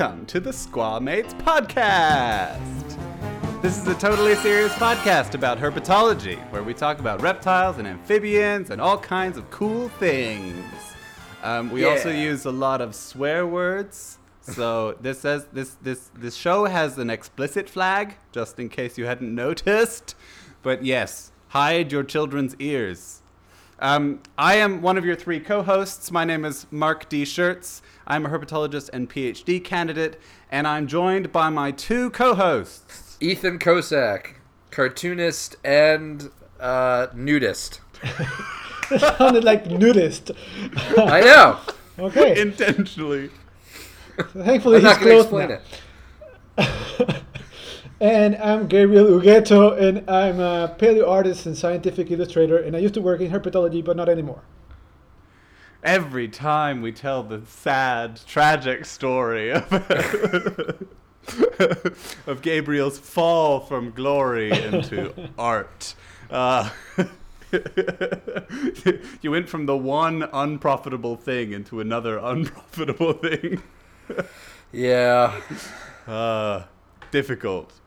Welcome to the Squamates Podcast. This is a totally serious podcast about herpetology, where we talk about reptiles and amphibians and all kinds of cool things. Um, we also use a lot of swear words. So this says this this this show has an explicit flag, just in case you hadn't noticed. But yes, hide your children's ears. Um, I am one of your three co-hosts. My name is Mark D. Scherz. I'm a herpetologist and PhD candidate, and I'm joined by my two co-hosts. Ethan Kocak, cartoonist and uh, nudist. sounded like nudist. I know. Okay, Intentionally. thankfully I'm he's not going to explain now. it. And I'm Gabriel Ugueto, and I'm a paleo artist and scientific illustrator, and I used to work in herpetology, but not anymore. Every time we tell the sad, tragic story of, of Gabriel's fall from glory into art, uh, you went from the one unprofitable thing into another unprofitable thing. Yeah. Uh, difficult.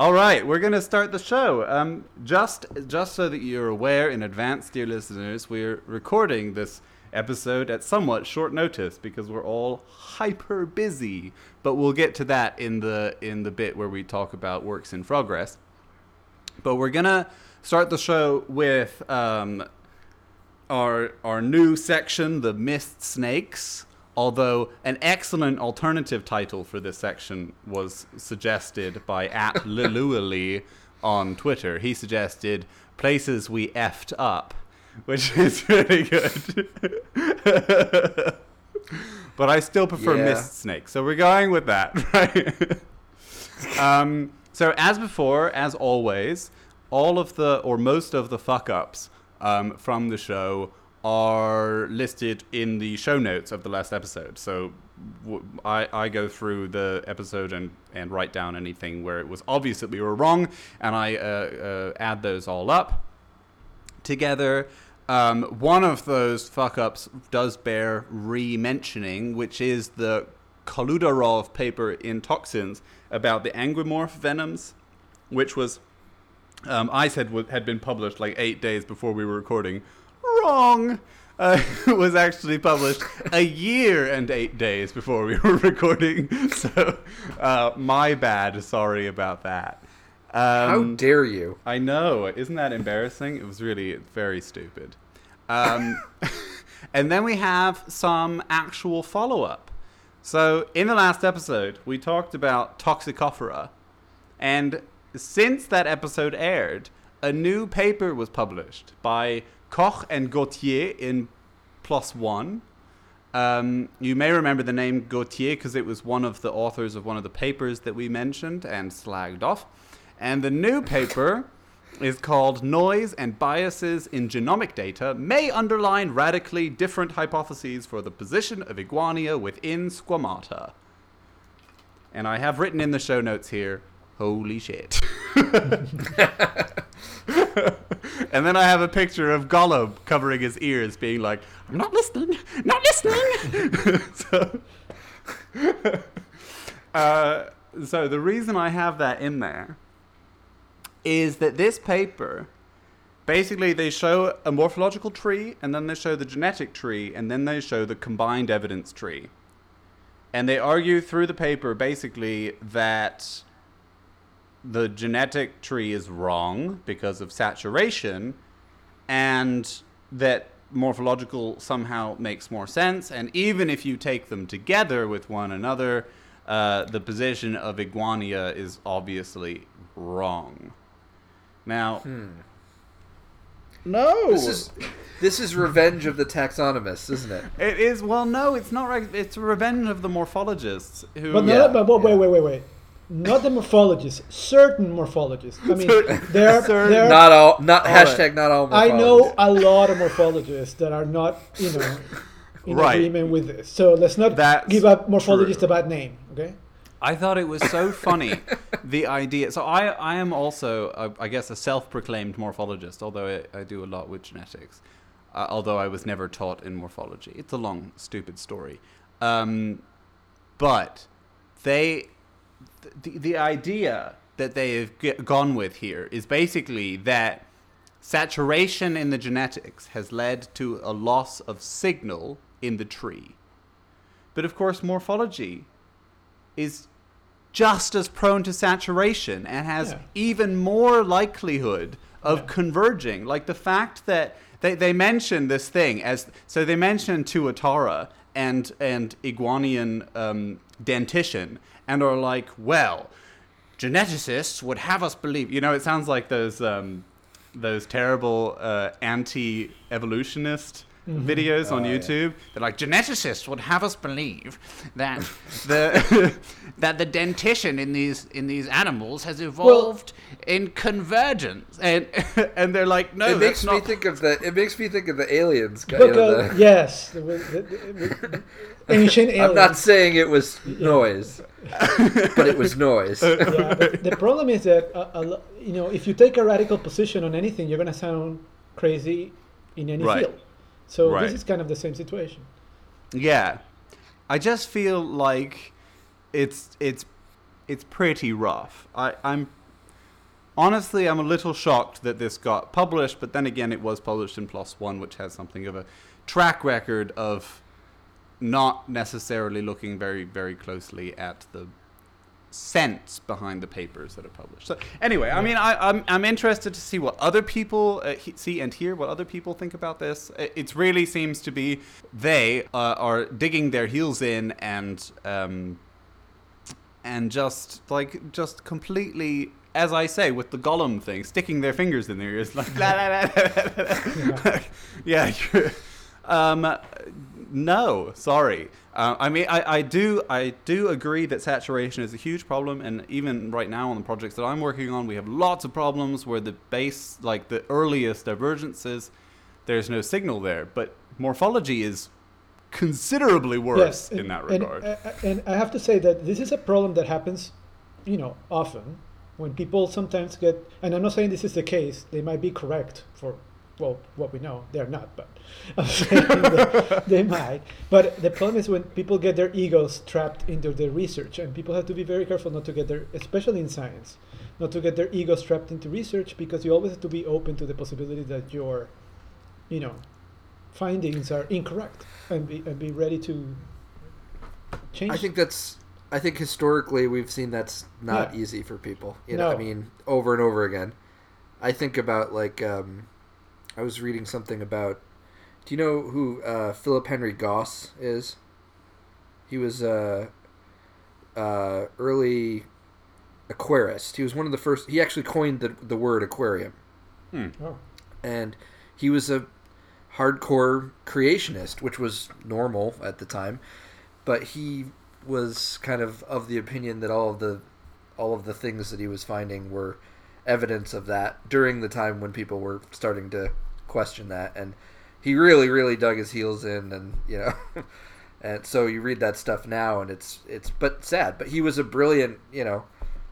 All right, we're gonna start the show. Um, just just so that you're aware in advance, dear listeners, we're recording this episode at somewhat short notice because we're all hyper busy. But we'll get to that in the in the bit where we talk about works in progress. But we're gonna start the show with um, our our new section, the Mist Snakes. Although an excellent alternative title for this section was suggested by at Liluali on Twitter. He suggested "Places We effed up," which is really good. but I still prefer Yeah. Mist Snake, so we're going with that, right? um, so as before, as always, all of the or most of the fuck ups um, from the show are listed in the show notes of the last episode. So w- I, I go through the episode and, and write down anything where it was obvious that we were wrong, and I uh, uh, add those all up together. Um, one of those fuck ups does bear re mentioning, which is the Koludarov paper in Toxins about the anguimorph venoms, which was, um, I said, wa- had been published like eight days before we were recording. Wrong! Uh, it was actually published a year and eight days before we were recording. So, uh, my bad. Sorry about that. How Um, dare you? I know. Isn't that embarrassing? It was really very stupid. Um, and then we have some actual follow up. So, in the last episode, we talked about Toxicophora. And since that episode aired, a new paper was published by Koch and Gauthier in PLOS ONE. Um, you may remember the name Gauthier because it was one of the authors of one of the papers that we mentioned and slagged off. And the new paper is called Noise and Biases in Genomic Data May Underline Radically Different Hypotheses for the Position of Iguania Within Squamata. And I have written in the show notes here, holy shit. and then I have a picture of Gollum covering his ears, being like, I'm not listening, not listening. so, uh, so the reason I have that in there is that this paper basically they show a morphological tree and then they show the genetic tree and then they show the combined evidence tree. And they argue through the paper basically that the genetic tree is wrong because of saturation and that morphological somehow makes more sense and even if you take them together with one another uh, the position of iguania is obviously wrong now no This is this is revenge of the taxonomists, isn't it? it is well no it's not right it's revenge of the morphologists who But Yeah, not, but wait, yeah. wait, wait, wait. Not the morphologists, certain morphologists. I mean, Certain- there, certain- there. Not all. Not All right. hashtag. Not all. I know a lot of morphologists that are not, you know, in Right. agreement with this. So let's not That's give up morphologists true. a bad name. Okay. I thought it was so funny, the idea. So I, I am also, a, I guess, a self-proclaimed morphologist, although I, I do a lot with genetics. Uh, although I was never taught in morphology. It's a long, stupid story. Um, but they the, the idea that they have g- gone with here is basically that saturation in the genetics has led to a loss of signal in the tree. But of course, morphology is just as prone to saturation and has Yeah. even more likelihood of Yeah. converging. Like the fact that they, they mention this thing as so they mention Tuatara and and Iguanian um, dentition and are like, well, geneticists would have us believe. You know, it sounds like those um, those terrible uh, anti-evolutionist videos on Oh, yeah. YouTube. They're like, geneticists would have us believe that the that the dentition in these in these animals has evolved in convergence, and and they're like, no, it that's makes me not. think of the. It makes me think of the aliens. guy, you know, Because, the- yes, ancient aliens. I'm not saying it was noise, but it was noise. yeah, the problem is that uh, a, a, you know if you take a radical position on anything, you're gonna sound crazy in any Right. field. So Right. this is kind of the same situation. Yeah, I just feel like it's it's it's pretty rough. I, I'm honestly I'm a little shocked that this got published, but then again, it was published in One, which has something of a track record of not necessarily looking very very closely at the sense behind the papers that are published. So anyway, I mean, I, I'm I'm interested to see what other people uh, he, see and hear what other people think about this. It, it really seems to be they uh, are digging their heels in and um, and just like just completely. As I say, with the Gollum thing, sticking their fingers in their ears, like, la, la, la, la, la, la. yeah, um, no, sorry. Uh, I mean, I, I do I do agree that saturation is a huge problem, and even right now on the projects that I'm working on, we have lots of problems where the base, like the earliest divergences, there's no signal there. But morphology is considerably worse in and- that regard. uh, and I have to say that this is a problem that happens, you know, often when people sometimes get. And I'm not saying this is the case. They might be correct for well, what we know. They're not, but they, they might. But the problem is when people get their egos trapped into their research, and people have to be very careful not to get their, especially in science, not to get their egos trapped into research because you always have to be open to the possibility that your, you know, findings are incorrect and be and be ready to change. I think that's. I think historically we've seen that's not Yeah. easy for people. You know, I mean, over and over again. I think about like um, I was reading something about. Do you know who uh, Philip Henry Goss is? He was a uh, uh, early aquarist. He was one of the first. He actually coined the the word aquarium. Oh. and he was a hardcore creationist, which was normal at the time. But he was kind of of the opinion that all of the all of the things that he was finding were evidence of that during the time when people were starting to question that, and he really, really dug his heels in, and you know. And so you read that stuff now, and it's it's but sad. But he was a brilliant, you know,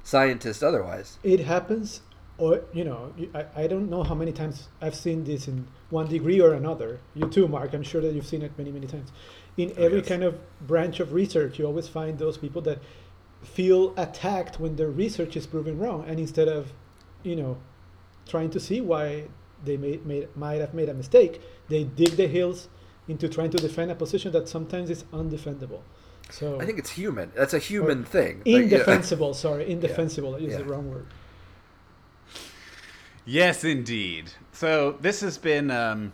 scientist. Otherwise, it happens or you know I, I don't know how many times i've seen this in one degree or another you too mark i'm sure that you've seen it many many times in oh, every yes. kind of branch of research you always find those people that feel attacked when their research is proven wrong and instead of you know trying to see why they may, made, might have made a mistake they dig their heels into trying to defend a position that sometimes is undefendable so I think it's human. That's a human thing. Like, yeah. indefensible sorry indefensible is Yeah. the wrong word Yes, indeed. So this has been um,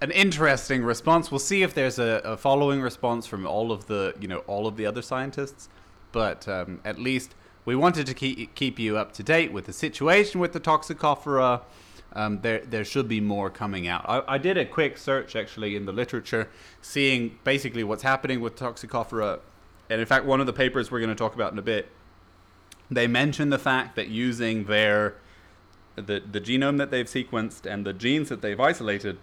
an interesting response. We'll see if there's a, a following response from all of the, you know, all of the other scientists. But um, at least we wanted to keep keep you up to date with the situation with the Toxicophora. Um, there, there should be more coming out. I, I did a quick search actually in the literature, seeing basically what's happening with Toxicophora, and in fact, one of the papers we're going to talk about in a bit, they mention the fact that using their the the genome that they've sequenced and the genes that they've isolated,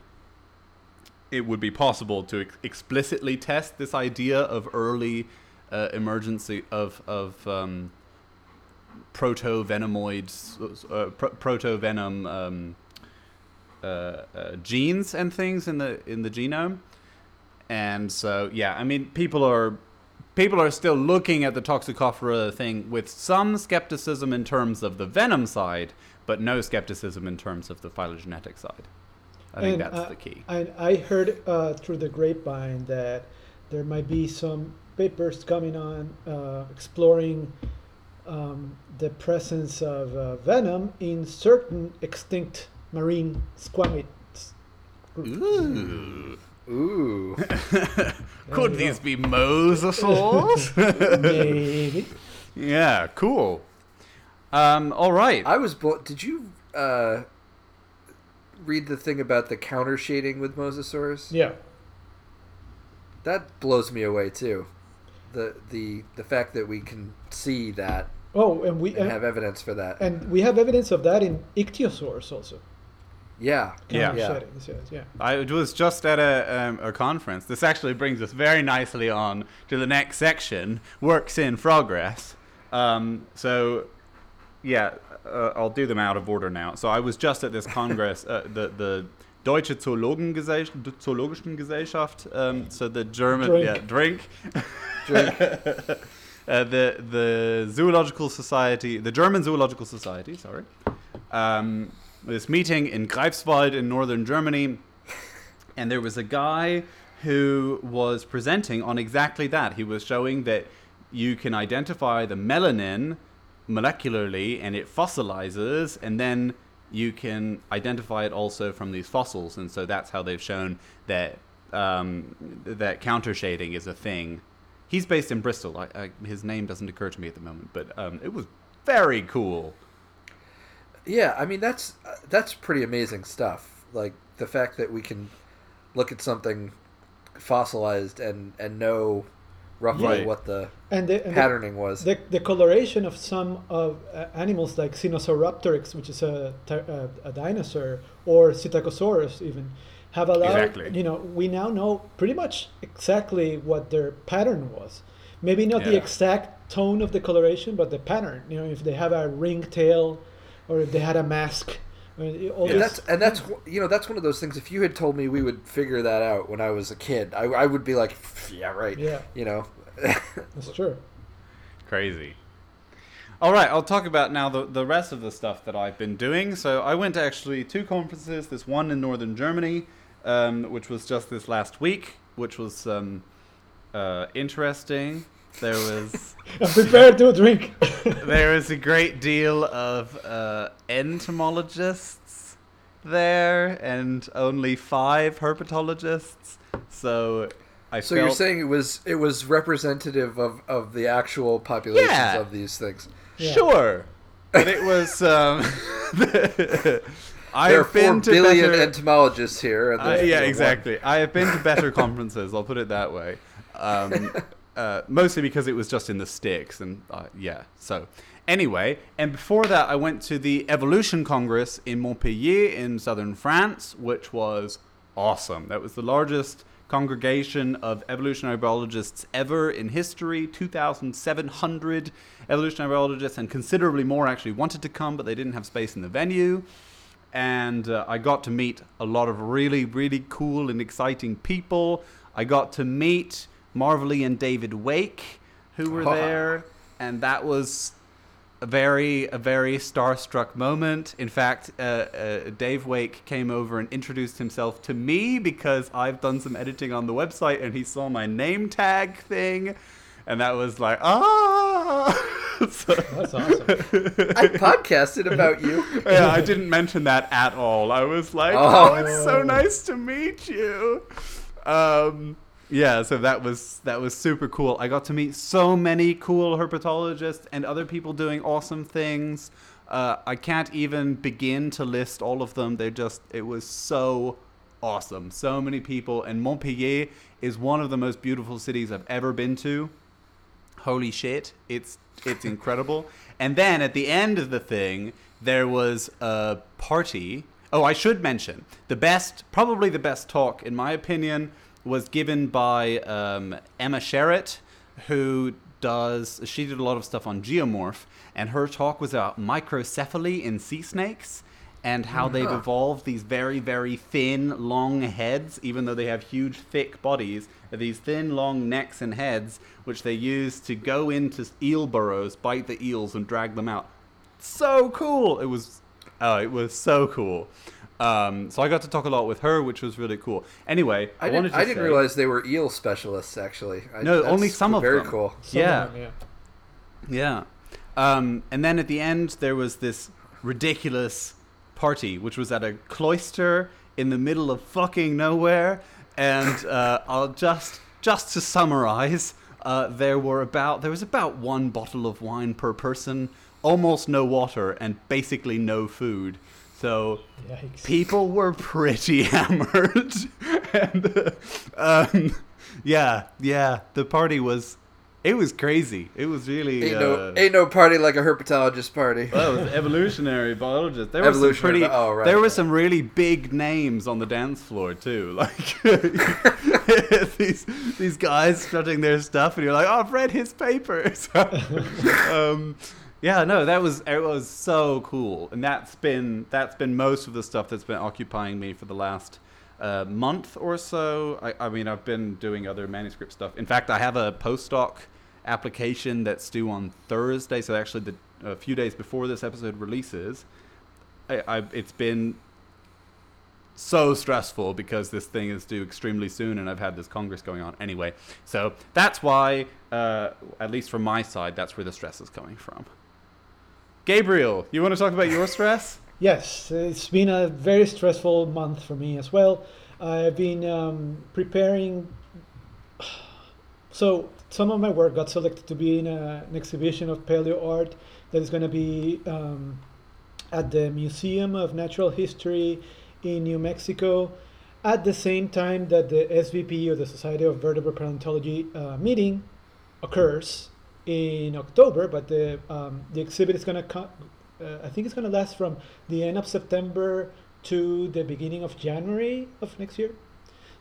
it would be possible to ex- explicitly test this idea of early uh, emergence of of um, proto venomoids, uh, pro- proto venom um, uh, uh, genes and things in the in the genome. And so, yeah, I mean, people are people are still looking at the Toxicophora thing with some skepticism in terms of the venom side, but no skepticism in terms of the phylogenetic side. I think And, that's uh, the key. And I heard uh, through the grapevine that there might be some papers coming on uh, exploring um, the presence of uh, venom in certain extinct marine squamates. Ooh. Ooh. Could you these be mosasaurs? Maybe. yeah, cool. Um, all right. I was. Blo- Did you uh, read the thing about the counter shading with mosasaurs? Yeah. That blows me away too. The the the fact that we can see that Oh, and we and and, have evidence for that. and we have evidence of that in ichthyosaurs also. yeah. Yeah. Counter Yeah. yeah. I was just at a, um, a conference. This actually brings us very nicely on to the next section works in progress. Um, so, yeah, uh, I'll do them out of order now. So, I was just at this congress, uh, the, the Deutsche Zoologengesellschaft, Zoologischen Gesellschaft, um, so the German, Drink. yeah, drink. Drink. uh, the the zoological society, the German zoological society, sorry, um, this meeting in Greifswald in northern Germany, and there was a guy who was presenting on exactly that. He was showing that you can identify the melanin molecularly, and it fossilizes, and then you can identify it also from these fossils, and so that's how they've shown that um, that counter shading is a thing. He's based in Bristol. I, I, his name doesn't occur to me at the moment, but um, it was very cool. Yeah, I mean that's uh, that's pretty amazing stuff. Like the fact that we can look at something fossilized and and know roughly Right. what the And the, and the- patterning was. The, the coloration of some of uh, animals like Sinosauropteryx, which is a, a, a dinosaur, or Psittacosaurus even, have allowed, Exactly. you know, we now know pretty much exactly what their pattern was. Maybe not the exact tone of the coloration, but the pattern. You know, if they have a ring tail, or if they had a mask. All Yeah. And that's and that's you know that's one of those things. If you had told me we would figure that out when I was a kid, I, I would be like, yeah, right. Yeah. You know. that's true. Crazy. All right, I'll talk about now the, the rest of the stuff that I've been doing. So I went to actually two conferences. This one in northern Germany, um, which was just this last week, which was um, uh, interesting. There was I'm prepared to drink. there was a great deal of uh, entomologists there, and only five herpetologists. So I so felt you're saying it was it was representative of of the actual populations Yeah. of these things. Yeah. Sure. But it was. Um, there are I've four been to billion better. entomologists here. Uh, yeah, exactly. I have been to better conferences. I'll put it that way. Um, uh, mostly because it was just in the sticks, and uh, yeah. So anyway, and before that, I went to the Evolution Congress in Montpellier in southern France, which was awesome. That was the largest congregation of evolutionary biologists ever in history 2700 evolutionary biologists and considerably more actually wanted to come but they didn't have space in the venue and uh, I got to meet a lot of really, really cool and exciting people. I got to meet Marvalee and David Wake, who were there, and that was a very, a very starstruck moment. In fact, uh, uh, Dave Wake came over and introduced himself to me because I've done some editing on the website, and he saw my name tag thing, and that was like, ah. so, That's awesome. I podcasted about you. yeah, I didn't mention that at all. I was like, Oh. "Oh, it's so nice to meet you." Um, yeah, so that was that was super cool. I got to meet so many cool herpetologists and other people doing awesome things. Uh, I can't even begin to list all of them. They just it was so awesome. So many people, and Montpellier is one of the most beautiful cities I've ever been to holy shit it's it's incredible. And then at the end of the thing there was a party. Oh i should mention the best probably the best talk in my opinion was given by um, emma sherratt who does she did a lot of stuff on geomorph and her talk was about microcephaly in sea snakes and how they've evolved these very, very thin, long heads, even though they have huge, thick bodies, are these thin, long necks and heads, which they use to go into eel burrows, bite the eels, and drag them out. So cool! It was, oh, it was so cool. Um, so I got to talk a lot with her, which was really cool. Anyway, I, I didn't, to I didn't say- realize they were eel specialists. Actually, I, No, only some of very them. cool. Some Yeah. them, Yeah. yeah. Um, and then at the end, there was this ridiculous party, which was at a cloister in the middle of fucking nowhere. And uh, I'll just just to summarize, uh, there were about there was about one bottle of wine per person, almost no water, and basically no food. So Yikes. people were pretty hammered and uh, um, yeah yeah the party was it was crazy it was really Ain't uh, no, ain't no party like a herpetologist party. well, it was evolutionary biologist. There were some Evolutionary pretty. oh, right, there were some really big names on the dance floor too. Like these these guys strutting their stuff, and you're like, "Oh, I've read his papers." um, yeah, no, that was it was so cool, and that's been that's been most of the stuff that's been occupying me for the last uh, month or so. I, I mean, I've been doing other manuscript stuff. In fact, I have a postdoc application that's due on Thursday. So actually, the a few days before this episode releases, I, I it's been so stressful because this thing is due extremely soon, and I've had this congress going on anyway. So that's why, uh, at least from my side, that's where the stress is coming from. Gabriel, you want to talk about your stress? Yes, it's been a very stressful month for me as well. I've been um, preparing. So some of my work got selected to be in a, an exhibition of paleo art that is going to be um, at the Museum of Natural History in New Mexico at the same time that the SVP or the Society of Vertebrate Paleontology uh, meeting occurs in October, but the um, the exhibit is going to come. Uh, I think it's going to last from the end of September to the beginning of January of next year.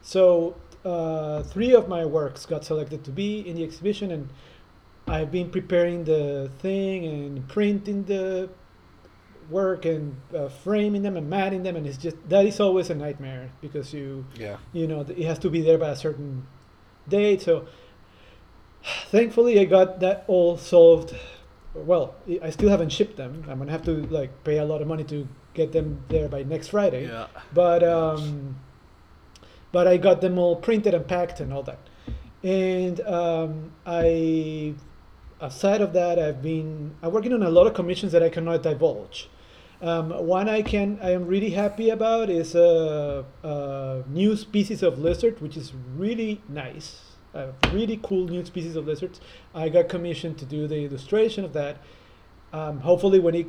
So uh, three of my works got selected to be in the exhibition, and I've been preparing the thing and printing the work and uh, framing them and matting them, and it's just that is always a nightmare because you Yeah. you know it has to be there by a certain date. So thankfully, I got that all solved. Well, I- I still haven't shipped them. I'm gonna have to like pay a lot of money to get them there by next Friday Yeah. but um, but I got them all printed and packed and all that. And um, I, aside of that, I've been I'm working on a lot of commissions that I cannot divulge. Um, one I can I am really happy about is a, a new species of lizard, which is really nice. A really cool new species of lizards. I got commissioned to do the illustration of that. Um, hopefully, when it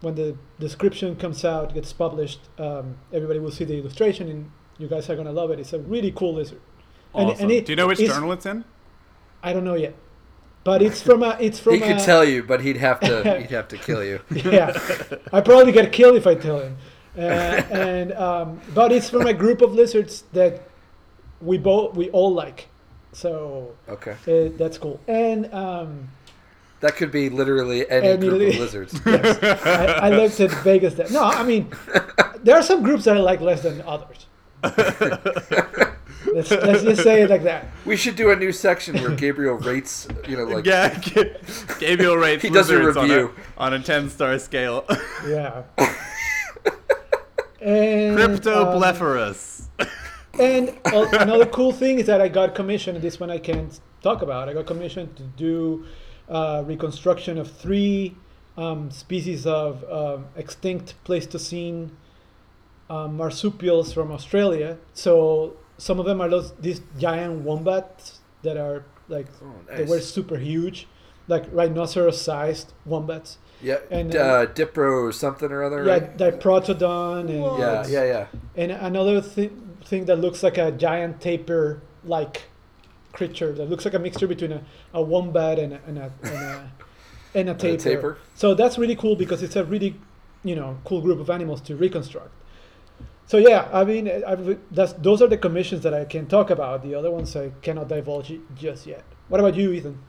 when the description comes out, gets published, um, everybody will see the illustration, and you guys are gonna love it. It's a really cool lizard. Awesome. and it Do you know which is- journal it's in? I don't know yet, but it's from a. It's from He could a, tell you, but he'd have to he'd have to kill you. yeah, I probably get killed if I tell him. Uh, and um, but it's from a group of lizards that we both we all like, so Okay. uh, that's cool. And um, That could be literally any Any group li- of lizards. yes, I, I looked at Vegas. That no, I mean there are some groups that I like less than others. let's, let's just say it like that. We should do a new section where Gabriel rates, you know, like yeah, Gabriel rates He does a lizards on review. on a ten star scale. Yeah. And, Cryptoblepharus. um, and uh, another cool thing is that I got commissioned. This one I can't talk about. I got commissioned to do uh, reconstruction of three um, species of um, extinct Pleistocene um, marsupials from Australia. So some of them are those these giant wombats that are like Oh, they were super huge, like rhinoceros-sized wombats. yeah, and, and, uh, Dipro something or other, Yeah, right? diprotodon and Yeah, yeah, yeah. and another thi- thing that looks like a giant tapir like creature that looks like a mixture between a, a wombat and a, and a, and a, and a tapir. tapir? So that's really cool because it's a really you know cool group of animals to reconstruct. So yeah, I mean, that's those are the commissions that I can talk about. The other ones I cannot divulge just yet. What about you, Ethan?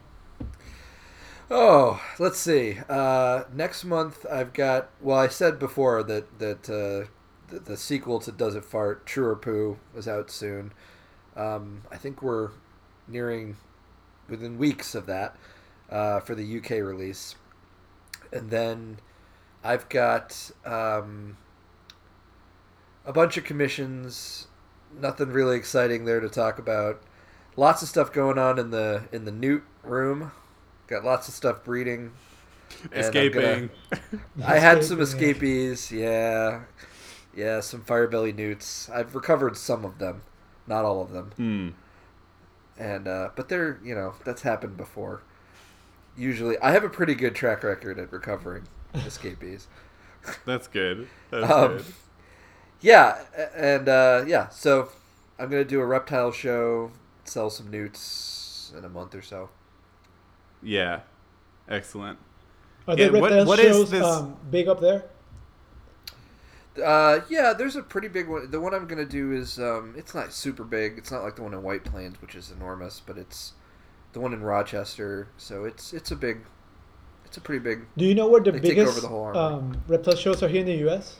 Oh, let's see. Uh, next month I've got. Well, I said before that that uh, the, the sequel to Does It Fart, True or Poo, is out soon. Um, I think we're nearing within weeks of that uh, for the UK release, and then I've got um, a bunch of commissions. Nothing really exciting there to talk about. Lots of stuff going on in the in the Newt room. Got lots of stuff breeding. Escaping. gonna- I had some escapees, yeah, yeah, some firebelly newts. I've recovered some of them, not all of them, Hmm. and uh, but they're you know that's happened before. Usually, I have a pretty good track record at recovering escapees. That's good. That's Um, good. Yeah, and uh, yeah, so I'm gonna do a reptile show, sell some newts in a month or so. Yeah. Excellent. Are Yeah, the what- reptile what is shows this- um, big up there? Uh, yeah, there's a pretty big one. The one I'm gonna do is um, it's not super big. It's not like the one in White Plains, which is enormous, but it's the one in Rochester. So it's it's a big, it's a pretty big. Do you know where the They over biggest the whole um, reptile shows are here in the U.S.?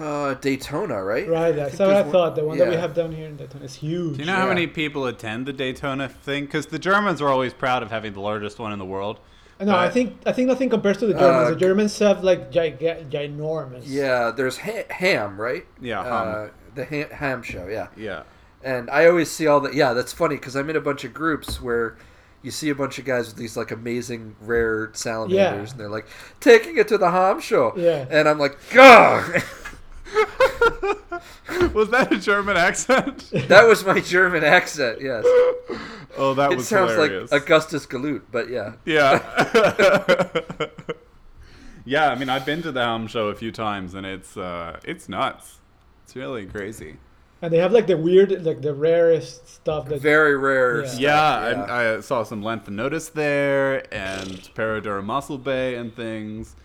Uh, Daytona, right? Right, I that's what I one- thought. The one that we have down here in Daytona is huge. Do you know how many people attend the Daytona thing? Because the Germans are always proud of having the largest one in the world. No, I think I think nothing compares to the Germans. Uh, the Germans have like giga- ginormous. Yeah, there's ha- Hamm, right? Yeah, Uh, Hamm. the ha- Hamm show, yeah. Yeah. And I always see all the yeah. That's funny because I'm in a bunch of groups where you see a bunch of guys with these like amazing rare salamanders, Yeah. and they're like taking it to the Hamm show. Yeah. And I'm like, God, was that a German accent? that was my German accent. Yes, Oh, that it was sounds hilarious. like Augustus Gloop, but yeah. Yeah. yeah, I mean, I've been to the Helm show a few times, and it's uh, it's nuts. It's really crazy. and they have like the weird, like the rarest stuff that. Very rare. Yeah. stuff, Yeah, yeah. I, I saw some Lanthanotus there, and Paroedura masobe and things.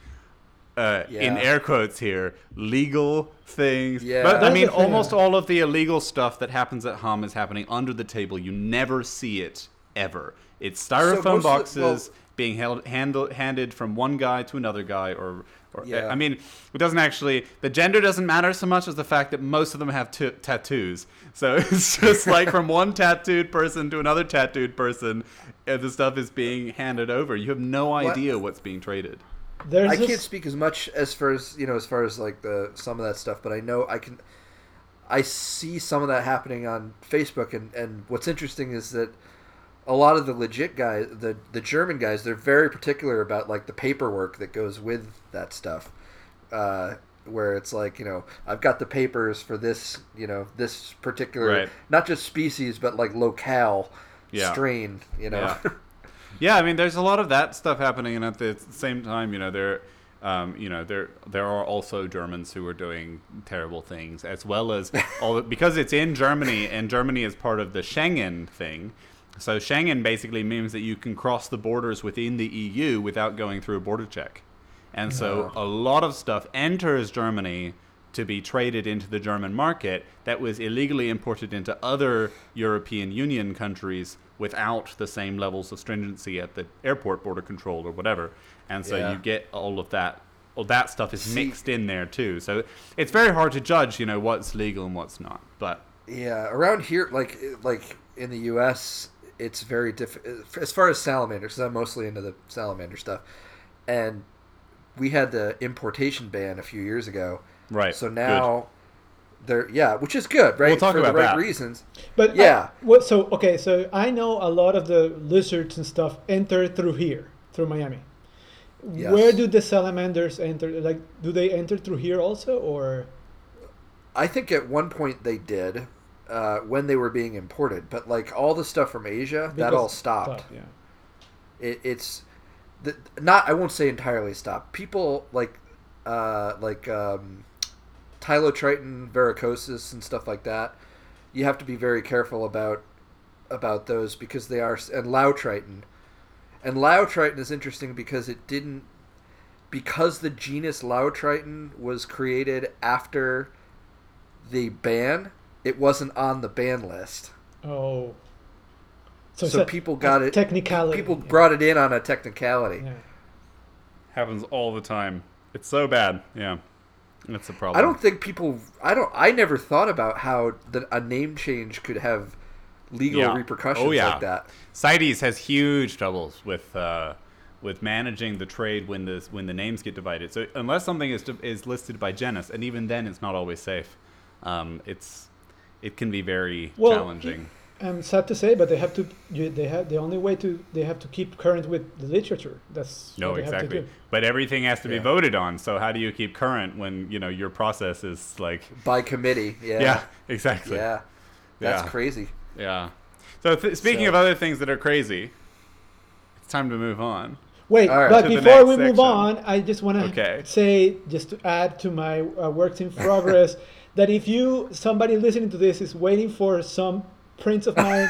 Uh, In air quotes here, legal things. Yeah. But I mean, thing. almost all of the illegal stuff that happens at Hum is happening under the table. You never see it ever. It's styrofoam most of the- boxes well- being held, handled, handed from one guy to another guy, or, or Yeah. I mean, it doesn't actually. The gender doesn't matter so much as the fact that most of them have t- tattoos. So it's just like from one tattooed person to another tattooed person, uh, the stuff is being handed over. You have no idea what's being traded. There's I this, can't speak as much as far as you know, as far as like the some of that stuff, but I know I can. I see some of that happening on Facebook, and and what's interesting is that a lot of the legit guys, the the German guys, they're very particular about like the paperwork that goes with that stuff. Uh, where it's like you know I've got the papers for this you know this particular Right. not just species but like locale Yeah. strain you know Yeah. Yeah, I mean, there's a lot of that stuff happening, and at the same time, you know, there, um, you know, there there are also Germans who are doing terrible things, as well as all because it's in Germany, and Germany is part of the Schengen thing. So Schengen basically means that you can cross the borders within the EU without going through a border check, and so a lot of stuff enters Germany to be traded into the German market that was illegally imported into other European Union countries without the same levels of stringency at the airport border control or whatever. And so Yeah. you get all of that all that stuff is mixed in there too. So it's very hard to judge, you know, what's legal and what's not. But Yeah, around here, like like in the U.S., it's very difficult as far as salamanders. Because I'm mostly into the salamander stuff, and we had the importation ban a few years ago. right. So now they're yeah, which is good, right? We'll talk For about the right that. reasons. But Yeah. I, what, so okay, so I know a lot of the lizards and stuff enter through here, through Miami. Yes. Where do the salamanders enter? Like, do they enter through here also, or I think at one point they did uh, when they were being imported, but like all the stuff from Asia, that all stopped. Stop, yeah. it, it's the, not I won't say entirely stop. People like uh, like um, Tylototriton verrucosus and stuff like that. You have to be very careful about about those because they are and Laotriton. And Laotriton is interesting because it didn't because the genus Laotriton was created after the ban, it wasn't on the ban list. Oh, So, it's a- people got it. Technicality. People yeah. brought it in on a technicality. Yeah. Happens all the time. It's so bad. Yeah. That's the problem. I don't think people. I don't. I never thought about how the, a name change could have legal Yeah. repercussions Oh, yeah. like that. CITES has huge troubles with uh, with managing the trade when the when the names get divided. So unless something is is listed by genus, and even then it's not always safe. Um, it's it can be very Well, challenging. I'm sad to say, but they have to. They have the only way to. They have to keep current with the literature. That's No, what they have to exactly. do. But everything has to be Yeah. voted on. So how do you keep current when you know your process is like? By committee. Yeah. Yeah, exactly. Yeah. That's Yeah. crazy. Yeah. So th- speaking So- of other things that are crazy, it's time to move on. Wait, All right. but before next we move section. on, I just want to Okay. say, just to add to my uh, works in progress, that if you, somebody listening to this, is waiting for some prints of mine,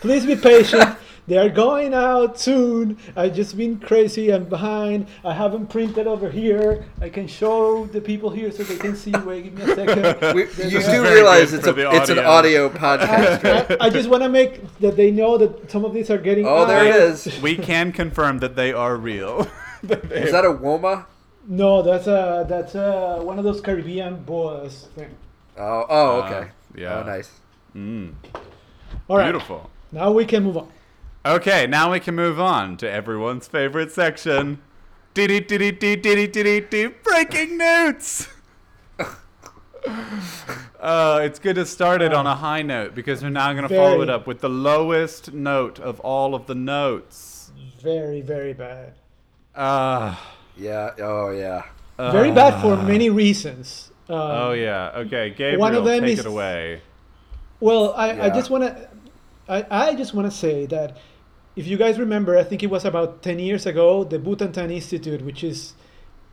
please be patient. They are going out soon. I've just been crazy. I'm behind. I haven't printed over here. I can show the people here so they can see. Wait, give me a second. We, you do realize it's a it's an audio. audio podcast. I, I just want to make that they know that some of these are getting. Oh, there it out. is. We can confirm that they are real. Is that a Woma? No, that's a that's a, one of those Caribbean boas thing. Oh, oh, okay. Ah, yeah. Oh, nice. Mm, All right, beautiful. now we can move on. Okay, now we can move on to everyone's favorite section. Diddy diddy diddy diddy diddy diddy breaking notes. Uh, it's good to start it on a high note because we're now going to follow it up with the lowest note of all of the notes. Very, very bad. Uh, Yeah. Oh, yeah. very bad for many reasons. Um, Oh yeah. Okay, Gabriel, One of them take is- it away. Well, I, I just want to, I, I just want to say that if you guys remember, I think it was about ten years ago, the Butantan Institute, which is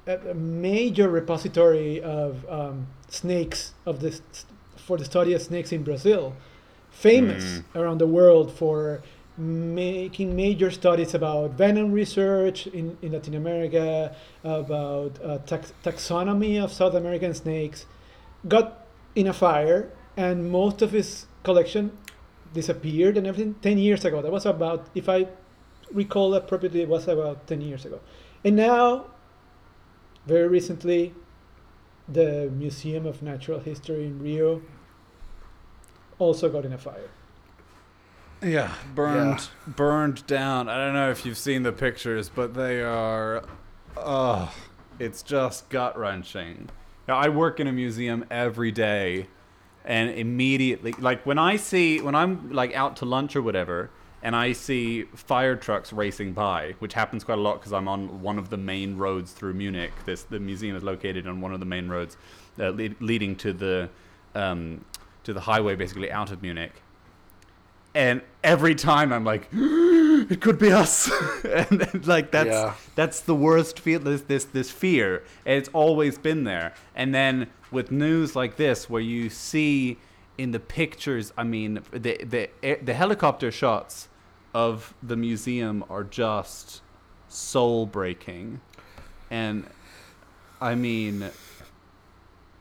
a, a major repository of um, snakes of this for the study of snakes in Brazil, famous Mm. around the world for making major studies about venom research in, in Latin America, about uh, tax- taxonomy of South American snakes, got in a fire, and most of his collection disappeared and everything 10 years ago. That was about, if I recall appropriately, it was about 10 years ago. And now, very recently, the Museum of Natural History in Rio also got in a fire. Yeah, burned, Yeah. burned down. I don't know if you've seen the pictures, but they are, oh, it's just gut wrenching. Now, I work in a museum every day, and immediately, like when I see, when I'm like out to lunch or whatever, and I see fire trucks racing by, which happens quite a lot because I'm on one of the main roads through Munich. This the museum is located on one of the main roads uh, lead, leading to the um, to the highway, basically out of Munich and every time I'm like, it could be us, and, then, like that's Yeah. that's the worst feel. This this this fear, and it's always been there. And then with news like this, where you see in the pictures, I mean, the the the helicopter shots of the museum are just soul breaking, and I mean,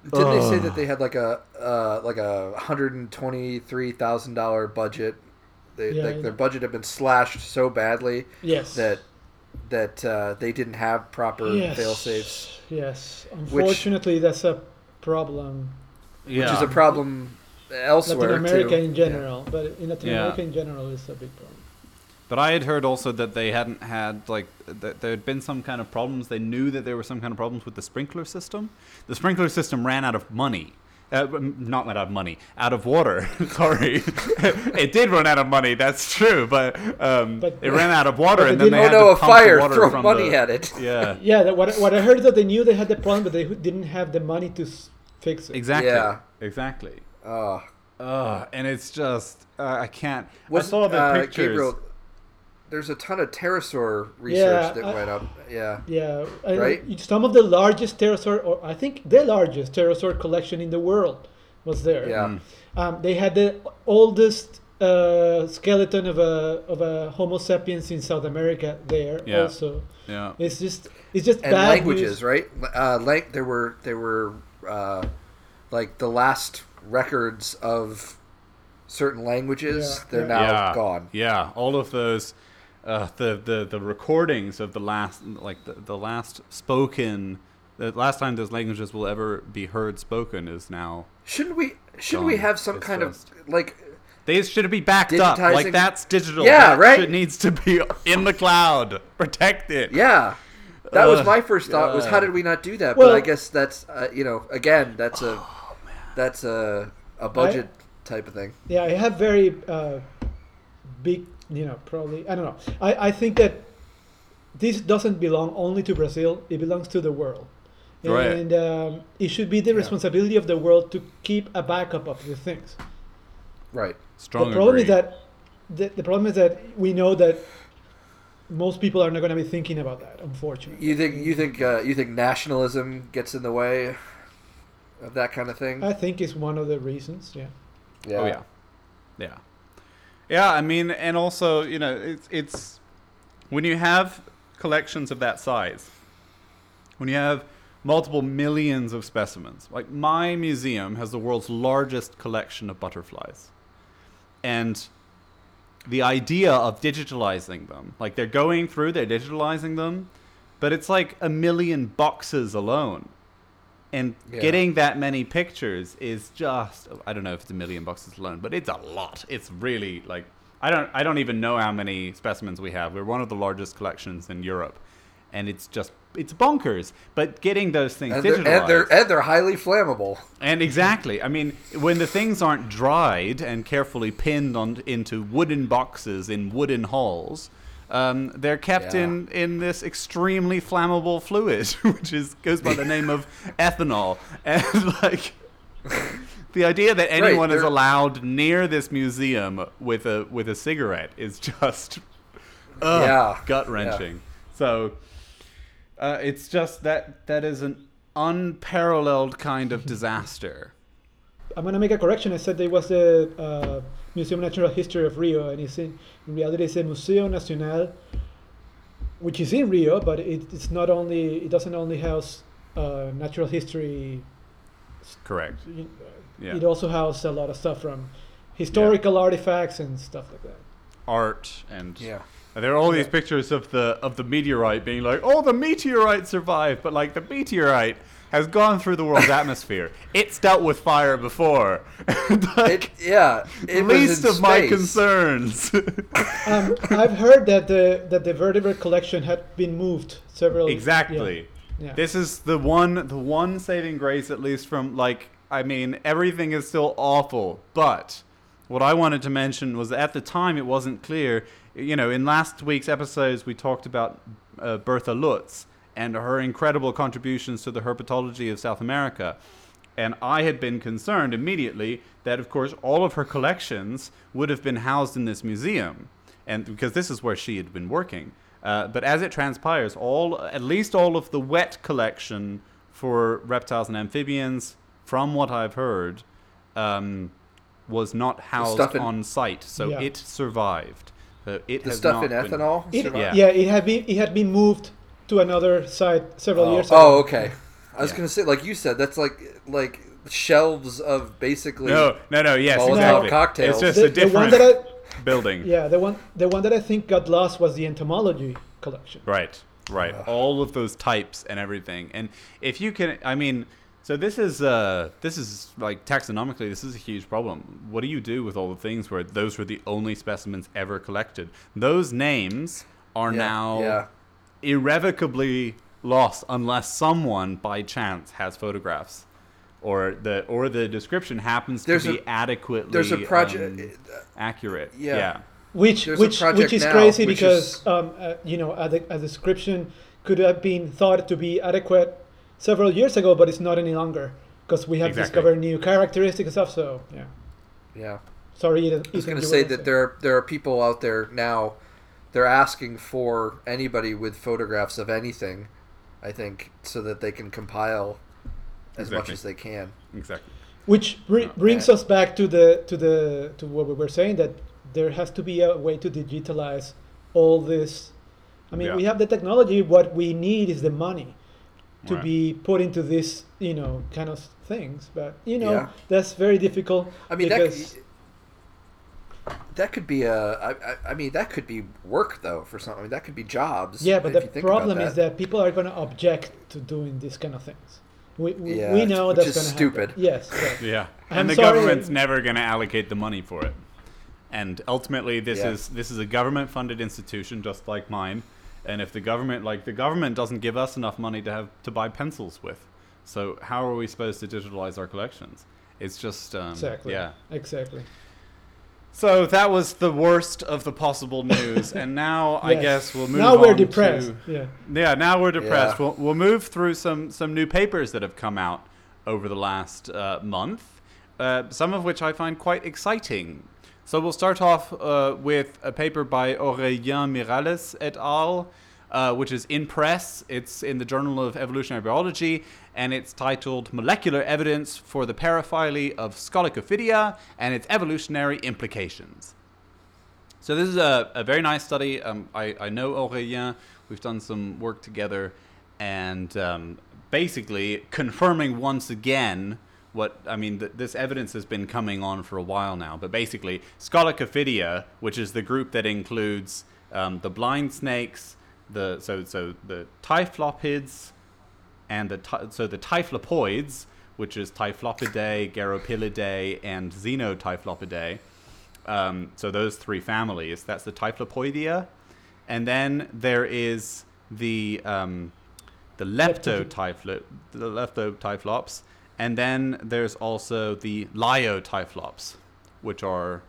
Didn't they say that they had like a uh, like a hundred and twenty three thousand dollar budget? They, Yeah, like yeah. their budget had been slashed so badly Yes. that that uh, they didn't have proper yes. fail safes, Yes. Unfortunately, that's a problem. yeah, which is a problem elsewhere Latin America too. in general, but in Latin Yeah. America in general, it's a big problem. But I had heard also that they hadn't had like that there had been some kind of problems. They knew that there were some kind of problems with the sprinkler system. The sprinkler system ran out of money. Uh, m- not out of money, out of water. Sorry, it did run out of money. That's true, but, um, But- it ran out of water, and then they didn't- had no, to a pump the fire! water Throw from money the, at it. Yeah, Yeah, that, what, what I heard is that they knew they had the problem, but they didn't have the money to s- fix it. exactly, Yeah. exactly. Oh, Ugh, and it's just uh, I can't. was I saw the uh, pictures. Gabriel, there's a ton of pterosaur research Yeah, that I- went up. Yeah, Yeah, I- Right? Some of the largest pterosaur, or I think the largest pterosaur collection in the world, was there. yeah. Mm. Um, they had the oldest uh, skeleton of a of a Homo sapiens in South America there. Yeah. Also, Yeah. it's just it's just and bad languages, news. right? Uh, like there were there were uh, like the last records of certain languages, Yeah, they're now yeah, gone. Yeah, all of those, uh, the, the the recordings of the last, like the, the last spoken, the last time those languages will ever be heard spoken is now. Shouldn't we? Shouldn't we have some It's kind just- of like? They should be backed up. Like that's digital. Yeah, that right? Shit needs to be in the cloud, protected. Yeah, that was my first thought. Was how did we not do that? Well- but I guess that's uh, you know again that's a Oh, that's a a budget type of thing. Yeah, I have very uh, big, you know, probably. I don't know. I, I think that this doesn't belong only to Brazil. It belongs to the world, Right. and um, it should be the responsibility of the world to keep a backup of the things. Right. Strong the problem agree. is that the, the problem is that we know that most people are not going to be thinking about that. Unfortunately, You think you think uh, you think nationalism gets in the way of that kind of thing? I think it's one of the reasons. Yeah. yeah. Oh yeah, yeah, yeah. I mean, and also, you know, it's it's when you have collections of that size, when you have multiple millions of specimens. Like my museum has the world's largest collection of butterflies, and the idea of digitalizing them, like they're going through, they're digitalizing them, but it's like a million boxes alone. And Yeah. getting that many pictures is just i don't know if it's a million boxes alone but it's a lot. It's really like i don't i don't even know how many specimens we have. We're one of the largest collections in europe and it's just it's bonkers but getting those things And they're, digitalized and they're and they're highly flammable. and exactly, I mean, when the things aren't dried and carefully pinned on into wooden boxes in wooden halls, um, they're kept Yeah. in in this extremely flammable fluid, which is goes by the name of ethanol. And like, the idea that anyone is allowed near this museum with a with a cigarette is just ugh, Yeah, gut wrenching. So uh, it's just that that is an unparalleled kind of disaster. I'm gonna make a correction. I said it was the uh, Museum of Natural History of Rio, and it's in, in reality it's the Museo Nacional, which is in Rio, but it, it's not only it doesn't only house uh, natural history. Correct. y- Yeah. It also houses a lot of stuff from historical artifacts and stuff like that. Art and Yeah. There are all these pictures of the of the meteorite being like, oh, the meteorite survived, but like the meteorite has gone through the world's atmosphere. It's dealt with fire before. like, It, yeah. It least in of my concerns. Um, I've heard that the that the vertebrate collection had been moved several. exactly. Yeah. yeah. This is the one the one saving grace at least from like I mean everything is still awful, but what I wanted to mention was that at the time it wasn't clear. You know, in last week's episodes we talked about uh, Bertha Lutz and her incredible contributions to the herpetology of South America. And I had been concerned immediately that, of course, all of her collections would have been housed in this museum, and because this is where she had been working. Uh, but as it transpires, all at least all of the wet collection for reptiles and amphibians, from what I've heard, um, was not housed in- on site, so Yeah. it survived. Uh, it The has stuff in been- ethanol. It, survived? yeah. it had been it had been moved to another site several Oh, years ago. oh, okay. I was Yeah. gonna say, like you said, that's like like shelves of basically. No, no, no. Yes, Molotov exactly. cocktails. It's just The, a the one different that I building. yeah the one the one that I think got lost was the entomology collection. Right, right. All of those types and everything. And if you can, I mean, so this is uh, this is like taxonomically, this is a huge problem. What do you do with all the things where those were the only specimens ever collected? Those names are Yeah, now yeah. irrevocably lost unless someone by chance has photographs. Or the or the description happens There's to be a- adequately There's a project. um, accurate. Yeah. yeah. Which There's which which is now, crazy which because is- um, uh, you know a, a description could have been thought to be adequate several years ago, but it's not any longer because we have Exactly. discovered new characteristics and stuff. So yeah, yeah. sorry. Ethan, I was going to say were that there are, there are people out there now. They're asking for anybody with photographs of anything, I think, so that they can compile as much as they can. Exactly. Which br- Uh, brings yeah. us back to the to the to what we were saying that there has to be a way to digitalize all this. I mean, Yeah. we have the technology. What we need is the money to Right. be put into this, you know, kind of things. But you know, Yeah. that's very difficult. I mean, because that, That could be a. I, I, I mean, that could be work though for some. I mean, that could be jobs. Yeah, but if the you think problem is that people are going to object to doing these kind of things. We, we, Yeah, we know which that's is going to stupid. happen. Yes. right. Yeah, I'm and the sorry. government's never going to allocate the money for it. And ultimately, this Yeah. is this is a government-funded institution, just like mine. And if the government, like the government, doesn't give us enough money to have to buy pencils with, so how are we supposed to digitalize our collections? It's just um, Exactly. yeah. Exactly. So that was the worst of the possible news, and now I guess we'll move. Now we're depressed. to- Yeah. yeah, now we're depressed. Yeah. We'll, we'll move through some, some new papers that have come out over the last uh, month, uh, some of which I find quite exciting. So we'll start off uh, with a paper by Aurélien Miralles et al., uh, which is in press. It's in the Journal of Evolutionary Biology, and it's titled Molecular Evidence for the Paraphyly of Scolecophidia and its Evolutionary Implications. So this is a, a very nice study. Um, I, I know Aurélien. We've done some work together, and um, basically confirming once again what I mean. Th- this evidence has been coming on for a while now. But basically, Scolecophidia, which is the group that includes um, the blind snakes, the so so the typhlopids, and the ty- so the typhlopoids, which is Typhlopidae, Gerrhopilidae, and Xenotyphlopidae. Um, so those three families. That's the Typhlopoidea, and then there is the um, the leptotyphlo the leptotyphlops, and then there's also the Liotyphlops, which are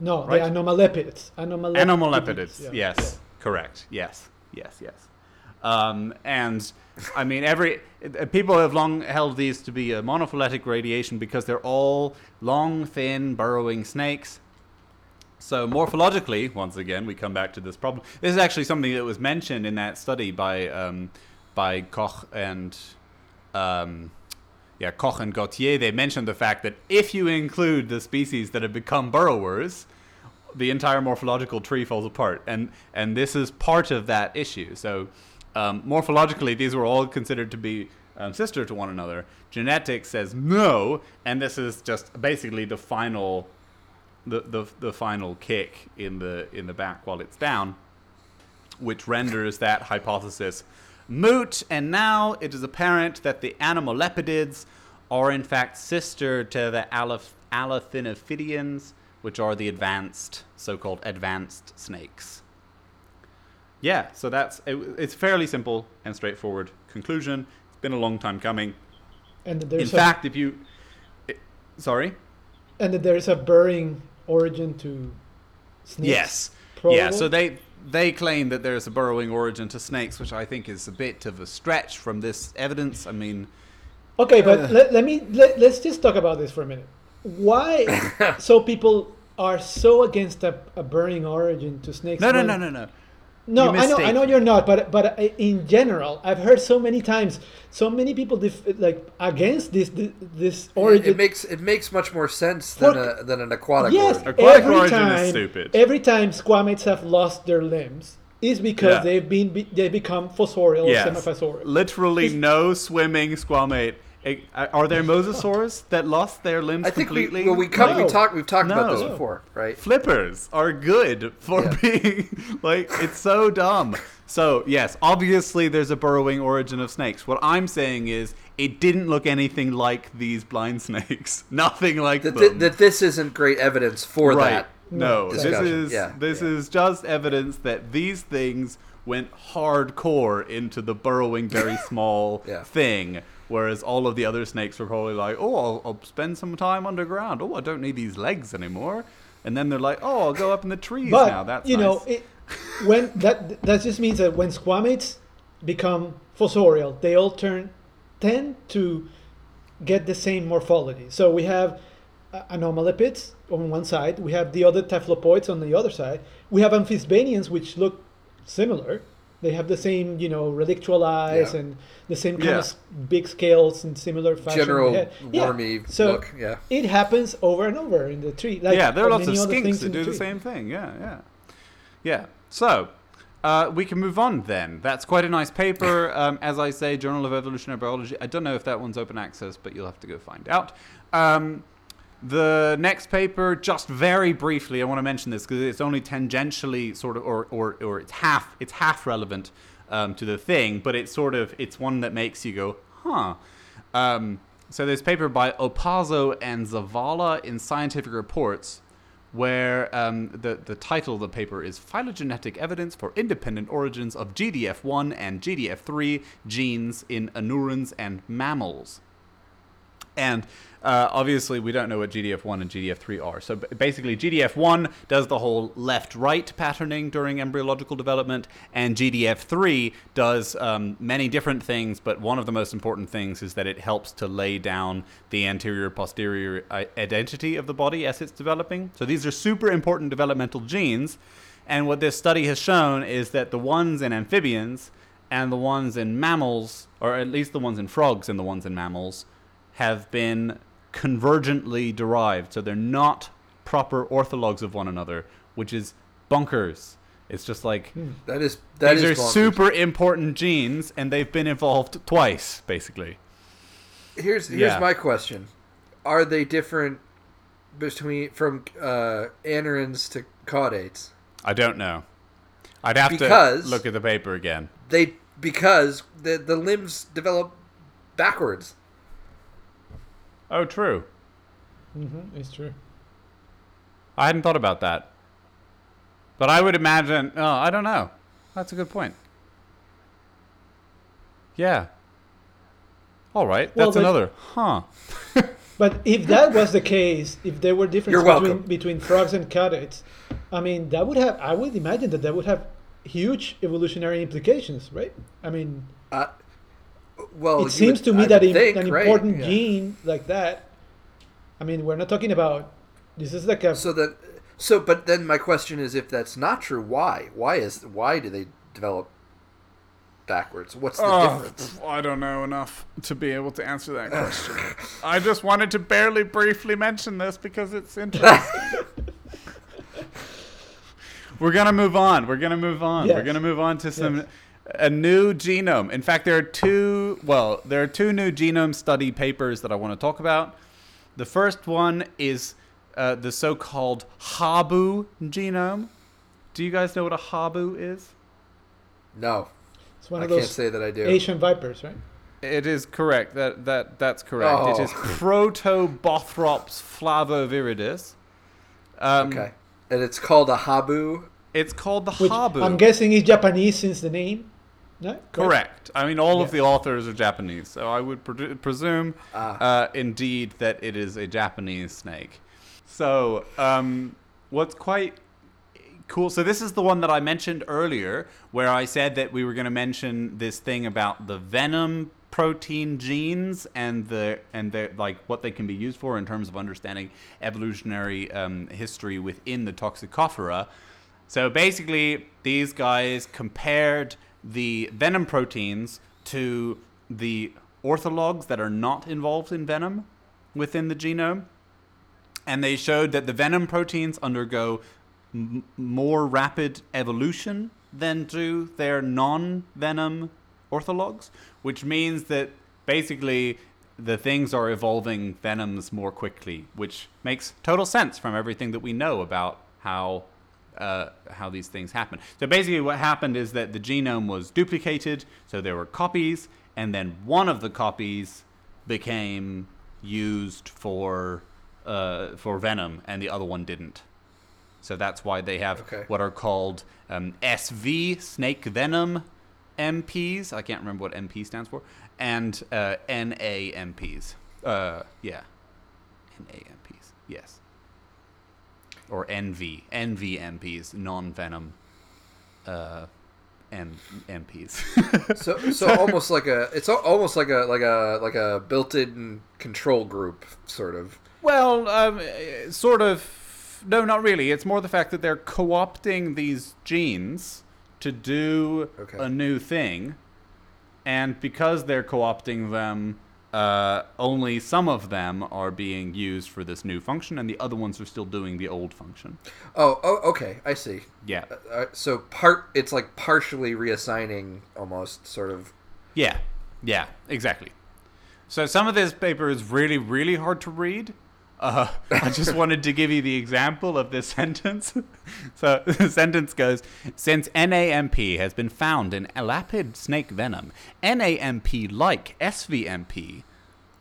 No, Right. the anomalepids. Anomalepids. Anomalepids. Yeah. Yes, correct. Yes, yes, yes. Um, and I mean, every people have long held these to be a monophyletic radiation because they're all long, thin, burrowing snakes. So morphologically, once again, we come back to this problem. This is actually something that was mentioned in that study by um, by Koch and um, yeah, Koch and Gauthier. They mentioned the fact that if you include the species that have become burrowers, the entire morphological tree falls apart, and and this is part of that issue. So um, morphologically, these were all considered to be um, sister to one another. Genetics says no, and this is just basically the final the, the the final kick in the in the back while it's down, which renders that hypothesis moot. And now it is apparent that the anomalepidids are in fact sister to the Alethinophidians, which are the advanced, so-called advanced snakes. Yeah, so that's it, it's fairly simple and straightforward conclusion. It's been a long time coming. And In there's a, fact, if you, it, sorry. and there is a burrowing origin to snakes. Yes. probable? Yeah, so they they claim that there's a burrowing origin to snakes, which I think is a bit of a stretch from this evidence. I mean, Okay, but Uh. let, let me let, let's just talk about this for a minute. Why so people are so against a, a burning origin to snakes? no, no, no, no, no. No, I know, I know you're not, but but in general, I've heard so many times, so many people def- like against this this, this origin. It makes it makes much more sense than For- a than an aquatic yes, origin. Aquatic every origin is time, stupid. Every time squamates have lost their limbs, is because Yeah. they've been they become fossorial Yes. or semifossorial. Literally Is- no swimming squamate. Eh, Are there mosasaurs that lost their limbs I think we completely? well we come, we No. talked we've talked about this before, right? Flippers are good for Yeah. being like it's so dumb. So yes, obviously there's a burrowing origin of snakes. What I'm saying is it didn't look anything like these blind snakes. Nothing like That, them. that, that this isn't great evidence for right. that. No, this is Yeah, this yeah. is just evidence that these things went hardcore into the burrowing very small Yeah. thing. Whereas all of the other snakes were probably like, oh, I'll, I'll spend some time underground. Oh, I don't need these legs anymore. And then they're like, oh, I'll go up in the trees but now. That's you know, it, when that that just means that when squamates become fossorial, they all turn tend to get the same morphology. So we have uh, anomalepids on one side, we have the other typhlopoids on the other side, we have amphisbaenians which look similar. They have the same, you know, relictual eyes Yeah. and the same kind Yeah. of big scales and similar fashion. General Yeah. Yeah. So look. Yeah. it happens over and over in the tree. Like yeah, there are lots of skinks things that do the tree. same thing. Yeah, yeah, yeah. So uh, we can move on then. That's quite a nice paper. Um, as I say, Journal of Evolutionary Biology. I don't know if that one's open access, but you'll have to go find out. Um, The next paper, just very briefly, I want to mention this because it's only tangentially sort of, or, or, or it's half, it's half relevant um, to the thing, but it's sort of, it's one that makes you go, huh. Um, so there's paper by Opazo and Zavala in Scientific Reports, where um, the the title of the paper is phylogenetic evidence for independent origins of GDF1 and GDF3 genes in anurans and mammals. And uh, obviously, we don't know what GDF1 and GDF3 are. So basically, GDF1 does the whole left right patterning during embryological development, and GDF3 does um, many different things, but one of the most important things is that it helps to lay down the anterior posterior identity of the body as it's developing. So these are super important developmental genes. And what this study has shown is that the ones in amphibians and the ones in mammals, or at least the ones in frogs and the ones in mammals, have been convergently derived. So they're not proper orthologs of one another, which is bunkers. It's just like that is that these is are bonkers. super important genes, and they've been involved twice, basically. Here's here's Yeah. my question: Are they different between from uh, anurans to caudates? I don't know. I'd have Because- to look at the paper again. They because the the limbs develop backwards. Oh, true. Mm-hmm, it's true. I hadn't thought about that. But I would imagine. Oh, I don't know. That's a good point. Yeah. All right. Well, That's but- another. Huh. But if that was the case, if there were differences between, between frogs and caudates, I mean, that would have, I would imagine that that would have huge evolutionary implications, right? I mean, Uh, well, it seems would- to me I that in, think, an right, important yeah. gene like that, I mean, we're not talking about, this is like a, So that so, but then my question is, if that's not true, why? Why is why do they develop backwards? What's the Oh, difference? I don't know enough to be able to answer that question. I just wanted to barely briefly mention this because it's interesting. We're gonna move on. We're gonna move on. We're gonna move on to some Yes. A new genome. In fact, there are two. Well, there are two new genome study papers that I want to talk about. The first one is uh, the so-called Habu genome. Do you guys know what a Habu is? No, it's one I of can't say that I do. Asian vipers, right? It is correct. That that that's correct. It Oh. is Protobothrops flavoviridis. Um, okay, and it's called a habu. It's called the Which Habu. I'm guessing it's Japanese since the name. No? Correct. I mean, all of the authors are Japanese, so I would pre- presume, Ah. uh, indeed, that it is a Japanese snake. So, um, what's quite cool. So this is the one that I mentioned earlier, where I said that we were going to mention this thing about the venom protein genes and the and the like what they can be used for in terms of understanding evolutionary um, history within the Toxicophora. So basically, these guys compared the venom proteins to the orthologs that are not involved in venom within the genome. And they showed that the venom proteins undergo m- more rapid evolution than do their non-venom orthologs, which means that basically the things are evolving venoms more quickly, which makes total sense from everything that we know about how uh, how these things happen. So basically, what happened is that the genome was duplicated, so there were copies, and then one of the copies became used for uh, for venom, and the other one didn't. So that's why they have Okay. what are called um, SV snake venom MPs. I can't remember what MP stands for, and uh, NA MPs. Uh, yeah, NA MPs. Yes, or NV NV MPs, non venom. Uh, M- MPs. So, so almost like a it's al- almost like a like a like a built-in control group sort of. Well, um, sort of. No, not really. It's more the fact that they're co opting these genes to do Okay. a new thing. And because they're co opting them, uh, only some of them are being used for this new function, and the other ones are still doing the old function. Oh, oh, okay, I see. Yeah. Uh, so part it's like partially reassigning almost sort of. Yeah, yeah, exactly. So some of this paper is really, really hard to read. Uh, I just wanted to give you the example of this sentence. so the sentence goes Since NAMP has been found in elapid snake venom, NAMP like SVMP,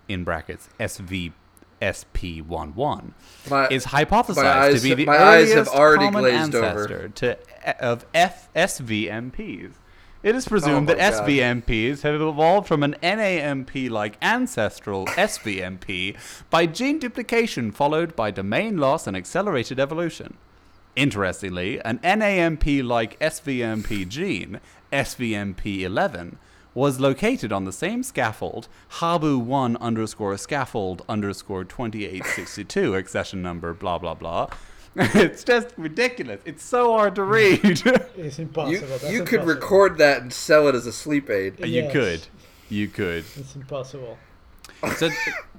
in brackets SV. SP11 My- is hypothesized eyes- to be the my eyes have earliest already common glazed over. ancestor to, of F- SVMPs. It is presumed Oh that God. SVMPs have evolved from an NAMP-like ancestral SVMP by gene duplication followed by domain loss and accelerated evolution. Interestingly, an NAMP-like SVMP gene, SVMP11, was located on the same scaffold, Habu1 underscore scaffold underscore 2862, accession number, blah, blah, blah. it's just ridiculous. It's so hard to read. It's You, impossible. That's you could impossible. record that and sell it as a sleep aid. you could. You could. It's impossible. So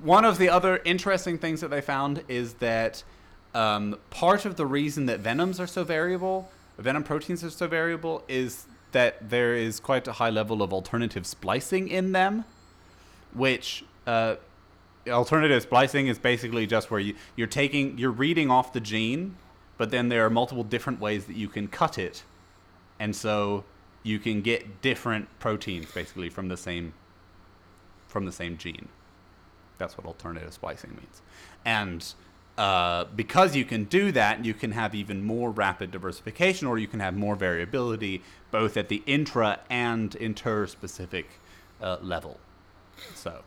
one of the other interesting things that they found is that um, part of the reason that venoms are so variable, venom proteins are so variable, is that there is quite a high level of alternative splicing in them, which uh, alternative splicing is basically just where you, you're taking you're reading off the gene, but then there are multiple different ways that you can cut it, and so you can get different proteins basically from the same from the same gene. That's what alternative splicing means. And uh, because you can do that, you can have even more rapid diversification, or you can have more variability, both at the intra and interspecific uh, level. So,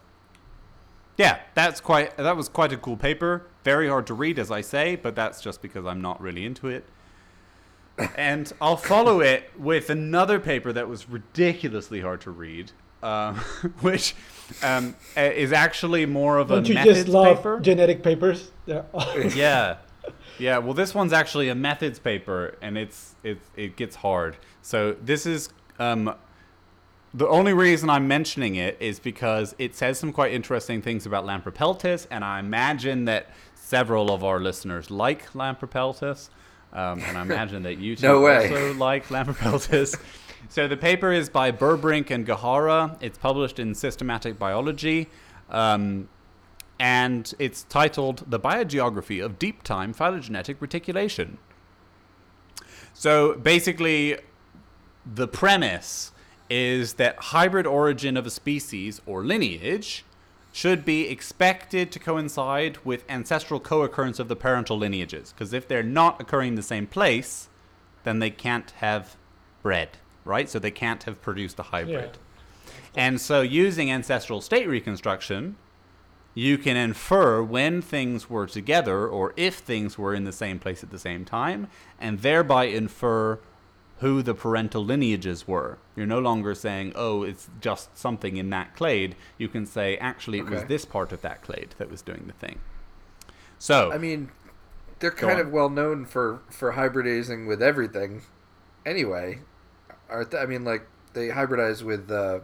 yeah, that's quite that was quite a cool paper. Very hard to read, as I say, but that's just because I'm not really into it. And I'll follow it with another paper that was ridiculously hard to read, um, which um, uh, is actually more of Don't a you methods just love paper. genetic papers? Yeah. yeah, yeah. Well, this one's actually a methods paper, and it's it it gets hard. So this is um, the only reason I'm mentioning it is because it says some quite interesting things about Lampropeltis, and I imagine that several of our listeners like Lampropeltis, um, and I imagine that you two No also like Lampropeltis. so the paper is by Burbrink and Gehara. It's published in Systematic Biology. Um, and it's titled The Biogeography of Deep Time Phylogenetic Reticulation. So basically, the premise is that hybrid origin of a species or lineage should be expected to coincide with ancestral co-occurrence of the parental lineages. Because if they're not occurring in the same place then they can't have bred right? So they can't have produced a hybrid. And so using ancestral state reconstruction you can infer when things were together or if things were in the same place at the same time, and thereby infer who the parental lineages were. You're no longer saying, oh, it's just something in that clade. You can say, actually, it was this part of that clade that was doing the thing. So, I mean, they're kind on. of well known for for hybridizing with everything. Anyway, are I mean, like they hybridize with uh,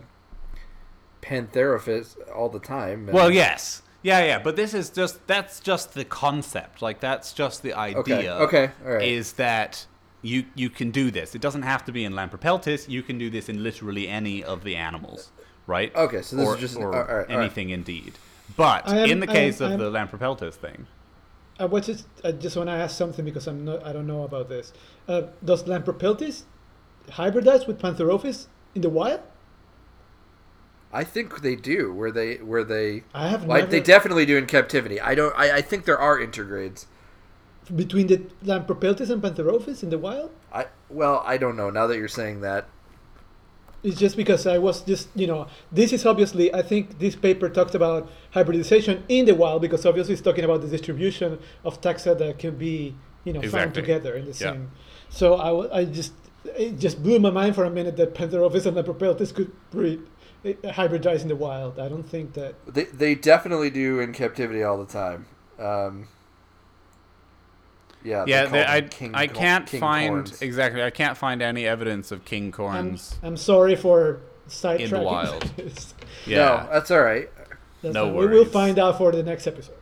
Pantherophis all the time. and- well, yes. Yeah, yeah, but this is just that's just the concept. Like that's just the idea. Okay, okay, all right. Is that you you can do this. It doesn't have to be in Lampropeltis. You can do this in literally any of the animals, right? Okay, so this or, is just- or all right, all right. anything indeed. But am- in the I am- case of am- the Lampropeltis thing, I was just I just want to ask something because I'm not I don't know about this. Uh, does Lampropeltis hybridize with Pantherophis in the wild? I think they do. Where they where they I have like never they definitely do in captivity. I don't. I, I think there are intergrades. Between the Lampropeltis and Pantherophis in the wild. I well, I don't know. Now that you're saying that, It's just because I was just you know this is obviously I think this paper talked about hybridization in the wild because obviously it's talking about the distribution of taxa that can be you know found together in the Yeah. same. So I, wa- I just it just blew my mind for a minute that Pantherophis and Lampropeltis could breed eh, hybridize in the wild. I don't think that they they definitely do in captivity all the time. Um, yeah. yeah, call they, I king I can't king find corns. exactly. I can't find any evidence of king I'm, corns. I'm sorry for sidetracking. wild. yeah, No, that's all right. That's No fine. We will find out for the next episode.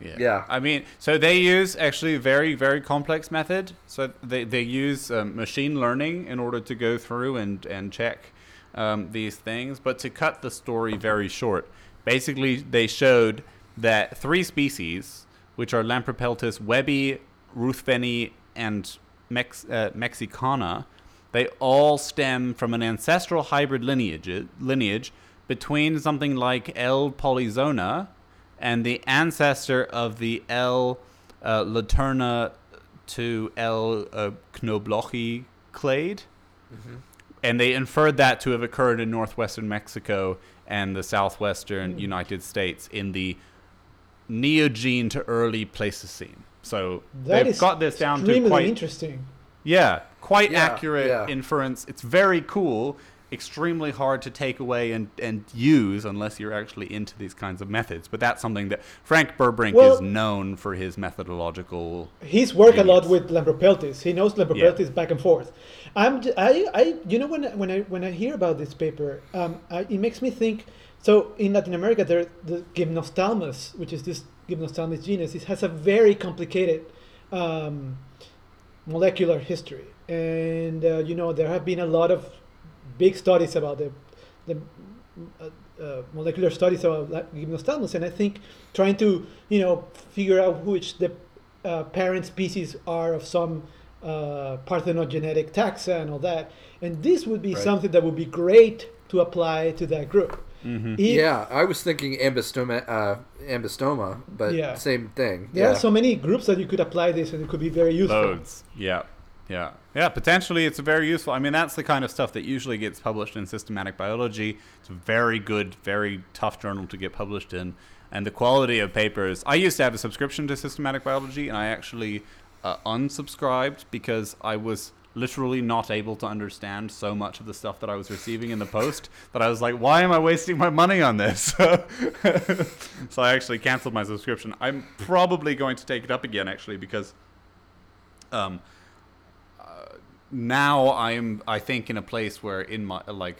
Yeah. Yeah. I mean, so they use actually a very, very complex method. So they, they use um, machine learning in order to go through and, and check um, these things. But to cut the story very short, basically they showed that three species which are Lampropeltis webbi, ruthveni, and Mex- uh, mexicana, they all stem from an ancestral hybrid lineage, lineage between something like L. polyzona and the ancestor of the L. Uh, laterna to L. Uh, knoblochi clade. And they inferred that to have occurred in northwestern Mexico and the southwestern Mm. United States in the Neogene to early Pleistocene. So That they've got this down to quite interesting. yeah, quite Yeah, accurate yeah. inference. It's very cool, extremely hard to take away and, and use unless you're actually into these kinds of methods. But that's something that Frank Burbrink Well- is known for his methodological. He's worked a lot Yes. with Lampropeltis. He knows Lampropeltis back and forth. I'm, j- I, I, you know, when, I- when I when I hear about this paper, um, I, it makes me think. So in Latin America, there the Gymnophthalmus, which is this Gymnophthalmus genus, it has a very complicated um, molecular history, and uh, you know there have been a lot of big studies about the the uh, uh, molecular studies about la- and I think trying to you know figure out which the uh, parent species are of some uh, parthenogenetic taxa and all that, and this would be Right. something that would be great to apply to that group. Mhm. If- Yeah, I was thinking ambystoma, uh, ambystoma, but Yeah. same thing. There yeah. are so many groups that you could apply this, and it could be very useful. Loads. Yeah. Yeah. Yeah. Potentially, it's very useful. I mean, that's the kind of stuff that usually gets published in systematic biology. It's a very good, very tough journal to get published in. And the quality of papers. I used to have a subscription to systematic biology, and I actually uh, unsubscribed because I was literally not able to understand so much of the stuff that I was receiving in the post that I was like, why am I wasting my money on this? so I actually canceled my subscription. I'm probably going to take it up again, actually, because um, uh, now I'm, I think, in a place where in my, like,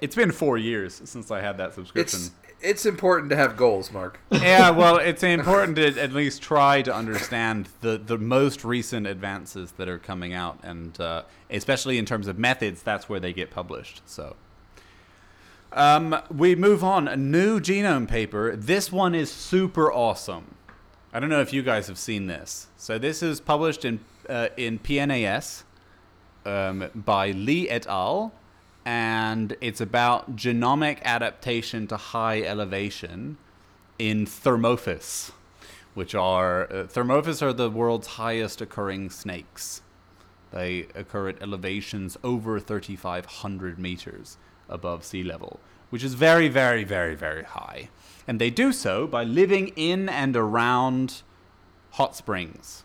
it's been four years since I had that subscription. It's it's important to have goals, Mark. yeah, well, it's important to at least try to understand the, the most recent advances that are coming out, and uh, especially in terms of methods, that's where they get published. So, um, we move on. A new genome paper. This one is super awesome. I don't know if you guys have seen this. So this is published in uh, in PNAS um, by Lee et al. And it's about genomic adaptation to high elevation in Thermophis, which are uh, Thermophis are the world's highest occurring snakes. They occur at elevations over 3,500 meters above sea level, which is very, very, very, very high. And they do so by living in and around hot springs.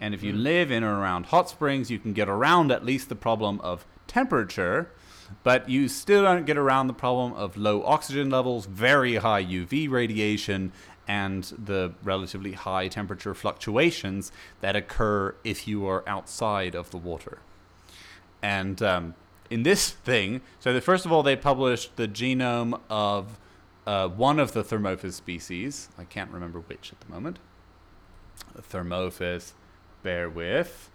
And if you live in or around hot springs, you can get around at least the problem of temperature, but you still don't get around the problem of low oxygen levels, very high UV radiation, and the relatively high temperature fluctuations that occur if you are outside of the water. And um, in this thing, so that first of all, they published the genome of uh, one of the Thermophis species. I can't remember which at the moment. Thermophis, bear with.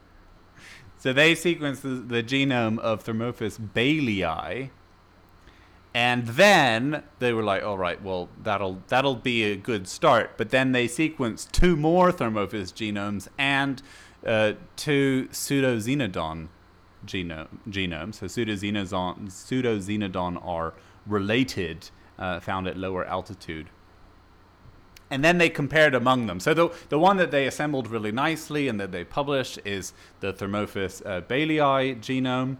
So they sequenced the, the genome of Thermophis bailey, and then they were like, "All right, well that'll that'll be a good start." But then they sequenced two more Thermophis genomes and uh, two pseudoxenodon genome genomes. So pseudoxenodon pseudoxenodon are related, uh, found at lower altitude and then they compared among them. So the the one that they assembled really nicely and that they published is the Thermophis uh, genome,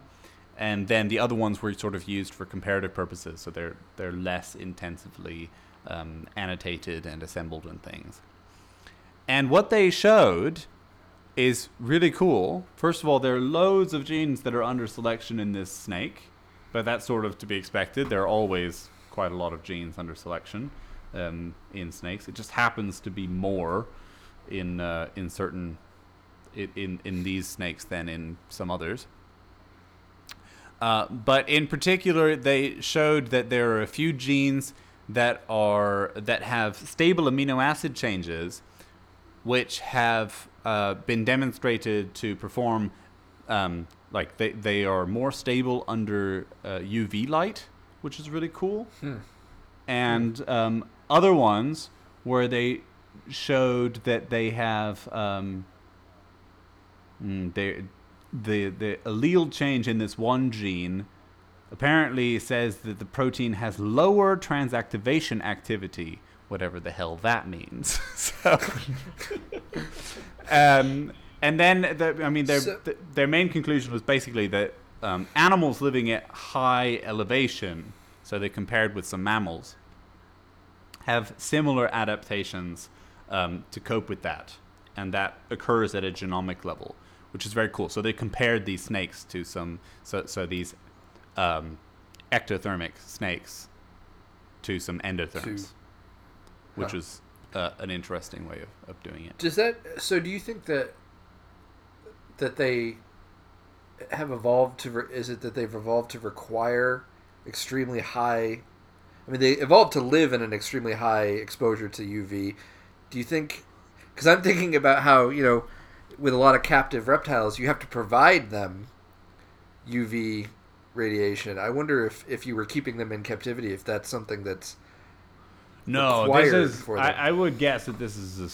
and then the other ones were sort of used for comparative purposes. So they're they're less intensively um, annotated and assembled and things. And what they showed is really cool. First of all, there are loads of genes that are under selection in this snake, but that's sort of to be expected. There are always quite a lot of genes under selection um, in snakes. It just happens to be more in uh, in certain in, in these snakes than in some others. Uh, but in particular, they showed that there are a few genes that are that have stable amino acid changes, which have uh, been demonstrated to perform um, like they, they are more stable under uh, UV light, which is really cool Hmm. and um, other ones where they showed that they have um, mm, they, the the allele change in this one gene apparently says that the protein has lower transactivation activity, whatever the hell that means. so, um, and then the, I mean, their So- th- their main conclusion was basically that um, animals living at high elevation, so they compared with some mammals, have similar adaptations um, to cope with that, and that occurs at a genomic level, which is very cool. So they compared these snakes to some, so so these um, ectothermic snakes to some endotherms, which Huh. was uh, an interesting way of, of doing it. Does that so? Do you think that that they have evolved to? Re, is it that they've evolved to require extremely high? I mean, they evolved to live in an extremely high exposure to UV. Do you think? Because I'm thinking about how you know, with a lot of captive reptiles, you have to provide them UV radiation. I wonder if if you were keeping them in captivity, if that's something that's No, this is. I. I would guess that this is a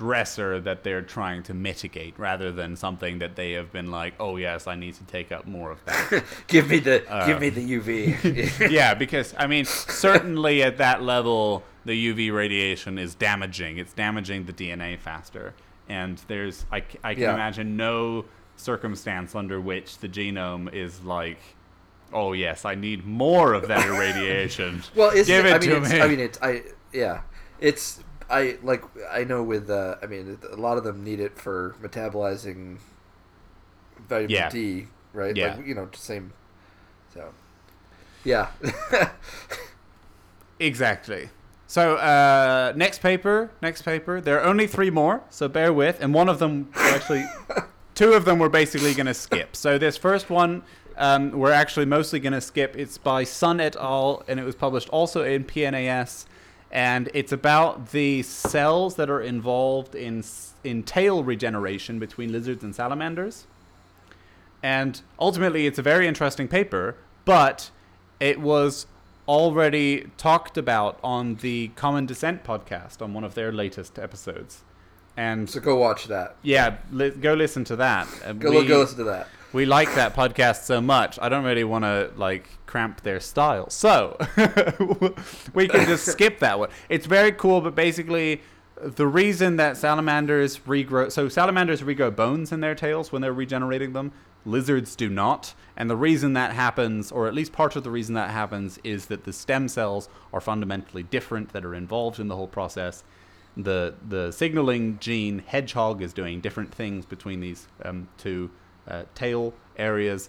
stressor that they're trying to mitigate, rather than something that they have been like, "Oh yes, I need to take up more of that." give me the Uh, give me the UV. yeah, because I mean, certainly at that level, the UV radiation is damaging. It's damaging the DNA faster, and there's I, I can Yeah. imagine no circumstance under which the genome is like, "Oh yes, I need more of that irradiation." Well, it's, Give it I mean, to me. I mean, it's I yeah, it's I like I know with uh, I mean a lot of them need it for metabolizing vitamin Yeah. D, right? Yeah. Like you know, same. So, yeah, Exactly. So uh, next paper, next paper. There are only three more, so bear with. And one of them, actually, two of them we're basically going to skip. So this first one, um, we're actually mostly going to skip. It's by Sun et al. and it was published also in PNAS, and it's about the cells that are involved in in tail regeneration between lizards and salamanders. And ultimately, it's a very interesting paper, but it was already talked about on the Common Descent podcast on one of their latest episodes. And so go watch that. yeah, li- go listen to that. Uh, Go we, go listen to that. We like that podcast so much. I don't really want to like cramp their style, so we can just skip that one. It's very cool, but basically, the reason that salamanders regrow so salamanders regrow bones in their tails when they're regenerating them. Lizards do not, and the reason that happens, or at least part of the reason that happens, is that the stem cells are fundamentally different that are involved in the whole process the the signaling gene hedgehog is doing different things between these um, two uh, tail areas.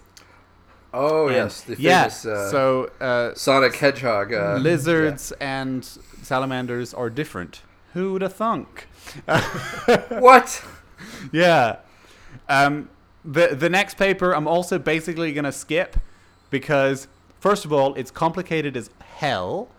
Oh And- yes, the yeah. famous uh, so uh, Sonic Hedgehog. Uh, lizards and salamanders are different. Who'da thunk? What? yeah. Um, the the next paper I'm also basically gonna skip because first of all it's complicated as hell.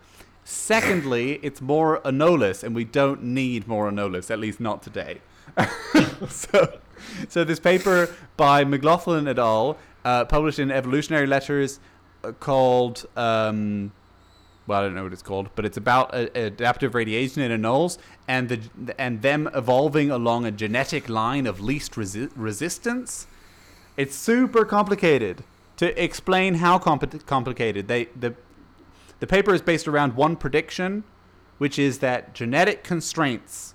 Secondly, it's more anolis, and we don't need more anolis, at least not today. so, so this paper by McGlothlin et al., uh, published in Evolutionary Letters, uh, called um, well, I don't know what it's called, but it's about uh, adaptive radiation in anoles and the and them evolving along a genetic line of least resi- resistance. It's super complicated to explain how compli complicated they the the paper is based around one prediction, which is that genetic constraints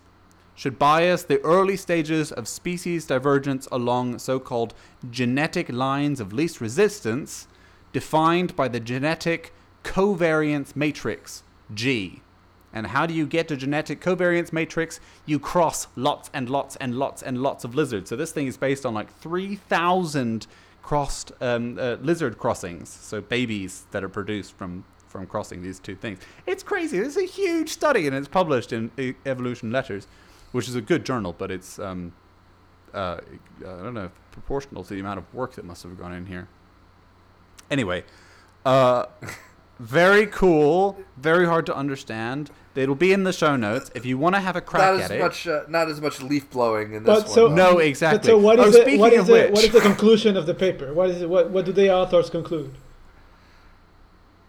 should bias the early stages of species divergence along so-called genetic lines of least resistance defined by the genetic covariance matrix G. And how do you get a genetic covariance matrix? You cross lots and lots and lots and lots of lizards. So this thing is based on like 3,000 crossed um, uh, lizard crossings, so babies that are produced from from crossing these two things. It's crazy. It's a huge study, and it's published in Evolution Letters, which is a good journal, but it's um, uh, I don't know proportional to the amount of work that must have gone in here. Anyway, uh, very cool, very hard to understand. It'll be in the show notes if you want to have a crack Not at as it. much. Uh, not as much leaf blowing in this But so one. No, But exactly. so what Oh, it? speaking What is of the which- is the conclusion of the paper? What is it? What what do the authors conclude?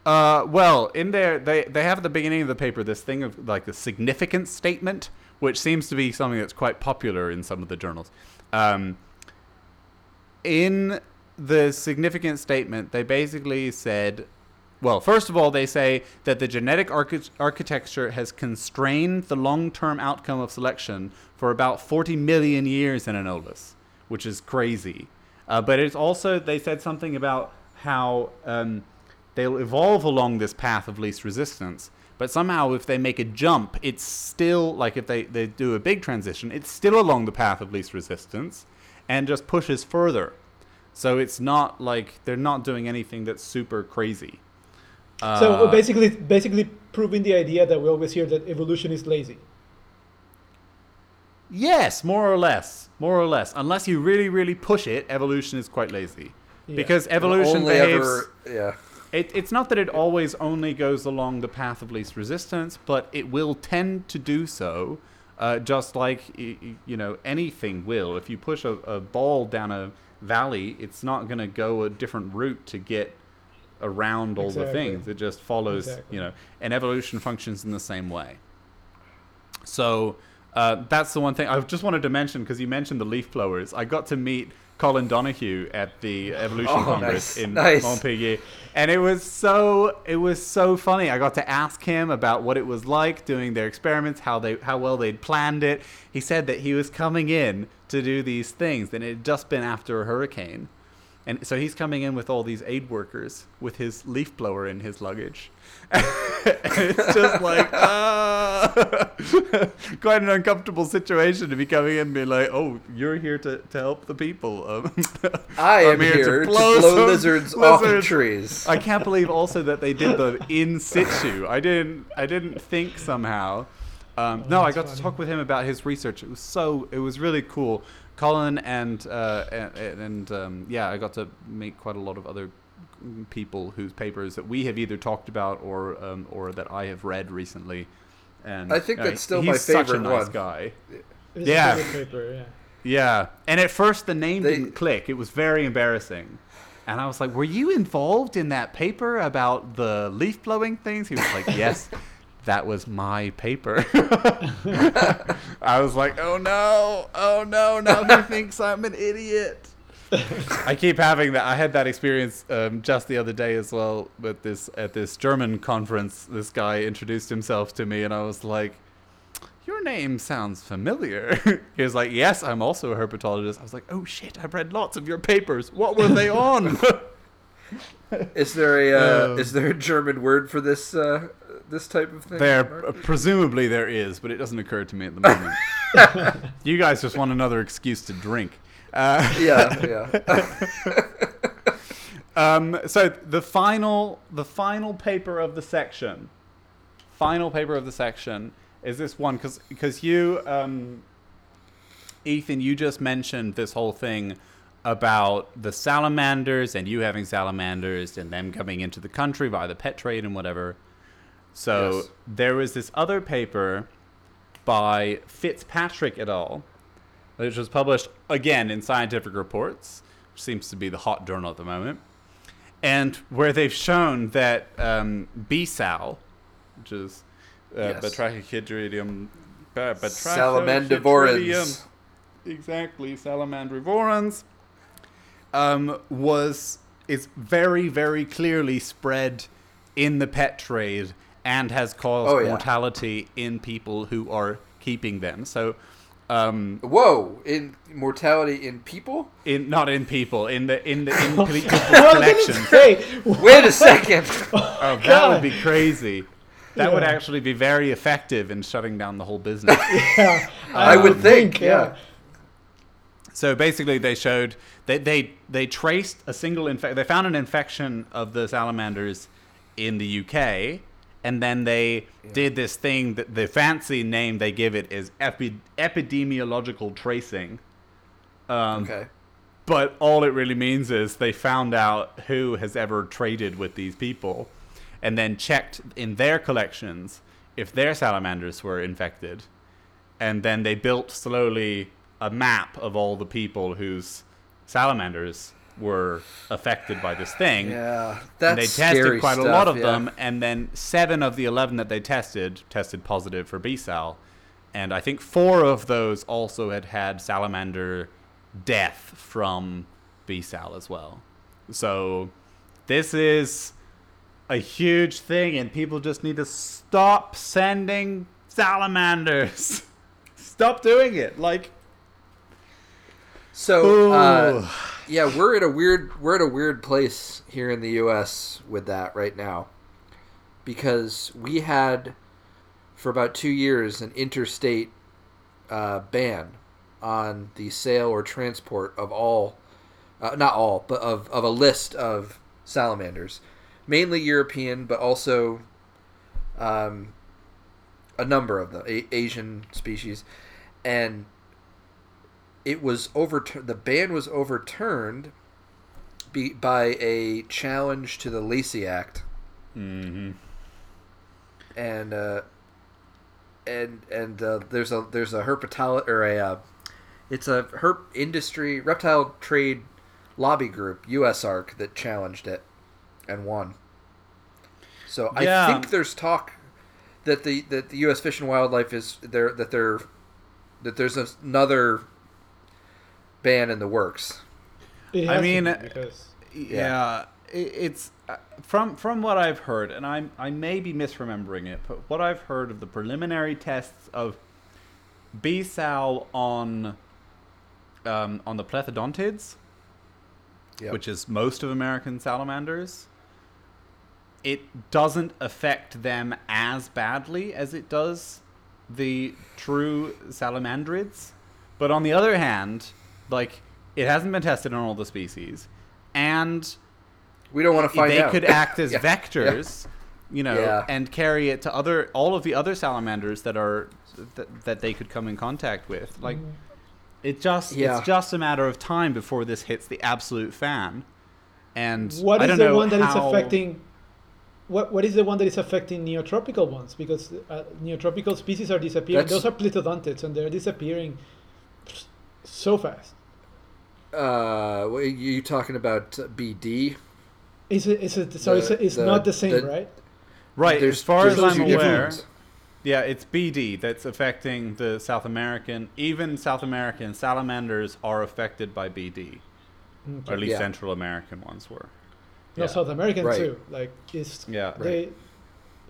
Uh, well, in there, they, they have at the beginning of the paper this thing of like the significance statement, which seems to be something that's quite popular in some of the journals. Um, in the significant statement, they basically said, well, first of all, they say that the genetic archi- architecture has constrained the long term outcome of selection for about 40 million years in Anolis, which is crazy. Uh, but it's also, they said something about how um, they'll evolve along this path of least resistance. But somehow, if they make a jump, it's still like if they, they do a big transition, it's still along the path of least resistance and just pushes further. So it's not like they're not doing anything that's super crazy. so Uh, basically, basically proving the idea that we always hear that evolution is lazy. Yes, more or less. More or less. Unless you really, really push it, evolution is quite lazy. Yeah. Because evolution Only behaves. ever, yeah. It, it's not that it always only goes along the path of least resistance, but it will tend to do so, uh, just like you know anything will. If you push a, a ball down a valley, it's not going to go a different route to get around all the things. It just follows, Exactly. you know, and evolution functions in the same way. So uh, that's the one thing I just wanted to mention because you mentioned the leaf blowers. I got to meet Colin Donihue at the Evolution Oh, Congress nice, in nice. Montpellier, and it was so it was so funny. I got to ask him about what it was like doing their experiments, how they how well they'd planned it. He said that he was coming in to do these things, and it had just been after a hurricane. And so he's coming in with all these aid workers with his leaf blower in his luggage. it's just like, ah, quite an uncomfortable situation to be coming in and be like, oh, you're here to, to help the people. Um, I am I'm here, to blow, some lizards, off of trees. I can't believe also that they did the in situ. I didn't. I didn't think somehow. Um, no, I got to talk with him about his research. It was so. It was really cool. Colin and uh, and, and um, yeah, I got to meet quite a lot of other people whose papers that we have either talked about or um, or that I have read recently. And I think you know, that's still he's my such a favorite nice one. guy. It is Yeah. a good paper, yeah. Yeah. And at first the name They- didn't click. It was very embarrassing. And I was like, "Were you involved in that paper about the leaf blowing things?" He was like, "Yes, that was my paper." I was like, "Oh no. Oh no, now he thinks I'm an idiot." I keep having that. I had that experience um, just the other day as well with this at this German conference. This guy introduced himself to me, and I was like, "Your name sounds familiar." he was like, "Yes, I'm also a herpetologist." I was like, "Oh shit, I've read lots of your papers. What were they on?" Is there a uh, Uh, is there a German word for this uh, this type of thing? there, presumably there is, but it doesn't occur to me at the moment. you guys just want another excuse to drink. Uh, yeah, yeah. Um, so the final, the final paper of the section, final paper of the section is this one because because you, um, Ethan, you just mentioned this whole thing about the salamanders and you having salamanders and them coming into the country via the pet trade and whatever. So Yes. there was this other paper by Fitzpatrick et al., which was published again in Scientific Reports, which seems to be the hot journal at the moment, and where they've shown that um, B-sal, which is uh, Yes. Batrachochytrium, ba- Salamandivorans. exactly, Salamandrivorans, um, was is very very clearly spread in the pet trade and has caused Oh, yeah. mortality in people who are keeping them. So. Um, Whoa! In mortality in people? in not in people in the in the in people's Well, I was gonna collections. say, Wait a second. Oh, that would be crazy. That would actually be very effective in shutting down the whole business. yeah, I would think, yeah. so basically, they showed they they they traced a single infect. They found an infection of the salamanders in the UK, and then they did this thing that the fancy name they give it is epi- epidemiological tracing. Um, Okay. But all it really means is they found out who has ever traded with these people and then checked in their collections if their salamanders were infected. And then they built slowly a map of all the people whose salamanders were affected by this thing. Yeah, that's and they tested quite a lot of yeah. them, and then seven of the eleven that they tested tested positive for B sal, and I think four of those also had had salamander death from B sal as well. So this is a huge thing, and people just need to stop sending salamanders. stop doing it. Like, So, uh, yeah, we're at a weird we're at a weird place here in the U.S. with that right now, because we had for about two years an interstate uh, ban on the sale or transport of all, uh, not all, but of of a list of salamanders, mainly European, but also um, a number of them, a- Asian species, and it was overturned. The ban was overturned be- by a challenge to the Lacey Act, hmm and uh, and and uh, there's a there's a herpetolo or a uh, it's a herp industry reptile trade lobby group USARC that challenged it and won. So Yeah. I think there's talk that the that the U.S. Fish and Wildlife is there that they're that there's another ban in the works. I mean, be because yeah, i it's uh, from from what I've heard, and I I may be misremembering it, but what I've heard of the preliminary tests of B sal on um, on the plethodontids, Yep. which is most of American salamanders, it doesn't affect them as badly as it does the true salamandrids. But on the other hand, like it hasn't been tested on all the species, and we don't want to find they out. could act as Yeah. vectors, you know, Yeah. and carry it to other all of the other salamanders that are that, that they could come in contact with. Like it just Yeah. it's just a matter of time before this hits the absolute fan. And what I is don't the know one that is how- affecting? What what is the one that is affecting neotropical ones? Because uh, neotropical species are disappearing. That's- Those are plethodontids, and they're disappearing so fast. Uh, what, you you talking about BD? Is it? Is it? So The- it's, it's the- not the same, the- right? Right, There's- as far as I'm two different aware, yeah, it's BD that's affecting the South American. Even South American salamanders are affected by BD, or at least Yeah. Central American ones were. No, Yeah. South American Right. too. Like it's Yeah. they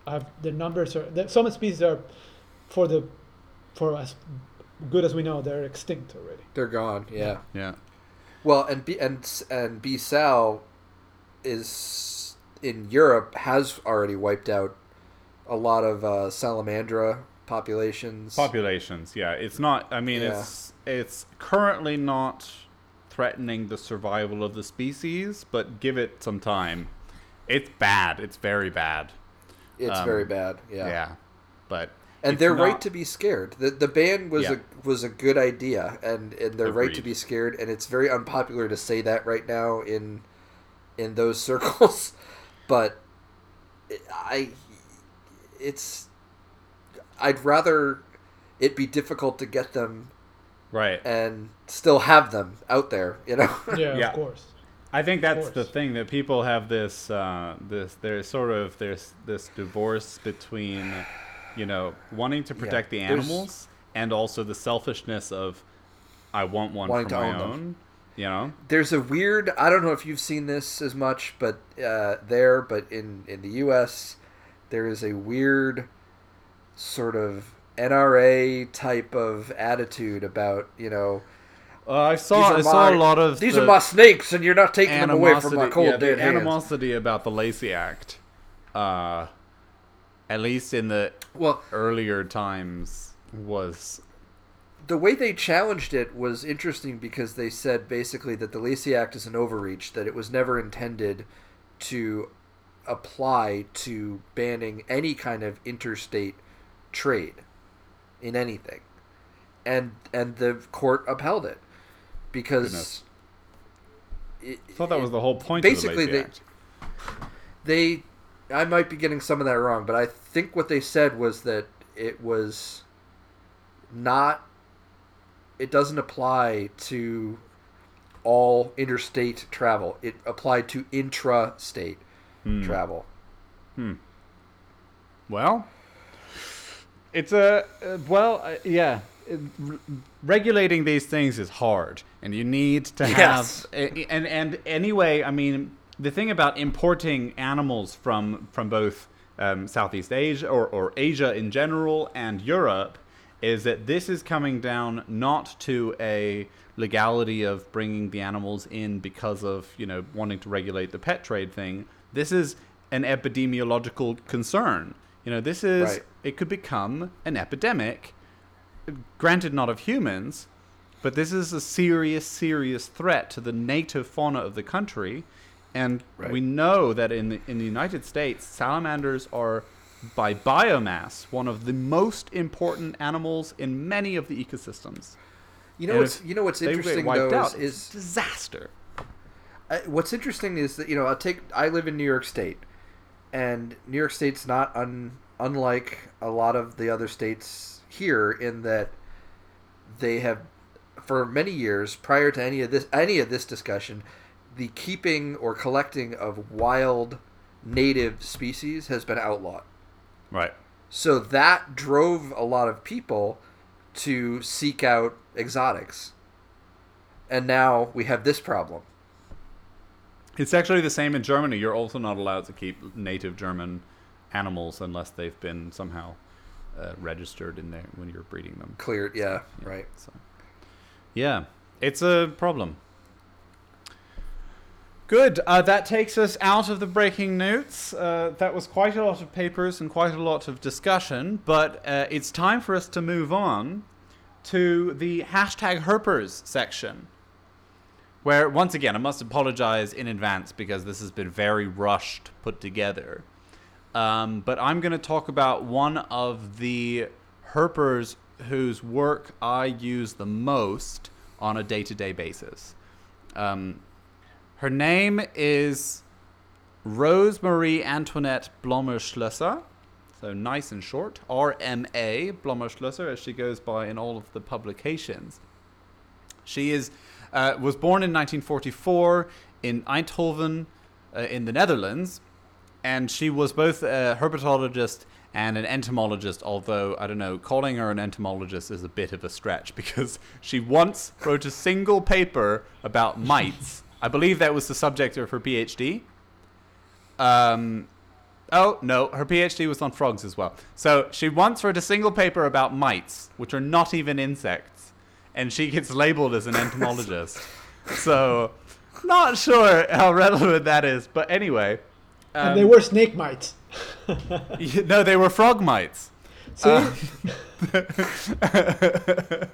have the numbers are that some species are for the for as good as we know they're extinct already. They're gone. Yeah. Yeah. Well, and B and and B Sal is in Europe has already wiped out a lot of uh, salamandra populations. Populations, yeah. It's not. I mean, Yeah. it's it's currently not threatening the survival of the species, but give it some time. It's bad. It's very bad. it's um, very bad. Yeah. Yeah. But And it's they're right to be scared. The the ban was Yeah. a was a good idea, and, and they're right to be scared. And it's very unpopular to say that right now in in those circles, but I it's I'd rather it be difficult to get them right. and still have them out there. You know. Yeah, Yeah. of course. I think that's the thing that people have this uh, this there's sort of there's this divorce between you know wanting to protect the animals and also the selfishness of I want one for my own them. You know. There's a weird. I don't know if you've seen this as much, but uh, there, but in in the U.S., there is a weird sort of NRA type of attitude about you know Uh, I saw I saw my- a lot of these the are my snakes, and you're not taking them away from my cold yeah, the dead hands. animosity about the Lacey Act. Uh, at least in the Well, earlier times was the way they challenged it was interesting because they said basically that the Lacey Act is an overreach, that it was never intended to apply to banning any kind of interstate trade in anything. And and the court upheld it because it, I thought that was the whole point basically of the they- Act. they I might be getting some of that wrong, but I think what they said was that it was not it doesn't apply to all interstate travel. It applied to intra-state travel. Well, it's a uh, well, uh, yeah. it- r- regulating these things is hard, and you need to Yes. have. a- And and anyway, I mean, the thing about importing animals from from both um, Southeast Asia or or Asia in general and Europe is that this is coming down not to a legality of bringing the animals in because of you know wanting to regulate the pet trade thing. This is an epidemiological concern. You know, this is Right. it could become an epidemic. Granted, not of humans, but this is a serious, serious threat to the native fauna of the country. And Right. we know that in the, in the United States, salamanders are, by biomass, one of the most important animals in many of the ecosystems. You know And what's you know what's interesting wiped though out, is, it's a disaster. Uh, what's interesting is that you know I take I live in New York State, and New York State's not un, unlike a lot of the other states here in that they have for many years prior to any of this any of this discussion, the keeping or collecting of wild native species has been outlawed. Right. So that drove a lot of people to seek out exotics. And now we have this problem. It's actually the same in Germany. You're also not allowed to keep native German animals unless they've been somehow uh, registered in there when you're breeding them. Cleared, yeah, right. So, yeah, it's a problem. Good. Uh, that takes us out of the breaking notes. Uh, that was quite a lot of papers and quite a lot of discussion, but uh, it's time for us to move on to the hashtag Herpers section. Where, once again, I must apologize in advance because this has been very rushed put together. Um, but I'm going to talk about one of the herpers whose work I use the most on a day to day basis. Um, her name is Rose Marie Antoinette Blommers-Schlösser. So nice and short. RMA Blommers-Schlösser, as she goes by in all of the publications. She is uh, was born in 1944 in Eindhoven, uh, in the Netherlands, and she was both a herpetologist and an entomologist. Although I don't know, calling her an entomologist is a bit of a stretch because she once wrote a single paper about mites. I believe that was the subject of her PhD. Um, oh no, her PhD was on frogs as well. So she once wrote a single paper about mites, which are not even insects, and she gets labeled as an entomologist. so, not sure how relevant that is, but anyway. and they um, were snake mites. no, they were frog mites. See, Uh,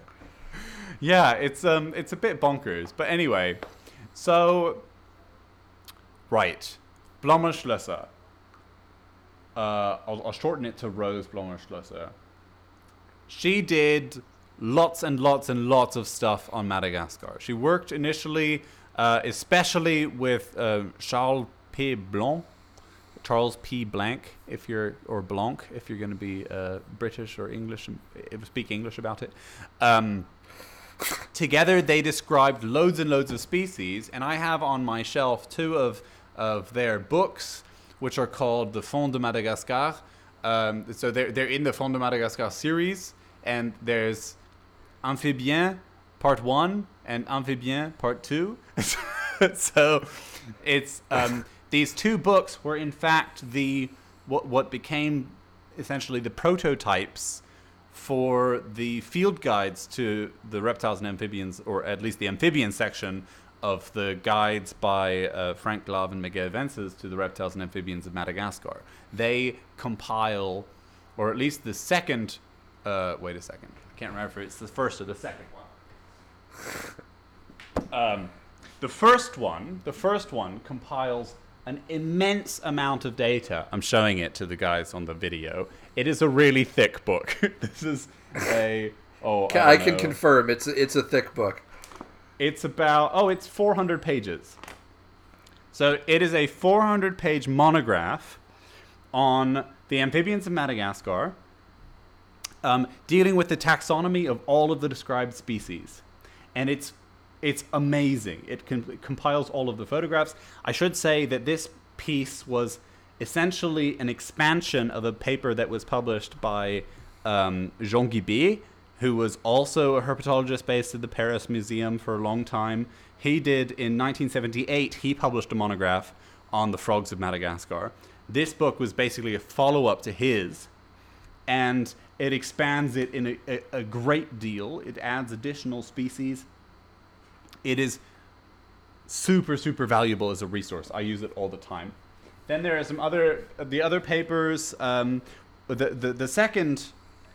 yeah, it's um, it's a bit bonkers, but anyway. So, right, Blommers-Schlösser. Uh, I'll, I'll shorten it to Rose Blommers-Schlösser. She did lots and lots and lots of stuff on Madagascar. She worked initially, uh, especially with uh, Charles P. Blanc, Charles P. Blank, if you're or Blanc, if you're going to be uh, British or English, and speak English about it. Um, together, they described loads and loads of species, and I have on my shelf two of of their books, which are called the Faune de Madagascar. Um, so they're they're in the Faune de Madagascar series, and there's Amphibien Part One and Amphibien Part Two. so it's um, these two books were in fact the what what became essentially the prototypes for the field guides to the reptiles and amphibians, or at least the amphibian section of the guides by uh, Frank Glaw and Miguel Vences to the reptiles and amphibians of Madagascar. They compile, or at least the second. Uh, wait a second. I can't remember if it's the first or the second one. Um, the first one, the first one compiles an immense amount of data. I'm showing it to the guys on the video. It is a really thick book. this is a oh I, I can know. confirm it's a, it's a thick book. It's about oh, it's 400 pages. So it is a 400 page monograph on the amphibians of Madagascar, um, dealing with the taxonomy of all of the described species, and it's it's amazing. It, com- it compiles all of the photographs. I should say that this piece was essentially an expansion of a paper that was published by um, Jean Guibé, who was also a herpetologist based at the Paris Museum for a long time. He did in 1978, he published a monograph on the frogs of Madagascar. This book was basically a follow up to his, and it expands it in a, a, a great deal. It adds additional species. It is super, super valuable as a resource. I use it all the time. Then there are some other, the other papers. Um, the, the, the second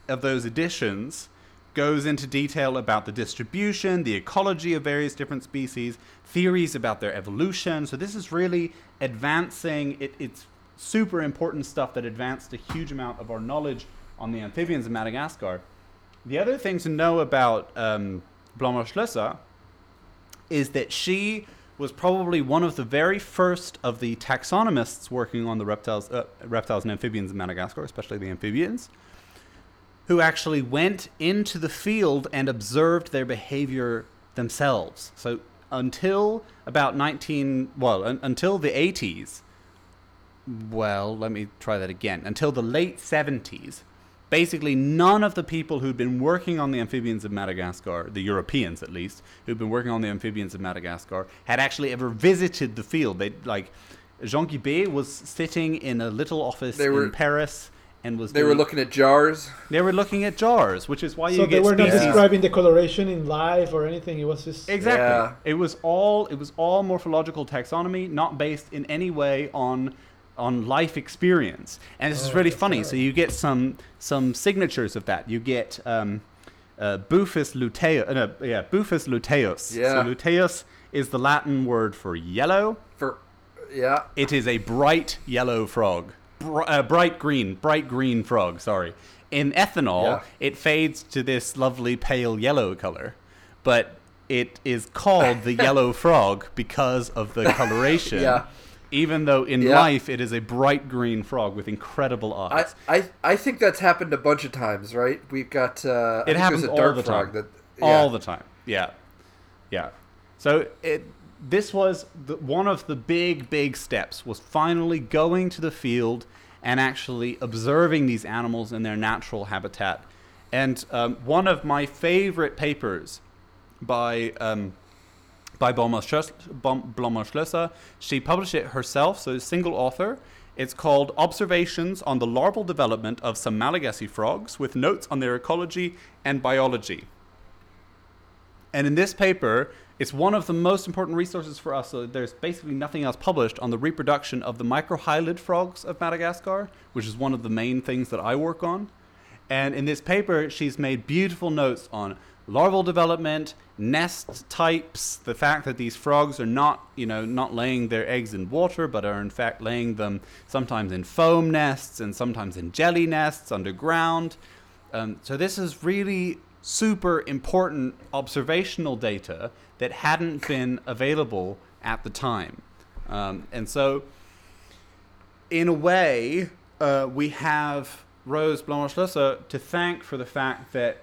of those editions goes into detail about the distribution, the ecology of various different species, theories about their evolution. So this is really advancing. It, it's super important stuff that advanced a huge amount of our knowledge on the amphibians of Madagascar. The other thing to know about um, Schlösser is that she was probably one of the very first of the taxonomists working on the reptiles, uh, reptiles and amphibians in Madagascar, especially the amphibians who actually went into the field and observed their behavior themselves. So until about 19, well, un- until the 80s, well, let me try that again. Until the late 70s, basically none of the people who'd been working on the amphibians of Madagascar, the Europeans at least, who'd been working on the amphibians of Madagascar, had actually ever visited the field. They like Jean Guibé was sitting in a little office They were- in Paris and was They were looking at jars. they were looking at jars, which is why you get. So they get were not describing the coloration in life or anything. It was just Exactly. Yeah. It was all it was all morphological taxonomy, not based in any way on on life experience. And this is Oh, really funny. right. So you get some some signatures of that. You get um, uh, Boophis luteus. Uh, no, yeah, Boophis luteus. Yeah. So luteus is the Latin word for yellow. For yeah, It is a bright yellow frog. Br- uh, bright green, bright green frog, sorry. In ethanol, Yeah. it fades to this lovely pale yellow color, but it is called the yellow frog because of the coloration. Yeah. Even though in Yeah. life it is a bright green frog with incredible eyes. I I think that's happened a bunch of times, right? We've got uh, it happens a all the frog time. that All yeah. the time. Yeah. Yeah. So it this was the, one of the big big steps was finally going to the field and actually observing these animals in their natural habitat. And um, one of my favorite papers by um, by Blommers-Schlösser. She published it herself, so single author. It's called Observations on the Larval Development of Some Malagasy Frogs with Notes on Their Ecology and Biology. And in this paper, it's one of the most important resources for us. So there's basically nothing else published on the reproduction of the microhylid frogs of Madagascar, which is one of the main things that I work on. And in this paper, she's made beautiful notes on larval development, nest types, the fact that these frogs are not, you know, not laying their eggs in water, but are in fact laying them sometimes in foam nests and sometimes in jelly nests underground. Um, so this is really super important observational data that hadn't been available at the time. Um, and so, in a way, uh, we have Rose Blommers-Schlösser to thank for the fact that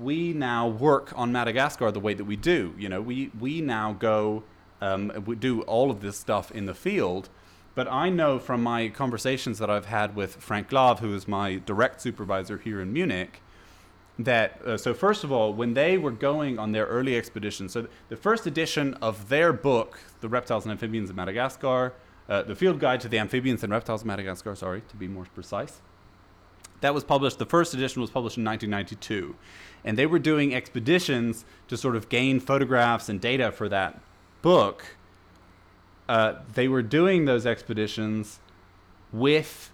we now work on Madagascar the way that we do. You know, we, we now go, um, we do all of this stuff in the field. But I know from my conversations that I've had with Frank Glaw, who is my direct supervisor here in Munich, that uh, so first of all when they were going on their early expeditions so the first edition of their book the reptiles and amphibians of madagascar uh, the field guide to the amphibians and reptiles of madagascar sorry to be more precise that was published the first edition was published in 1992 and they were doing expeditions to sort of gain photographs and data for that book uh, they were doing those expeditions with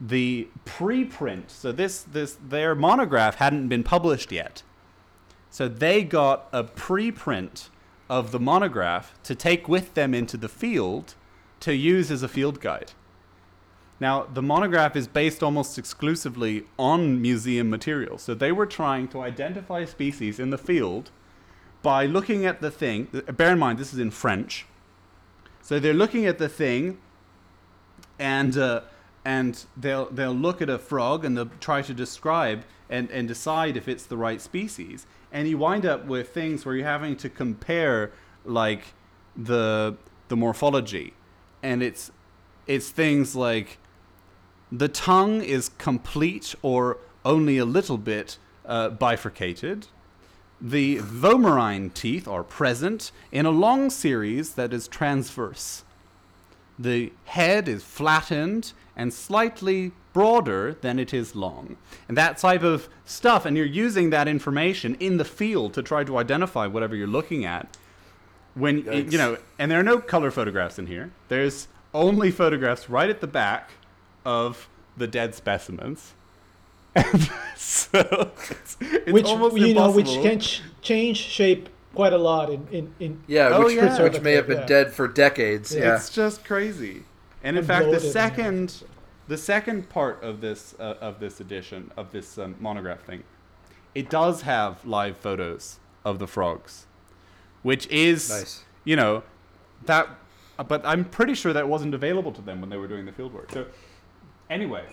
the preprint. So this this their monograph hadn't been published yet. So they got a preprint of the monograph to take with them into the field to use as a field guide. Now, the monograph is based almost exclusively on museum material. So they were trying to identify species in the field by looking at the thing. Bear in mind, this is in French. So they're looking at the thing and uh, and they'll they'll look at a frog and they'll try to describe and, and decide if it's the right species. And you wind up with things where you're having to compare like the the morphology. And it's it's things like the tongue is complete or only a little bit uh, bifurcated. The vomerine teeth are present in a long series that is transverse. The head is flattened and slightly broader than it is long. And that type of stuff, and you're using that information in the field to try to identify whatever you're looking at. When, Yikes. you know, and there are no color photographs in here. There's only photographs right at the back of the dead specimens. So it's, it's which almost you know which can ch- change shape quite a lot in in, in Yeah, Oh, which, yeah. which may have been Yeah. dead for decades. Yeah. It's just crazy. And in And fact, the second, the second part of this uh, of this edition of this um, monograph thing, it does have live photos of the frogs, which is Nice. you know that. But I'm pretty sure that wasn't available to them when they were doing the field work. So anyway,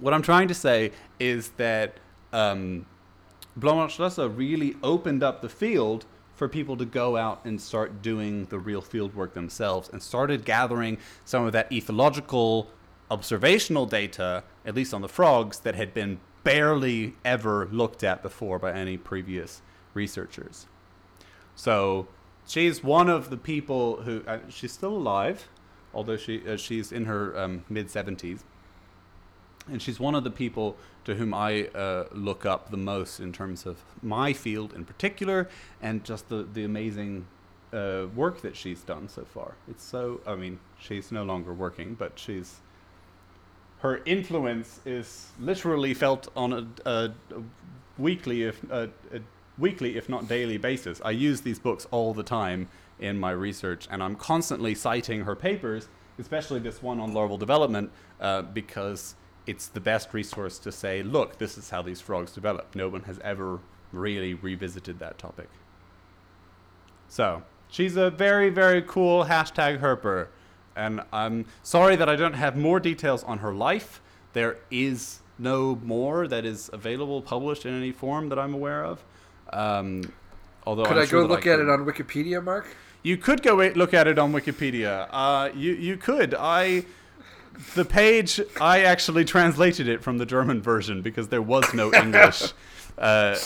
what I'm trying to say is that um, Blommers-Schlösser really opened up the field for people to go out and start doing the real field work themselves and started gathering some of that ethological observational data, at least on the frogs, that had been barely ever looked at before by any previous researchers. So she's one of the people who uh, she's still alive, although she uh, she's in her um, mid seventies, and she's one of the people to whom I uh, look up the most in terms of my field in particular, and just the the amazing uh, work that she's done so far. It's so I mean she's no longer working, but she's her influence is literally felt on a, a, a weekly, if a, a weekly, if not daily basis. I use these books all the time in my research, and I'm constantly citing her papers, especially this one on larval development, uh, because it's the best resource to say, look, this is how these frogs develop. No one has ever really revisited that topic. So she's a very, very cool hashtag herper. And I'm sorry that I don't have more details on her life. There is no more that is available, published in any form that I'm aware of. Um, although Could I'm i sure go look at it on Wikipedia, Mark? You could go look at it on Wikipedia. Uh, you you could. I the page I actually translated it from the German version because there was no English uh,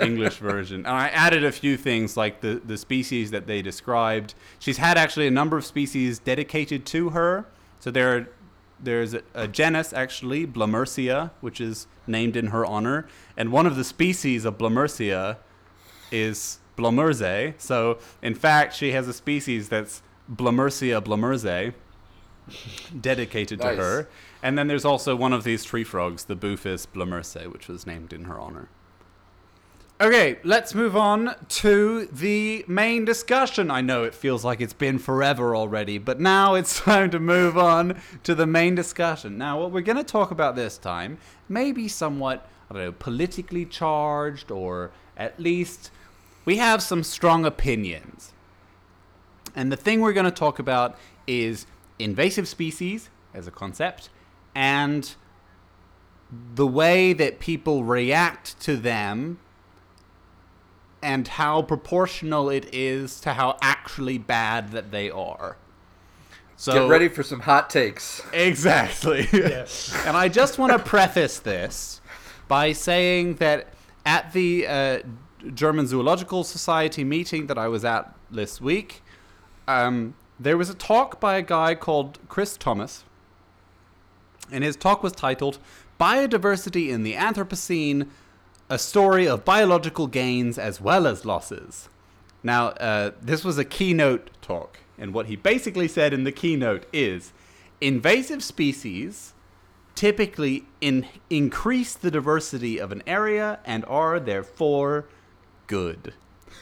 English version, and I added a few things like the the species that they described. She's had actually a number of species dedicated to her. So there are there's a, a genus actually Blommersia, which is named in her honor, and one of the species of Blommersia is blommersae. So, in fact, she has a species that's Blommersia blommersae, dedicated to her. And then there's also one of these tree frogs, the Boophis blommersae, which was named in her honor. Okay, let's move on to the main discussion. I know it feels like it's been forever already, but now it's time to move on to the main discussion. Now, what we're going to talk about this time may be somewhat, I don't know, politically charged, or at least we have some strong opinions. And the thing we're going to talk about is invasive species as a concept and the way that people react to them and how proportional it is to how actually bad that they are. So Get ready for some hot takes. Exactly. Yes. and I just want to preface this by saying that at the uh, German Zoological Society meeting that I was at this week, um, there was a talk by a guy called Chris Thomas. And his talk was titled Biodiversity in the Anthropocene A Story of Biological Gains as Well as Losses. Now, uh, this was a keynote talk. And what he basically said in the keynote is invasive species typically in- increase the diversity of an area and are therefore good.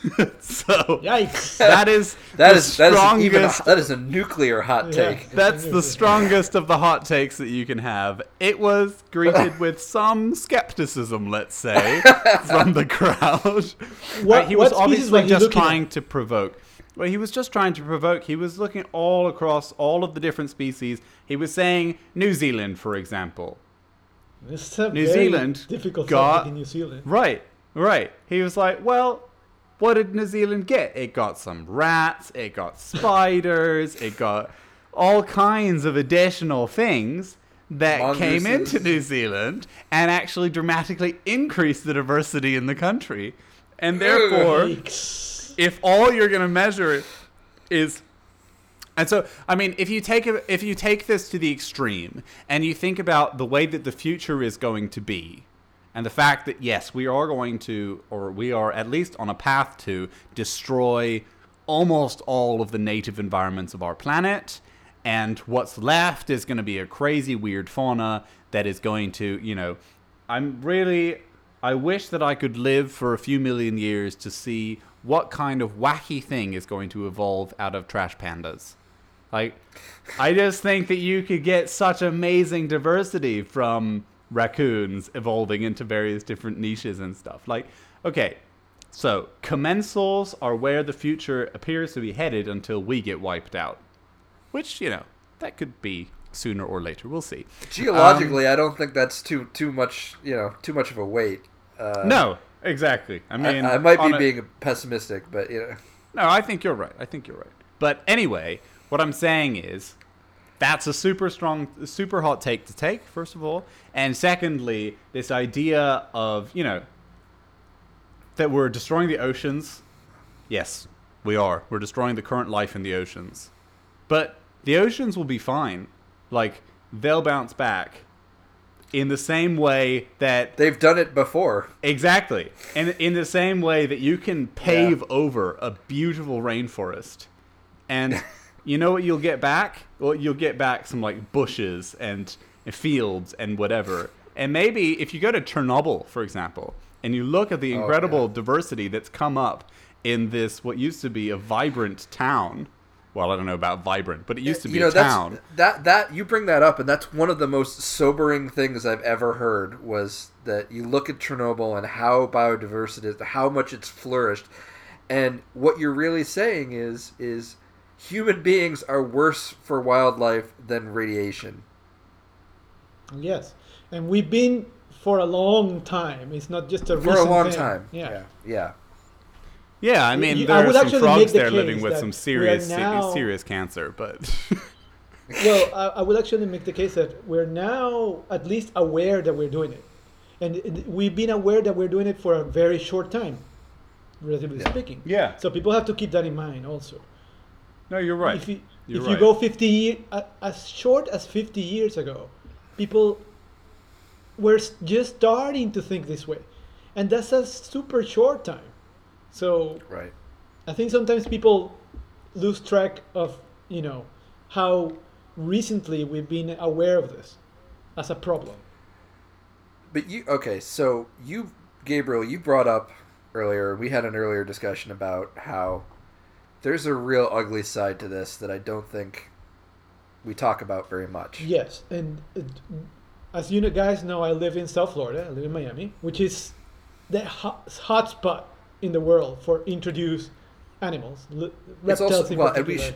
so Yikes. that is That the is that is even a, strongest- that is a nuclear hot Yeah. take. that's the strongest of the hot takes that you can have. It was greeted with some skepticism, let's say, from the crowd. What- Right, he was what species obviously just looking at? trying to provoke. Well, he was just trying to provoke. He was looking all across all of the different species. He was saying New Zealand, for example. It's a New very Zealand difficult got- in New Zealand. Right, right. He was like, well, what did New Zealand get? It got some rats, it got spiders, it got all kinds of additional things that came into New Zealand and actually dramatically increased the diversity in the country. And therefore, Yikes. if all you're going to measure is and so i mean if you take if you take this to the extreme and you think about the way that the future is going to be and the fact that yes we are going to or we are at least on a path to destroy almost all of the native environments of our planet. And what's left is going to be a crazy weird fauna that is going to you know i'm really i wish that i could live for a few million years to see what kind of wacky thing is going to evolve out of trash pandas. Like i just think that you could get such amazing diversity from raccoons evolving into various different niches and stuff. Like okay so commensals are where the future appears to be headed until we get wiped out which you know that could be sooner or later. We'll see. Geologically, I don't think that's too too much. You know, too much of a weight. Uh, no exactly. I I, mean I might be a- being pessimistic, but you know, no i think you're right. I think you're right. But anyway what i'm saying is that's a super strong super hot take to take first of all. And secondly this idea of you know that we're destroying the oceans. Yes we are. We're destroying the current life in the oceans. But the oceans will be fine. Like they'll bounce back in the same way that they've done it before. Exactly. And in the same way that you can pave over a beautiful rainforest. And you know what you'll get back? Well, you'll get back some like bushes and fields and whatever. And maybe if you go to Chernobyl, for example, and you look at the Oh, incredible yeah. diversity that's come up in this what used to be a vibrant town. Well, I don't know about vibrant, but it used to be you know, a town. that that you bring that up, and that's one of the most sobering things I've ever heard. Was that you look at Chernobyl and how biodiversity is, how much it's flourished, and what you're really saying is is human beings are worse for wildlife than radiation. Yes, and we've been for a long time. It's not just a For a long thing. time. Yeah. Yeah. Yeah, I mean, You- there I are some frogs make the there living with some serious, now- serious cancer, but Well, I, I would actually make the case that we're now at least aware that we're doing it, and we've been aware that we're doing it for a very short time, relatively Yeah. speaking. yeah, So people have to keep that in mind also. No, you're right. If you, You're if right. you go 50 years, as short as 50 years ago, people were just starting to think this way, and that's a super short time. So Right. I think sometimes people lose track of, you know, how recently we've been aware of this as a problem. But you okay? So you, Gabriel, you brought up earlier. We had an earlier discussion about how there's a real ugly side to this that I don't think we talk about very much. Yes, and as you guys know, I live in South Florida. I live in Miami, which is the hot, hot spot in the world for introduced animals, li- It's reptiles also in well, and we sh-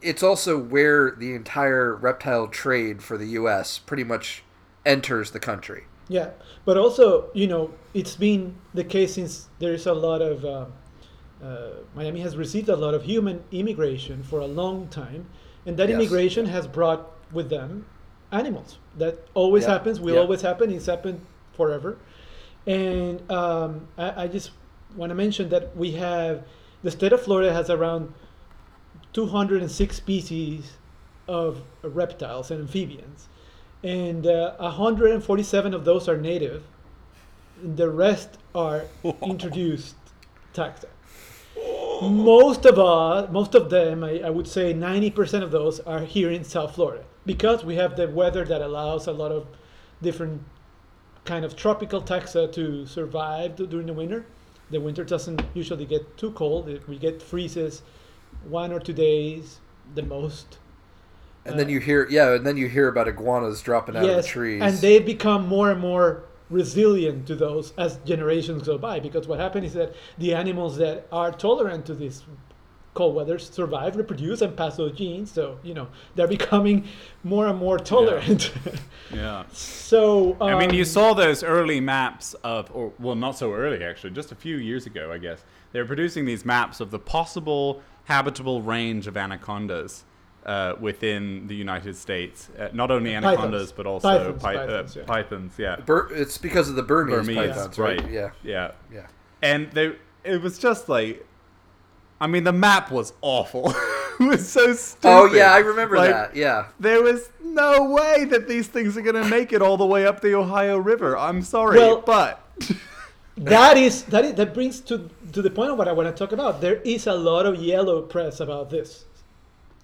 it's also where the entire reptile trade for the U.S. pretty much enters the country. Yeah, but also, you know, it's been the case since there is a lot of um, uh, Miami has received a lot of human immigration for a long time, and that Yes. immigration has brought with them animals. That always Yeah, happens. Will yeah. always happen. It's happened forever, and um, I, I just want to mention that we have the state of Florida has around 206 species of reptiles and amphibians, and uh, 147 of those are native. And the rest are introduced taxa. Most of us, most of them, I, I would say 90% of those are here in South Florida because we have the weather that allows a lot of different kind of tropical taxa to survive during the winter. The winter doesn't usually get too cold. It- We get freezes one or two days the most. And then Uh, you hear, yeah, and then you hear about iguanas dropping out of the trees. and they become more and more resilient to those as generations go by. Because what happens is that the animals that are tolerant to this cold weather survive, reproduce, and pass those genes. So you know they're becoming more and more tolerant. Yeah. so I mean, you um, saw those early maps of, or well, not so early actually, just a few years ago, I guess. They were producing these maps of the possible habitable range of anacondas uh, within the United States. Uh, not only anacondas, Pythons. but also Pythons, pi- pythons, uh, yeah. pythons. Yeah, Bur- it's because of the Burmese, Burmese, pythons, right? Yeah, yeah, yeah. and they, it was just like, I mean, the map was awful. it was so stupid. Oh yeah, I remember Like, that. Yeah. There was no way that these things are gonna make it all the way up the Ohio River. I'm sorry, Well- but that is that is that brings to to the point of what I want to talk about. There is a lot of yellow press about this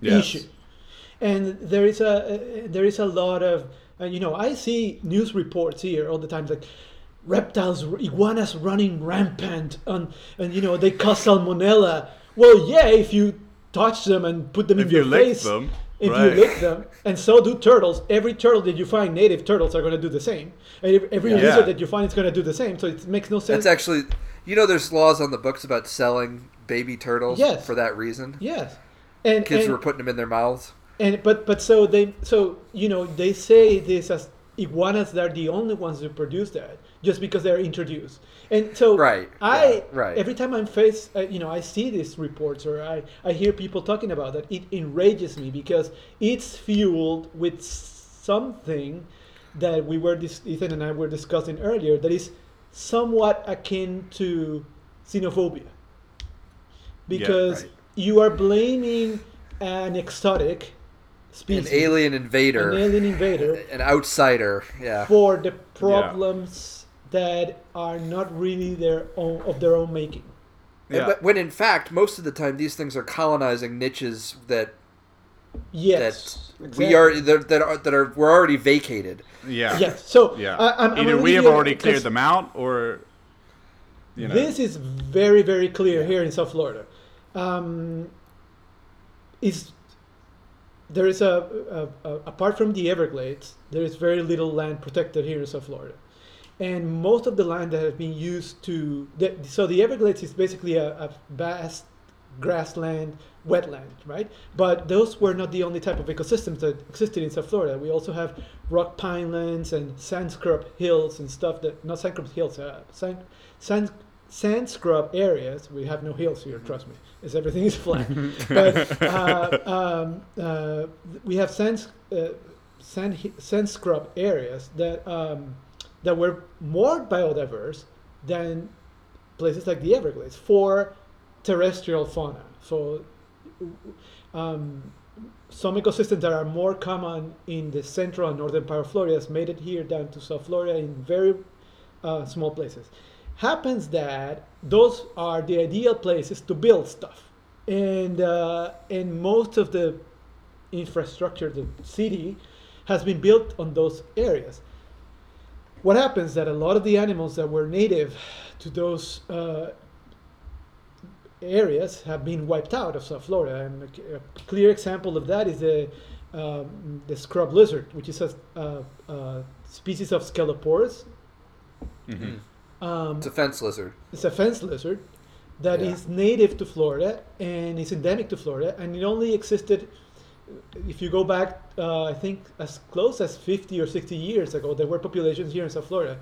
issue, and there is a uh, there is a lot of uh, you know I see news reports here all the time like reptiles iguanas running rampant and and you know they cause salmonella. Well, yeah, if you touch them and put them If in your you lick face, them, if right. you lick them, and so do turtles. Every turtle that you find, native turtles are going to do the same, and every Yeah. lizard that you find is going to do the same. So it makes no sense. That's actually, you know, there's laws on the books about selling baby turtles Yes. for that reason. yes, and Kids and, were putting them in their mouths. And but but so they so you know they say this as iguanas they're the only ones who produce that just because they're introduced. And so Right, I yeah, right. every time I'm faced uh, you know I see these reports or I I hear people talking about that it enrages me because it's fueled with something that we were dis- Ethan and I were discussing earlier that is somewhat akin to xenophobia because right. You are blaming an exotic species, An alien invader, an alien invader, an outsider. Yeah. for the problems that are not really their own of their own making. And Yeah. wh- When in fact, most of the time, these things are colonizing niches that Yes, that exactly. we are that, that are that are we're already vacated. yeah, Yes. So yeah. I, I'm, I'm Either we have already cleared them out, or you know, This is very very clear here in South Florida. Um, is there is a, a, a apart from the Everglades, there is very little land protected here in South Florida, and most of the land that has been used to the, so the Everglades is basically a, a vast grassland, wetland, right? But those were not the only type of ecosystems that existed in South Florida. We also have rock pinelands and sand scrub hills and stuff that not sand scrub hills, uh, sand, sand sand scrub areas. We have no hills here, trust me. It's everything is flat. but uh, um, uh, we have sand uh, sand sand scrub areas that um, that were more biodiverse than places like the Everglades for terrestrial fauna. So um, some ecosystems that are more common in the central and northern part of Florida has made it here down to South Florida in very uh, small places. Happens that those are the ideal places to build stuff, and uh, and most of the infrastructure, the city, has been built on those areas. What happens that a lot of the animals that were native to those uh, areas have been wiped out of South Florida, and a, a clear example of that is the um, the scrub lizard, which is a uh, uh, species of Sceloporus. Mhm. Um, It's a fence lizard. it's a fence lizard that is Yeah. native to Florida and is endemic to Florida, and it only existed. If you go back, uh, I think as close as 50 or 60 years ago, there were populations here in South Florida.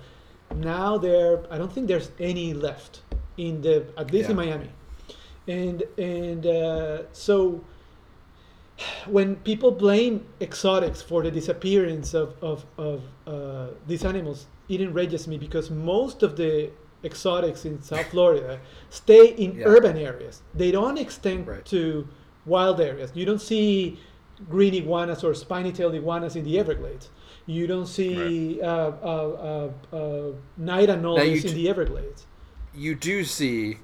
Now there, I don't think there's any left in the at least in Miami, and and uh, so when people blame exotics for the disappearance of, of, of uh, these animals, it enrages me because most of the exotics in South Florida stay in Yeah. urban areas. They don't extend Right. to wild areas. You don't see green iguanas or spiny-tailed iguanas in the Everglades. You don't see uh, uh, uh, uh, night anoles in the Everglades. You do see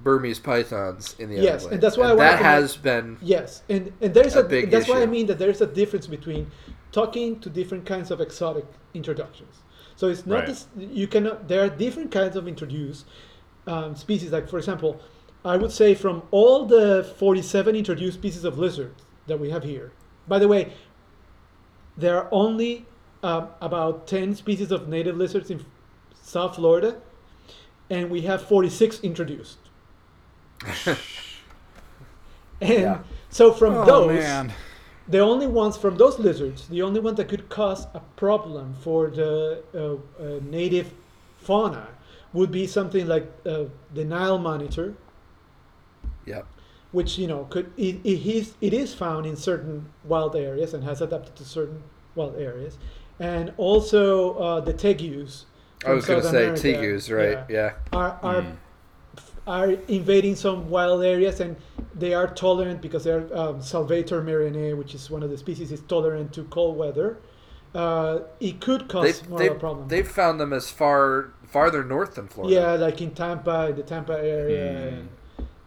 Burmese pythons in the Yes, Everglades. and that's why I wanted that make- has been Yes, and and there's A a, big that's why I mean that there's a difference between talking to different kinds of exotic introductions. So it's not Right. this, you cannot. There are different kinds of introduced um, species. Like for example, I would say from all the 47 introduced species of lizards that we have here. By the way, there are only um, about 10 species of native lizards in South Florida, and we have 46 introduced. And Yeah. so from Oh, those, man. The only ones from those lizards, the only one that could cause a problem for the uh, uh, native fauna would be something like uh, the Nile monitor, Yep. which you know could it, it is it is found in certain wild areas and has adapted to certain wild areas, and also uh, the tegus. I was going to say America, tegus, right? yeah, Yeah. are are Mm. are invading some wild areas and they are tolerant because they're um, Salvator merianae, which is one of the species, is tolerant to cold weather. Uh, it could cause They've, more they've, of a problem. they've found them as far farther north than Florida. yeah, like in Tampa, in the Tampa area, Mm. and,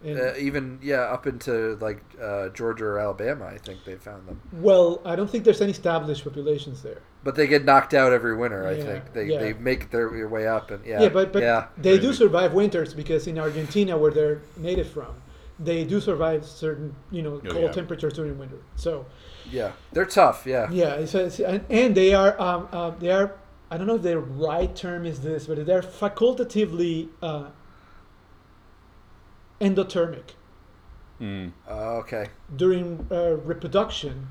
and Uh, even yeah, up into like uh, Georgia or Alabama, I think they found them. well, I don't think there's any established populations there. But they get knocked out every winter. I Yeah, think they, yeah. they make their way up and yeah. Yeah, but but yeah. they do survive winters because in Argentina, where they're native from, they do survive certain you know Oh, cold yeah. temperatures during winter. So yeah, they're tough. Yeah. Yeah, it's, it's, and, and they are um, uh, they are I don't know if the right term is this, but they're facultatively uh, endothermic Mm. Uh, okay. during uh, reproduction.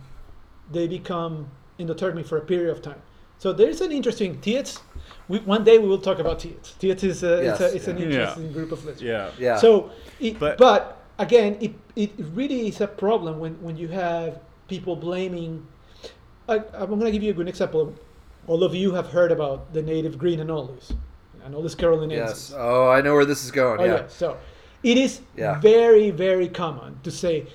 They become endothermic for a period of time. So there's an interesting Teiids. We, one day we will talk about Teiids. Teiids is a, it's, a, it's an yeah. interesting group of lizards. Yeah. Yeah. So, it, But- but, again, it, it really is a problem when, when you have people blaming. I, I'm going to give you a good example. All of you have heard about the native green anoles, Anolis carolinensis. yes. Oh, I know where this is going. Oh, yeah. yeah. So, it is Yeah. very, very common to say,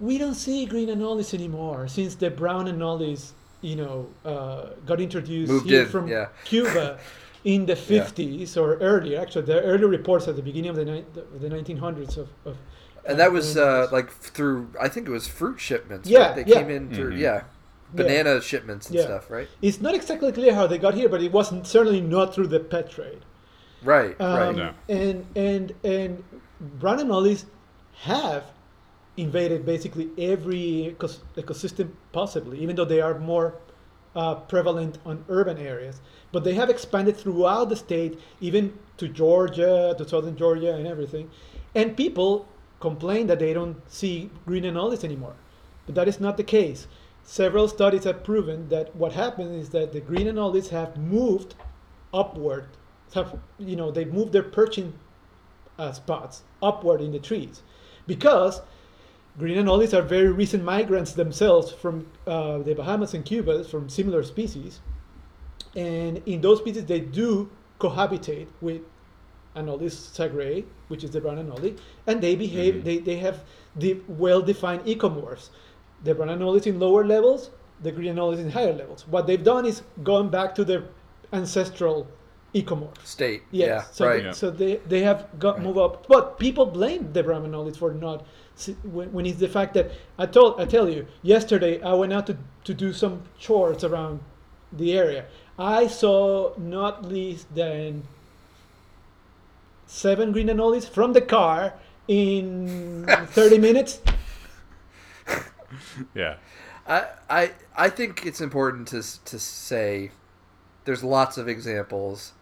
we don't see green anoles anymore since the brown anoles, you know, uh, got introduced Moved here in, from yeah. Cuba in the 50s or earlier. Actually, the early reports at the beginning of the, ni- the 1900s of, of And that was uh, like through I think it was fruit shipments. Yeah, Right? They yeah. came in through Mhm. yeah, Yeah. banana shipments and Yeah. stuff. Right. It's not exactly clear how they got here, but it wasn't certainly not through the pet trade. Right. Um, right. No. And and and brown anoles have invaded basically every ecos- ecosystem possibly, even though they are more uh, prevalent on urban areas. But they have expanded throughout the state, even to Georgia, to southern Georgia, and everything. And people complain that they don't see green anoles anymore, but that is not the case. Several studies have proven that what happens is that the green anoles have moved upward. Have you know they moved their perching uh, spots upward in the trees because green anoles are very recent migrants themselves from uh, the Bahamas and Cuba from similar species, and in those species they do cohabitate with Anolis sagrei, which is the brown anole, and they behave. Mhm. They, they have the well-defined ecomorphs. The brown anoles in lower levels, the green anoles in higher levels. What they've done is gone back to their ancestral ecomorphs. State. Yes. Yeah. So, right. they, Yeah. so they, they have got Right. move up, but people blame the brown Brahmanolis for not. When, when it's the fact that I told I tell you yesterday I went out to, to do some chores around the area. I saw not least than seven green anoles from the car in 30 minutes. Yeah. I, I I think it's important to to say there's lots of examples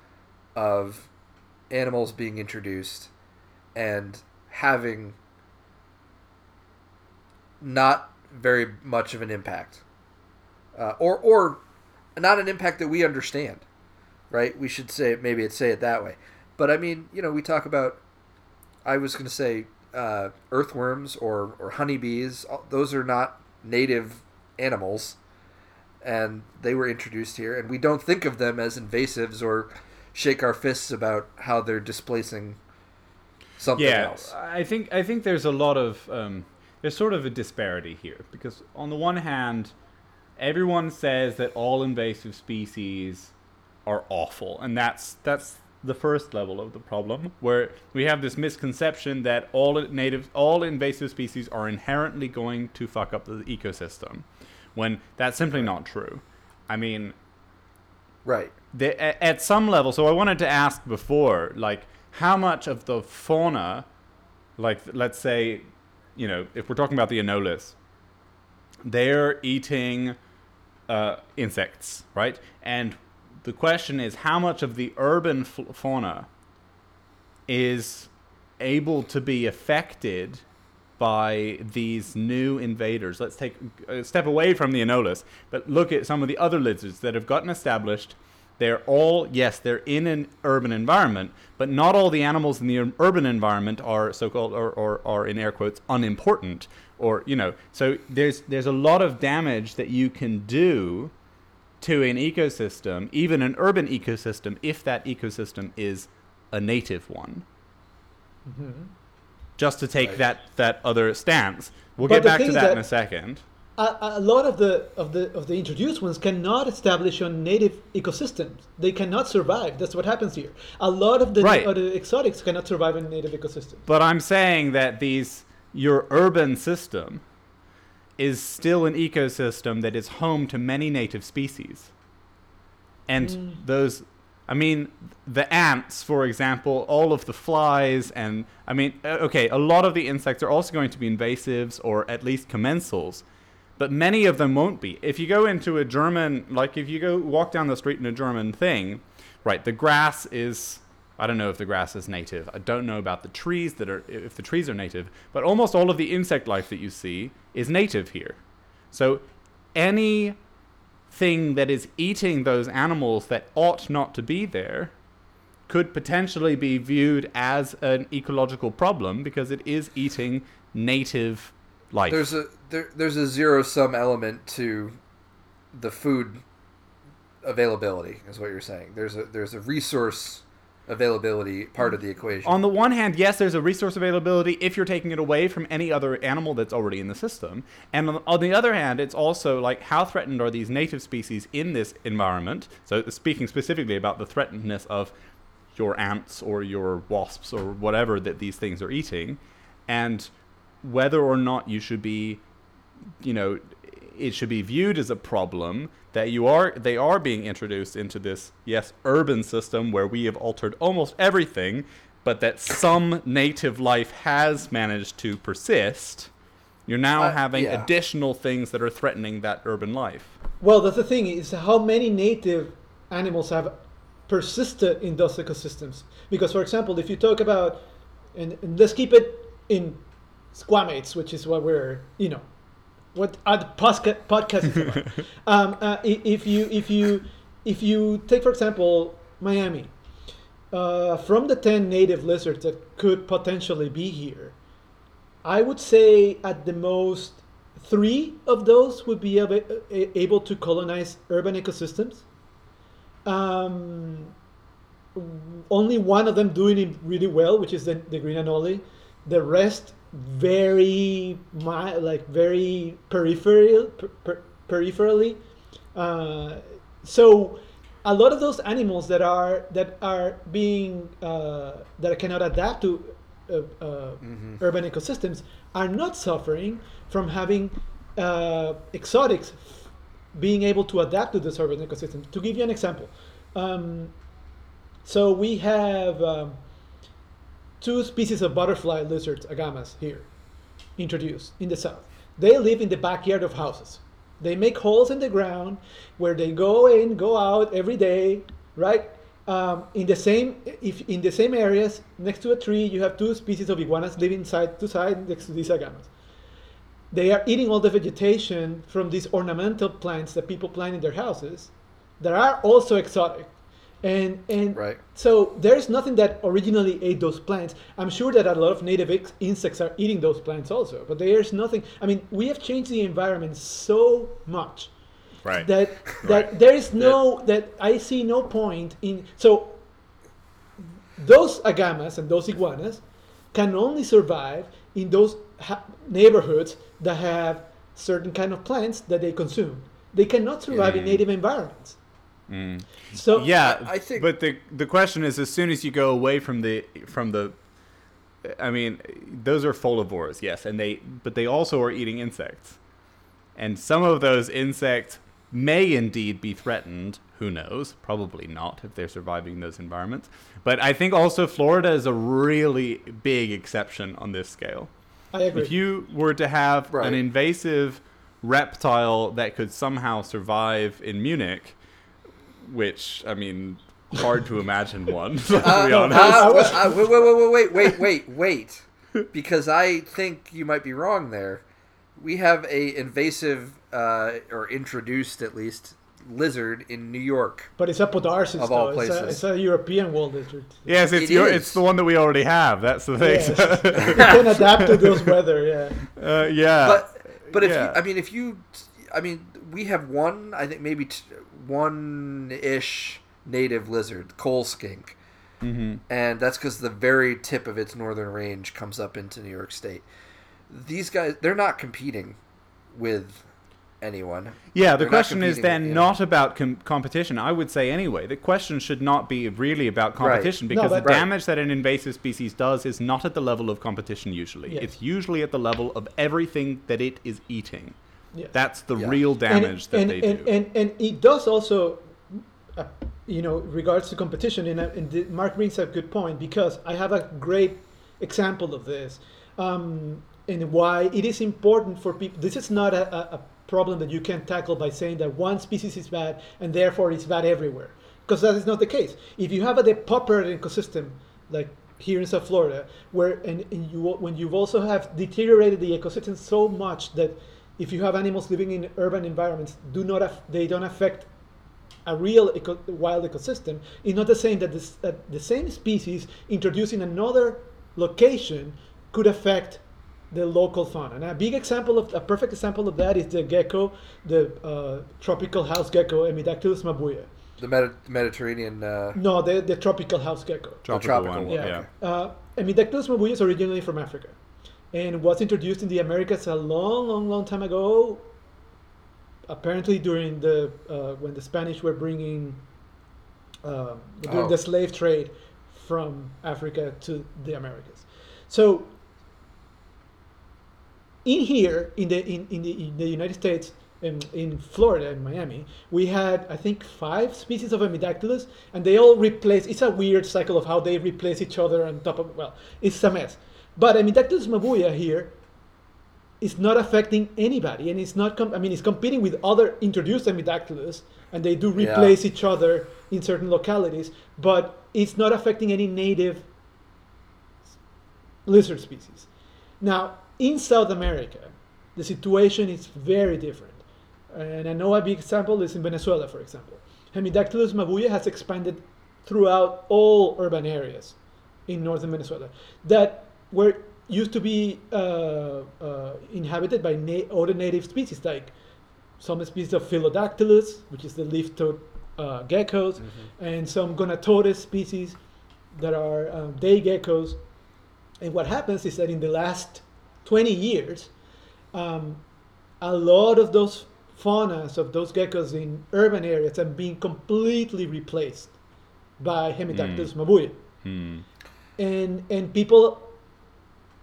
of animals being introduced and having not very much of an impact, uh, or or not an impact that we understand. Right? We should say maybe it say it that way. But I mean, you know, we talk about. I was going to say uh, earthworms or or honeybees. Those are not native animals, and they were introduced here, and we don't think of them as invasives or shake our fists about how they're displacing something yeah, else. I think I think there's a lot of um, there's sort of a disparity here because on the one hand, everyone says that all invasive species are awful, and that's that's the first level of the problem, where we have this misconception that all native all invasive species are inherently going to fuck up the ecosystem, when that's simply not true. I mean, Right. at some level so i wanted to ask before like how much of the fauna like let's say you know if we're talking about the anolis they're eating uh, insects right and the question is how much of the urban fauna is able to be affected by these new invaders. Let's take a step away from the Anolis, but look at some of the other lizards that have gotten established. They're all, yes, they're in an urban environment, but not all the animals in the urban environment are so-called, or, or are in air quotes, unimportant, or you know. So there's there's a lot of damage that you can do to an ecosystem, even an urban ecosystem, if that ecosystem is a native one. Mm-hmm. Just to take Right. that that other stance. We'll But get back to is that in a second. a, a lot of the of the of the introduced ones cannot establish on native ecosystems. They cannot survive. That's what happens here. A lot of the, Right. of the exotics cannot survive in native ecosystems. But I'm saying that these your urban system is still an ecosystem that is home to many native species. And Mm. those I mean the ants for example, all of the flies and I mean okay, a lot of the insects are also going to be invasives or at least commensals. But many of them won't be. If you go into a German like if you go walk down the street in a German thing, right, the grass is I don't know if the grass is native. I don't know about the trees that are if the trees are native, but almost all of the insect life that you see is native here. So any thing that is eating those animals that ought not to be there could potentially be viewed as an ecological problem because it is eating native life. There's a there, there's a zero sum element to the food availability, is what you're saying. There's a there's a resource availability part of the equation. On the one hand, yes, there's a resource availability if you're taking it away from any other animal that's already in the system. And on, the other hand, it's also like how threatened are these native species in this environment? So, speaking specifically about the threatenedness of your ants or your wasps or whatever that these things are eating, and whether or not you should be, you know, it should be viewed as a problem that you are they are being introduced into this yes urban system where we have altered almost everything but that some native life has managed to persist you're now Uh, having yeah. additional things that are threatening that urban life Well, that's the thing is how many native animals have persisted in those ecosystems. Because, for example, if you talk about, and, and let's keep it in squamates, which is what we're, you know, what our podcast podcast is about. um, uh, if you if you if you take, for example, Miami, uh, from the ten native lizards that could potentially be here, I would say at the most three of those would be ab- a- able to colonize urban ecosystems. Um, only one of them doing it really well, which is the, the green anole. The rest very mi- like very peripheral, per, per, peripherally. Uh, so a lot of those animals that are that are being uh, that cannot adapt to uh, uh, urban ecosystems are not suffering from having uh, exotics being able to adapt to this urban ecosystem. To give you an example, um, so we have um, two species of butterfly lizards, agamas, here, introduced in the south. They live in the backyard of houses. They make holes in the ground where they go in, go out every day, right? Um, in the same, if in the same areas next to a tree, you have two species of iguanas living side to side next to these agamas. They are eating all the vegetation from these ornamental plants that people plant in their houses that are also exotic. And, and Right. so there's nothing that originally ate those plants. I'm sure that a lot of native insects are eating those plants also, but there's nothing. I mean, we have changed the environment so much right that that Right. there is no that I see no point in so those agamas and those iguanas can only survive in those ha- neighborhoods that have certain kind of plants that they consume. They cannot survive in Mm. native environments. Mm. So yeah I- I think- but the the question is as soon as you go away from the from the i mean those are folivores yes and they but they also are eating insects and some of those insects may indeed be threatened who knows probably not if they're surviving those environments but i think also florida is a really big exception on this scale I agree. if you were to have Right. an invasive reptile that could somehow survive in Munich, which I mean, hard to imagine one. Let's Uh, be honest. uh, uh, wait, wait, wait, wait, wait, wait, wait. because I think you might be wrong there. We have a invasive uh, or introduced at least lizard in New York. But it's a podarcis, Of all though. It's a, places. it's a European wall lizard. Yes, it's It your, it's the one that we already have. That's the thing. Yes. it can adapt to those weather, yeah. uh, yeah. But but if yeah. you, I mean if you I mean we have one I think maybe t- one ish native lizard coal skink. hmm and that's because the very tip of its northern range comes up into New York State. These guys, they're not competing with anyone. Yeah, the They're question is then not about com- competition. I would say anyway, the question should not be really about competition No, because but- the Right. damage that an invasive species does is not at the level of competition usually. Yes. It's usually at the level of everything that it is eating. Yes. That's the Yeah. real And- damage that and, they and, do. And, and it does also, uh, you know, regards to competition. And, uh, and the, Mark brings up a good point because I have a great example of this, um, and why it is important for people. This is not a, a, a problem that you can tackle by saying that one species is bad and therefore it's bad everywhere, because that is not the case. If you have a depopulated ecosystem like here in South Florida, where and, and you when you also have deteriorated the ecosystem so much that if you have animals living in urban environments, do not aff- they don't affect a real eco- wild ecosystem. It's not the same that, this, that the same species introducing another location could affect the local fauna. And a big example of a perfect example of that is the gecko, the uh, tropical house gecko, Hemidactylus mabouia. The Medi- Mediterranean. Uh, No, the, the tropical house gecko. tropical, tropical one. one, Yeah. okay. Uh, Hemidactylus mabouia is originally from Africa and was introduced in the Americas a long, long, long time ago. Apparently, during the uh, when the Spanish were bringing uh, during Oh. the slave trade from Africa to the Americas. So, in here, in the in, in the in the United States, in, in Florida, in Miami, we had I think five species of Hemidactylus, and they all replace. It's a weird cycle of how they replace each other on top of. Well, it's a mess. But Hemidactylus mabouia here is not affecting anybody, and it's not. Com- I mean, it's competing with other introduced Hemidactylus, and they do Yeah. replace each other in certain localities. But it's not affecting any native lizard species. Now, in South America, the situation is very different. And I know a big example is in Venezuela, for example. Hemidactylus mabouia has expanded throughout all urban areas in northern Venezuela that were used to be uh, uh, inhabited by na- other native species, like some species of Phyllodactylus, which is the leaf-toed uh, geckos, and some Gonatodes species that are um, day geckos. And what happens is that in the last 20 years, um, a lot of those faunas of those geckos in urban areas have been completely replaced by Hemidactylus mabouia. Hmm. And, and people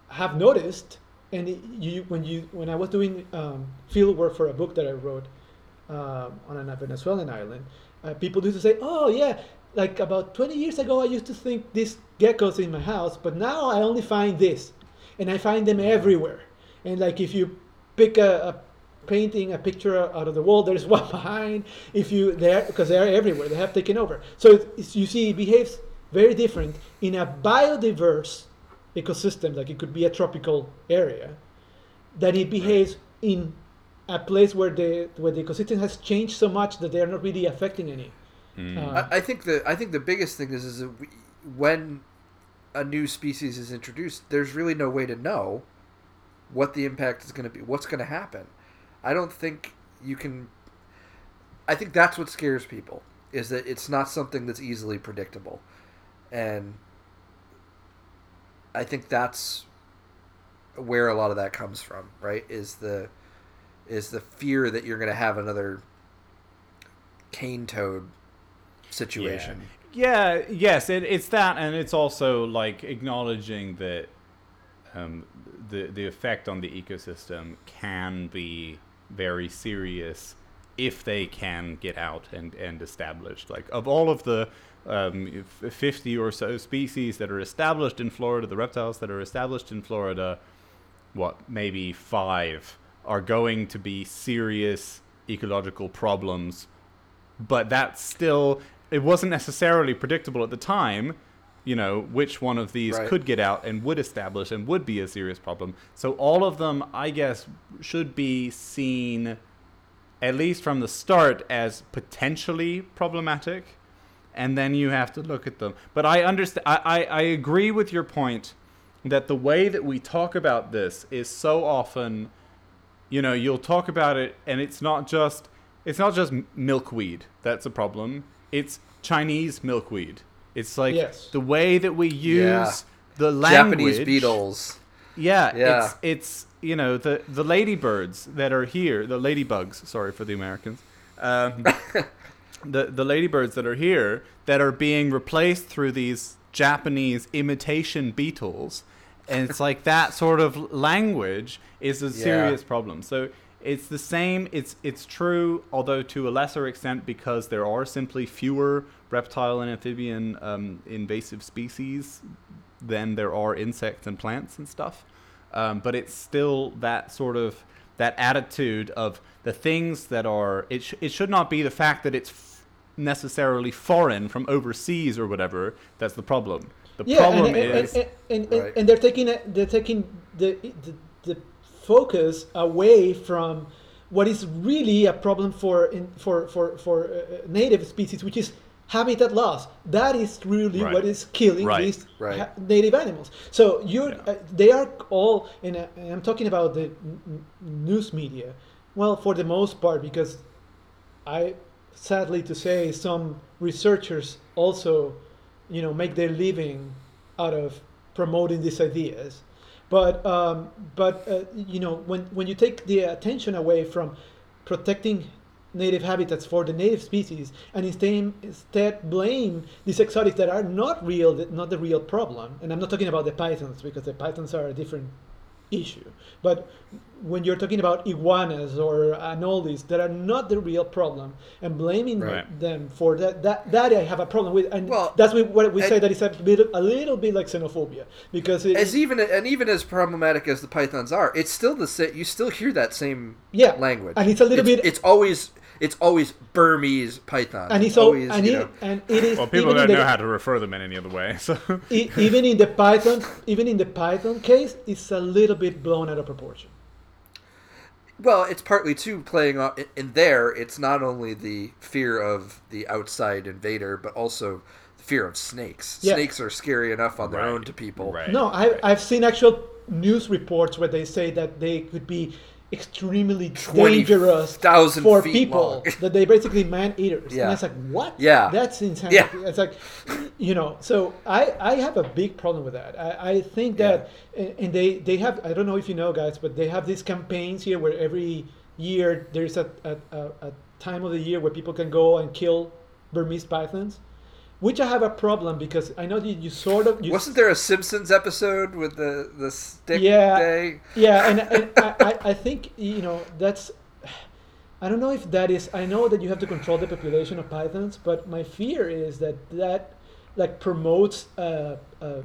have noticed, and you, when, you, when I was doing um, field work for a book that I wrote um, on a Venezuelan island, uh, people used to say, oh yeah, like about 20 years ago I used to think these geckos in my house, but now I only find this. And I find them everywhere. And like if you pick a, a painting, a picture out of the wall, there's one behind. If you there because they're everywhere, they have taken over. So it's, you see, it behaves very different in a biodiverse ecosystem, like it could be a tropical area, than it behaves in a place where the where the ecosystem has changed so much that they are not really affecting any. Hmm. Uh, I, I think the I think the biggest thing is is that we, when a new species is introduced, there's really no way to know what the impact is going to be, what's going to happen. I don't think you can. I think that's what scares people is that it's not something that's easily predictable, and I think that's where a lot of that comes from. Right? Is the is the fear that you're going to have another cane toad situation. Yeah, yes, it, it's that, and it's also like acknowledging that um, the the effect on the ecosystem can be very serious if they can get out and and established. Like of all of the um, fifty or so species that are established in Florida, the reptiles that are established in Florida, what maybe five are going to be serious ecological problems but that's still it wasn't necessarily predictable at the time you know, which one of these Right. could get out and would establish and would be a serious problem. So all of them, I guess, should be seen, at least from the start, as potentially problematic. And then you have to look at them. But I understand. I, I, I agree with your point that the way that we talk about this is so often you know you'll talk about it and it's not just it's not just milkweed that's a problem it's chinese milkweed it's like Yes. the way that we use Yeah. the language Japanese beetles. yeah, Yeah. it's it's you know the the ladybirds that are here, the ladybugs. Sorry for the Americans. Um, the the ladybirds that are here that are being replaced through these Japanese imitation beetles, and it's like that sort of language is a Yeah. serious problem. So it's the same. It's it's true, although to a lesser extent because there are simply fewer reptile and amphibian um, invasive species than there are insects and plants and stuff. Um, but it's still that sort of that attitude of the things that are. It sh- it should not be the fact that it's necessarily foreign from overseas or whatever. That's the problem. The yeah, problem and, and, is and, and, and, Right. and they're taking it- they're taking the, the the focus away from what is really a problem for in, for for for uh, native species, which is habitat loss. That is really Right. what is killing Right. these Right. ha- native animals. So you, Yeah. uh, they are all, and uh, and I'm talking about the n- n- news media. Well, for the most part, because I, sadly to say, some researchers also, you know, make their living out of promoting these ideas. But um, but uh, you know, when when you take the attention away from protecting native habitats for the native species and instead, instead blame these exotics that are not real, not the real problem. And I'm not talking about the pythons because the pythons are a different issue. But when you're talking about iguanas or anoles that are not the real problem and blaming Right. them for that, that, that I have a problem with. And Well, that's what what we say and- that it's a, bit, a little bit like xenophobia because it, As even and even as problematic as the pythons are, it's still the same. You still hear that same Yeah, language, and it's a little bit- It's always it's always Burmese python. and it's all, always and, you it, know, and it is well, people even don't the, know how to refer them in any other way. So e- even in the Python, even in the Python case, it's a little bit blown out of proportion. Well, it's partly too playing on in there. It's not only the fear of the outside invader, but also the fear of snakes. Yeah. Snakes are scary enough on their Right. own to people. Right. No, I, I've seen actual news reports where they say that they could be extremely 20,000 dangerous for people. that they basically man eaters. Yeah. And it's like what? Yeah. that's insanity. Yeah. It's like, you know. So I I have a big problem with that. I, I think that and and they they have I don't know if you know guys, but they have these campaigns here where every year there's a a, a, a time of the year where people can go and kill Burmese pythons. Which I have a problem because I know that you sort of you Wasn't there a Simpsons episode with the the stick Yeah. day? yeah and, and I, I, I think you know that's i don't know if that is i know that you have to control the population of pythons but my fear is that that like promotes uh, uh,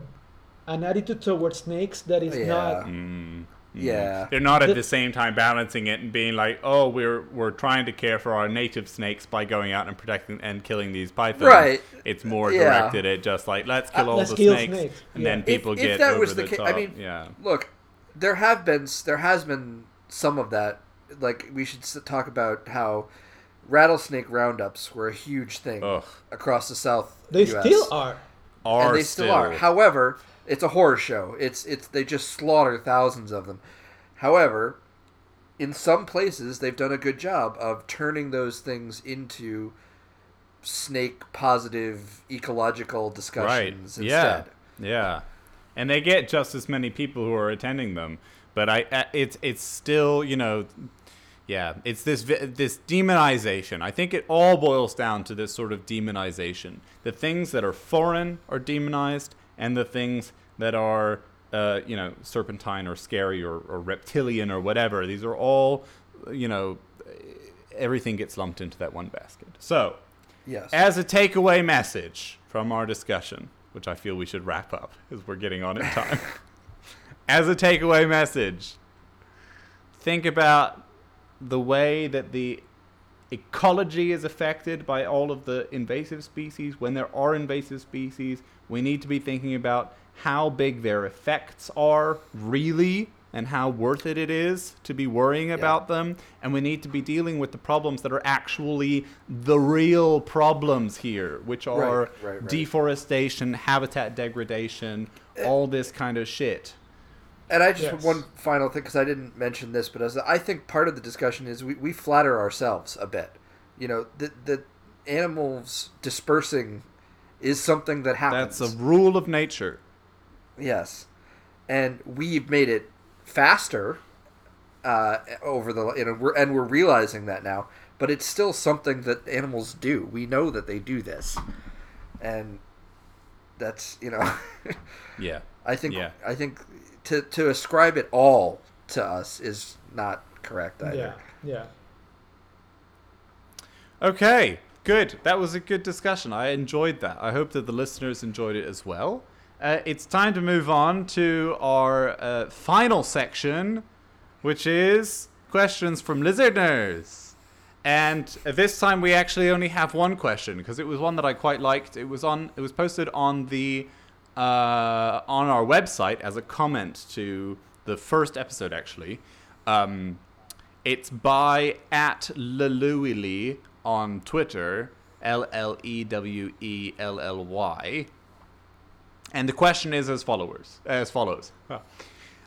an attitude towards snakes that is Yeah. not Mm, mm. Yeah. They're not at The- the same time balancing it and being like, "Oh, we're we're trying to care for our native snakes by going out and protecting and killing these pythons." Right. It's more Yeah. directed at just like, "Let's kill Uh, all let's the kill snakes," snakes. and Yeah. then If- people if get that over was the, the ca- top. I mean, yeah. Look, there have been there has been some of that. Like we should talk about how rattlesnake roundups were a huge thing Ugh. across the South. they US. still are Are and they still, are. However, it's a horror show. It's it's they just slaughter thousands of them. However, in some places they've done a good job of turning those things into snake positive ecological right. discussions Yeah. instead. Yeah. And they get just as many people who are attending them, but I uh, it's it's still you know. Yeah, it's this this demonization. I think it all boils down to this sort of demonization. The things that are foreign are demonized, and the things that are, uh, you know, serpentine or scary or, or reptilian or whatever. These are all, you know, everything gets lumped into that one basket. So, Yes. as a takeaway message from our discussion, which I feel we should wrap up because we're getting on in time. As a takeaway message, think about the way that the ecology is affected by all of the invasive species. When there are invasive species, we need to be thinking about how big their effects are really and how worth it it is to be worrying about them. And we need to be dealing with the problems that are actually the real problems here, which are Right, right, right. deforestation, habitat degradation, eh. all this kind of shit. And I just Yes. one final thing because I didn't mention this, but as I think part of the discussion is we, we flatter ourselves a bit. You know, the the animals dispersing is something that happens. That's a rule of nature. Yes, and we've made it faster uh, over the you know we're and we're realizing that now. But it's still something that animals do. We know that they do this, and that's you know. Yeah. I think Yeah. I think to to ascribe it all to us is not correct Yeah, either. yeah. Okay, good. That was a good discussion. I enjoyed that. I hope that the listeners enjoyed it as well. Uh, it's time to move on to our uh, final section, which is questions from listeners. And this time we actually only have one question because it was one that I quite liked. It was on. It was posted on the uh, on our website as a comment to the first episode. Actually, um, it's by at Llewelly on Twitter, L L E W E L L Y. And the question is as follows. As follows.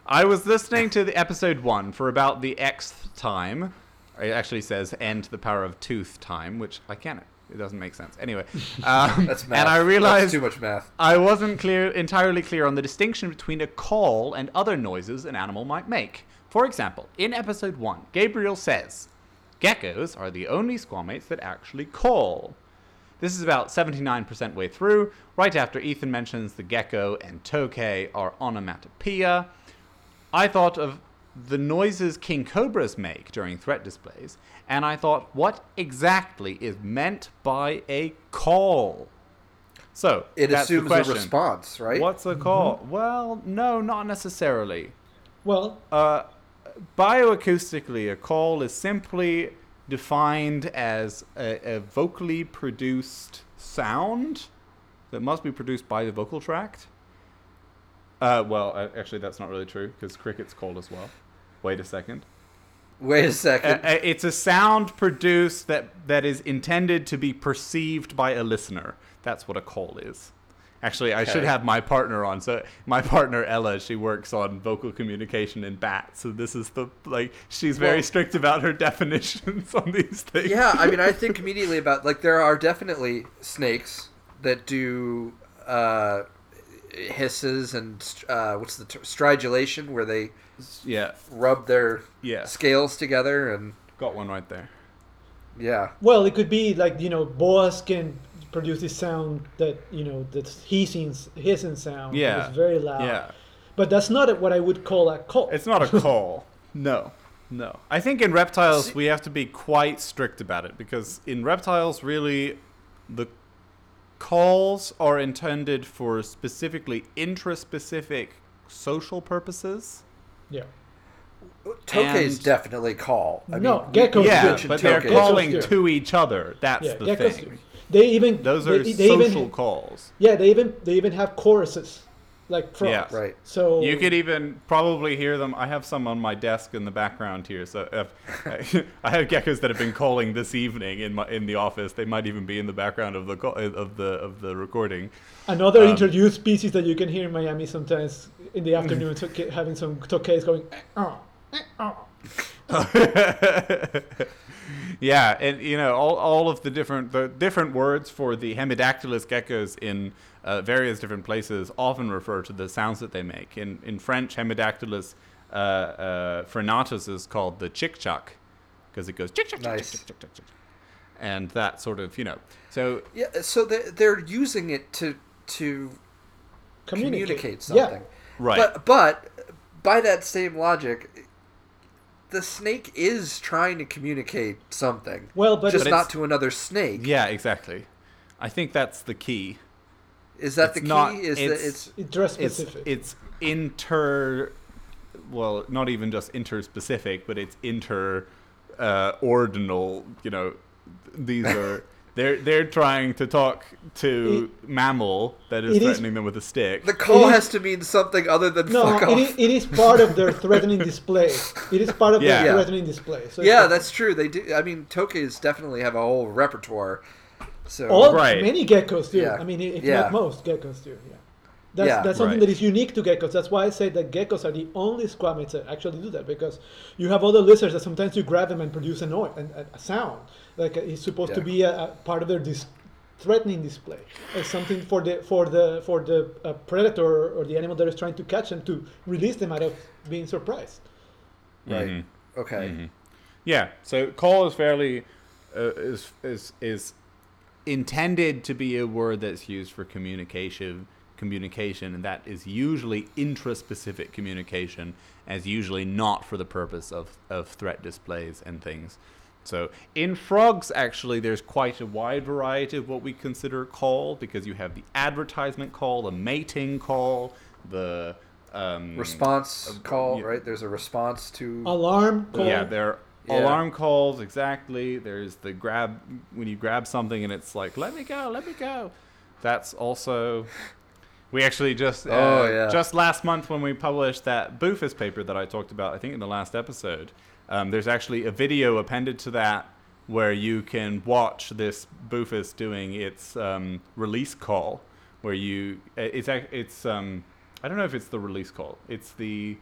I was listening to the episode one for about the xth time. It actually says n to the power of tooth time, which I can't. It doesn't make sense. Anyway, um, That's math. and I realized That's too much math. I wasn't clear, entirely clear on the distinction between a call and other noises an animal might make. For example, in episode 1, Gabriel says, Geckos are the only squamates that actually call. This is about 79% way through, right after Ethan mentions the gecko and tokay are onomatopoeia. I thought of the noises king cobras make during threat displays, and I thought, what exactly is meant by a call? So, It that's the assumes a response, right? What's a call? Well, no, not necessarily. Well, Uh, bioacoustically, a call is simply defined as a, a vocally produced sound that must be produced by the vocal tract. Uh, well, uh, actually, that's not really true because crickets call as well. Wait a second. Wait a second. uh, it's a sound produced that that is intended to be perceived by a listener. That's what a call is. Actually, I should have my partner on. So my partner Ella, she works on vocal communication in bats. So this is the like she's very Well- strict about her definitions on these things. yeah, I mean, I think immediately about like there are definitely snakes that do uh, hisses and uh, what's the ter- stridulation where they yeah, rub their yeah. scales together and Got one right there. yeah. well, it could be like you know, boas can produce this sound that you know that's hissing, hissing sound. Yeah. it's very loud. Yeah, But that's not what I would call a call. it's not a call. no, no. I think in reptiles we have to be quite strict about it because in reptiles, really, the calls are intended for specifically intraspecific social purposes. yeah. Tokays And- definitely call. I No, mean, geckos we Yeah, yeah, but they're calling to each other. That's Yeah, the geckos thing. do. They even Those are they, they social even, calls. Yeah, they even they even have choruses, like frogs. Yeah. Right. So You could even probably hear them. I have some on my desk in the background here. So if, I have geckos that have been calling this evening in my in the office. They might even be in the background of the call, of the of the recording. another um, introduced species that you can hear in Miami sometimes in the afternoon, toke- having some tokays going. "Ah, ah." yeah, and you know all, all of the different the different words for the hemidactylus geckos in uh, various different places often refer to the sounds that they make. In in French, hemidactylus uh, uh, frenatus is called the chick chuck because it goes chick chuck chick Nice. chick chick chick chick, and that sort of you know. So Yeah, so they're, they're using it to to Communicate. communicate, something. right, But but by that same logic, the snake is trying to communicate something. Well, but just But not to another snake. yeah, exactly. I think that's the key. Is that It's the key? not- is it's- that it's It's it's it's inter well not even just interspecific but it's inter uh, ordinal you know these are they're they're trying to talk to mammal that is it is- threatening them with a stick. The call is- has to mean something other than No, fuck it off. is, it is part of their threatening display. It is part of Yeah. their Yeah. threatening display. So it's yeah, like- that's true. They do. I mean, tokays definitely have a whole repertoire. So all Right. many geckos do. Yeah. I mean, if Yeah. not most geckos do. Yeah. That's, Yeah. that's something Right. that is unique to geckos. That's why I say that geckos are the only squamates that actually do that because you have other lizards that sometimes you grab them and produce a noise and a, a sound. Like uh, it's supposed to be a, a part of their dis- threatening display. It's something for the for the for the uh, predator or the animal that is trying to catch them to release them out of being surprised. right. Mhm. Okay. Mhm. Yeah. So call is fairly uh, is is is intended to be a word that's used for communication communication and that is usually intraspecific communication as usually not for the purpose of, of threat displays and things so in frogs actually there's quite a wide variety of what we consider call because you have the advertisement call the mating call the um, Response uh, call. yeah. Right. There's a response to. Alarm call. yeah, there are Yeah. alarm calls exactly. There's the grab when you grab something and it's like, "Let me go, let me go." That's also we actually just uh, Oh, yeah. just last month when we published that Boophis paper that I talked about, I think in the last episode. Um, there's actually a video appended to that where you can watch this Boophis doing its um, release call, where you it's it's um, I don't know if it's the release call. It's the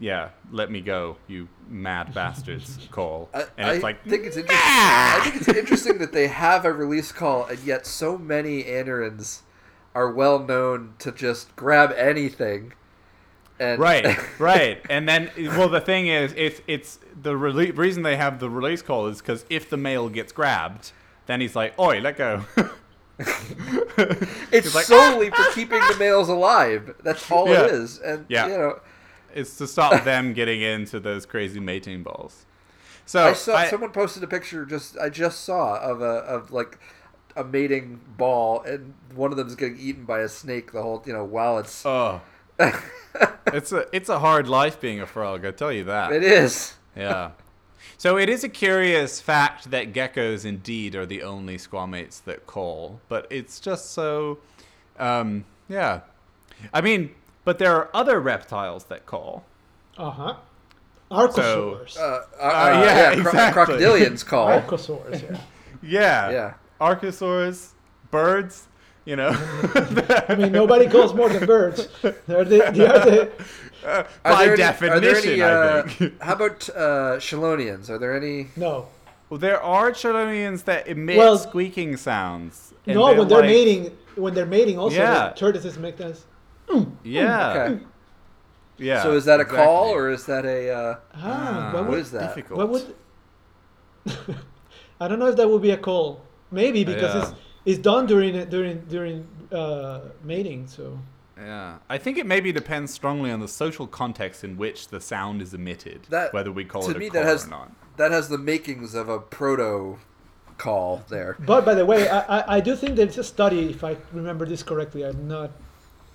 yeah, let me go, you mad bastards call. I, and I like think it's interesting. I think it's interesting that they have a release call, and yet so many Anurans are well known to just grab anything. And right, right. And then well the thing is it's it's the rele- reason they have the release call is cuz if the male gets grabbed, then he's like, "Oi, let go." it's It's like, solely for ah! keeping the males alive. That's all Yeah. it is. And Yeah. you know, it's to stop them getting into those crazy mating balls. So I saw I- someone posted a picture just I just saw of a of like a mating ball, and one of them is getting eaten by a snake. The whole you know while it's Oh. It's a it's a hard life being a frog, I tell you that. it is. Yeah. So it is a curious fact that geckos indeed are the only squamates that call, but it's just so, um, yeah. I mean, but there are other reptiles that call. Uh huh. Archosaurs. Uh, uh, Uh, uh, yeah, yeah, cro- exactly. crocodilians call. Archosaurs. Yeah. Yeah. Yeah. Archosaurs, birds, you know. I mean, nobody calls more than birds. They're the, they are the Uh, Are by there any- definition, are there any, I uh, think. how about uh, Chelonians? Are there any? no. well, there are chelonians that emit Well, squeaking sounds. and No, when they're like- mating, when they're mating, also Yeah. the tortoises make this. Yeah. Okay. Yeah. so is that a call or is that a? Uh, Ah, what what would, is that? Difficult. what would? I don't know if that would be a call. Maybe because Yeah. it's it's done during during during uh, mating. So Yeah, I think it maybe depends strongly on the social context in which the sound is emitted, That- whether we call to it a me, call that has or not. that has the makings of a proto call there. But by the way, I, I, I do think there's a study, if I remember this correctly. I'm not,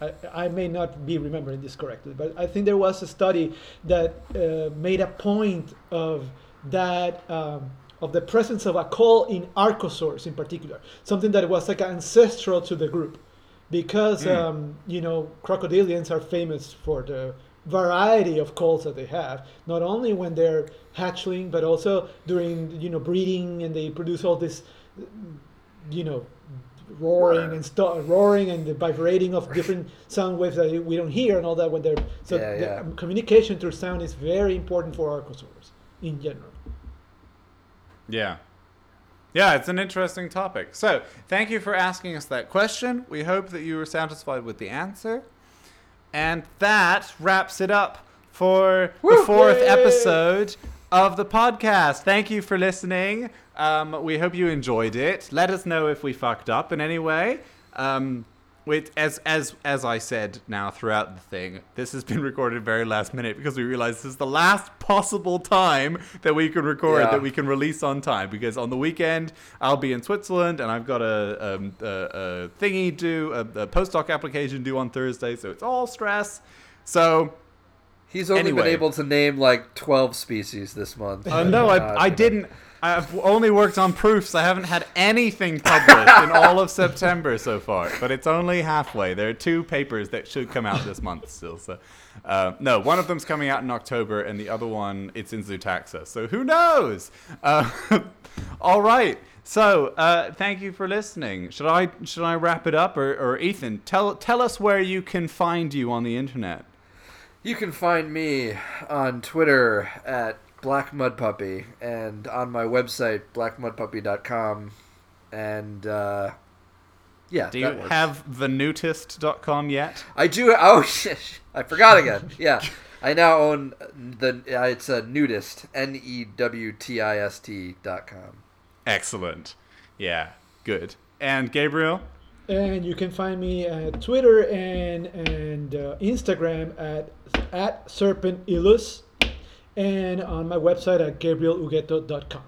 I, I may not be remembering this correctly, but I think there was a study that uh, made a point of that um, of the presence of a call in archosaurs in particular, something that was like ancestral to the group, because um, you know crocodilians are famous for the variety of calls that they have, not only when they're hatchling, but also during you know breeding, and they produce all this, you know, roaring and roaring and the vibrating of different sound waves that we don't hear and all that when they're so Yeah, yeah. communication through sound is very important for archosaurs in general. Yeah. Yeah, it's an interesting topic. So, thank you for asking us that question. We hope that you were satisfied with the answer. And that wraps it up for the fourth Yay! episode of the podcast. Thank you for listening. Um, we hope you enjoyed it. Let us know if we fucked up in any way. Um, with, as as as I said now throughout the thing, this has been recorded very last minute because we realized this is the last possible time that we can record Yeah. that we can release on time. Because on the weekend I'll be in Switzerland and I've got a, um, a, a thingy due, a, a postdoc application due on Thursday, so it's all stress. So He's only Anyway. been able to name like 12 species this month. Uh, no, I, I didn't. I've only worked on proofs. I haven't had anything published in all of September so far. But it's only halfway. There are two papers that should come out this month still. So, uh, no, one of them's coming out in October, and the other one it's in Zootaxa. So who knows? Uh, all right. So uh, thank you for listening. Should I should I wrap it up, or, or Ethan, tell tell us where you can find you on the internet. You can find me on Twitter at Black Mud Puppy and on my website blackmudpuppy.com and uh, yeah, Do that you works. have thenewtist.com yet? I do. Oh shit! I forgot again. Yeah, I now own the. Uh, it's a nudist. N e w t i s t dot com. Excellent. Yeah, good. And Gabriel? And you can find me at Twitter and and uh, Instagram at at Serpent Illus, and on my website at gabrielugueto.com.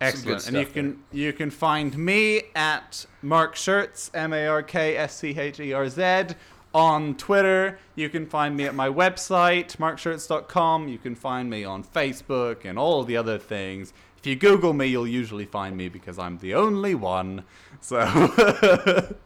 Excellent. And you stuff can you can find me at Mark Scherz, M A R K S C H E R Z on Twitter. You can find me at my website, markscherz.com. You can find me on Facebook and all the other things. If you Google me, you'll usually find me because I'm the only one. So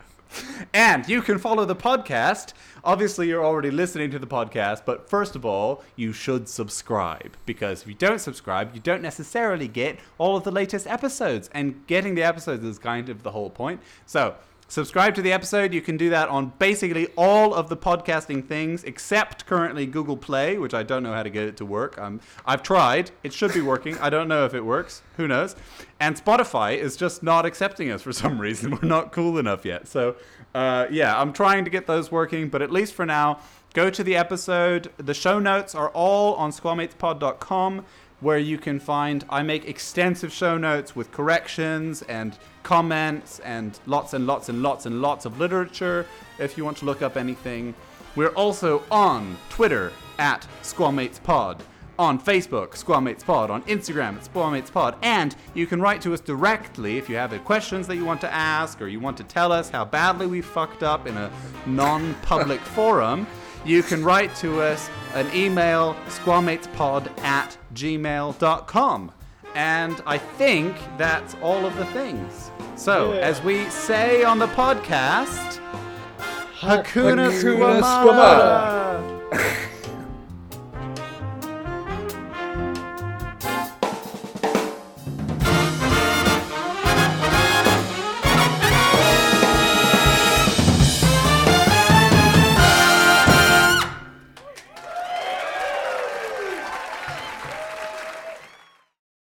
And you can follow the podcast. Obviously, you're already listening to the podcast, but first of all, you should subscribe because if you don't subscribe, you don't necessarily get all of the latest episodes. And getting the episodes is kind of the whole point. So, subscribe to the episode. You can do that on basically all of the podcasting things except currently Google Play, which I don't know how to get it to work. Um, I've tried. It should be working. I don't know if it works. Who knows? And Spotify is just not accepting us for some reason. We're not cool enough yet. So, uh, yeah, I'm trying to get those working, but at least for now, go to the episode. The show notes are all on squamatespod.com where you can find I make extensive show notes with corrections and comments and lots and lots and lots and lots of literature if you want to look up anything. We're also on Twitter at SquamatesPod, on Facebook, SquamatesPod, on Instagram at SquamatesPod, and you can write to us directly if you have questions that you want to ask or you want to tell us how badly we fucked up in a non-public forum. You can write to us an email, squamatespod at gmail.com. And I think that's all of the things. So, Yeah. as we say on the podcast, Hakuna Hakuna.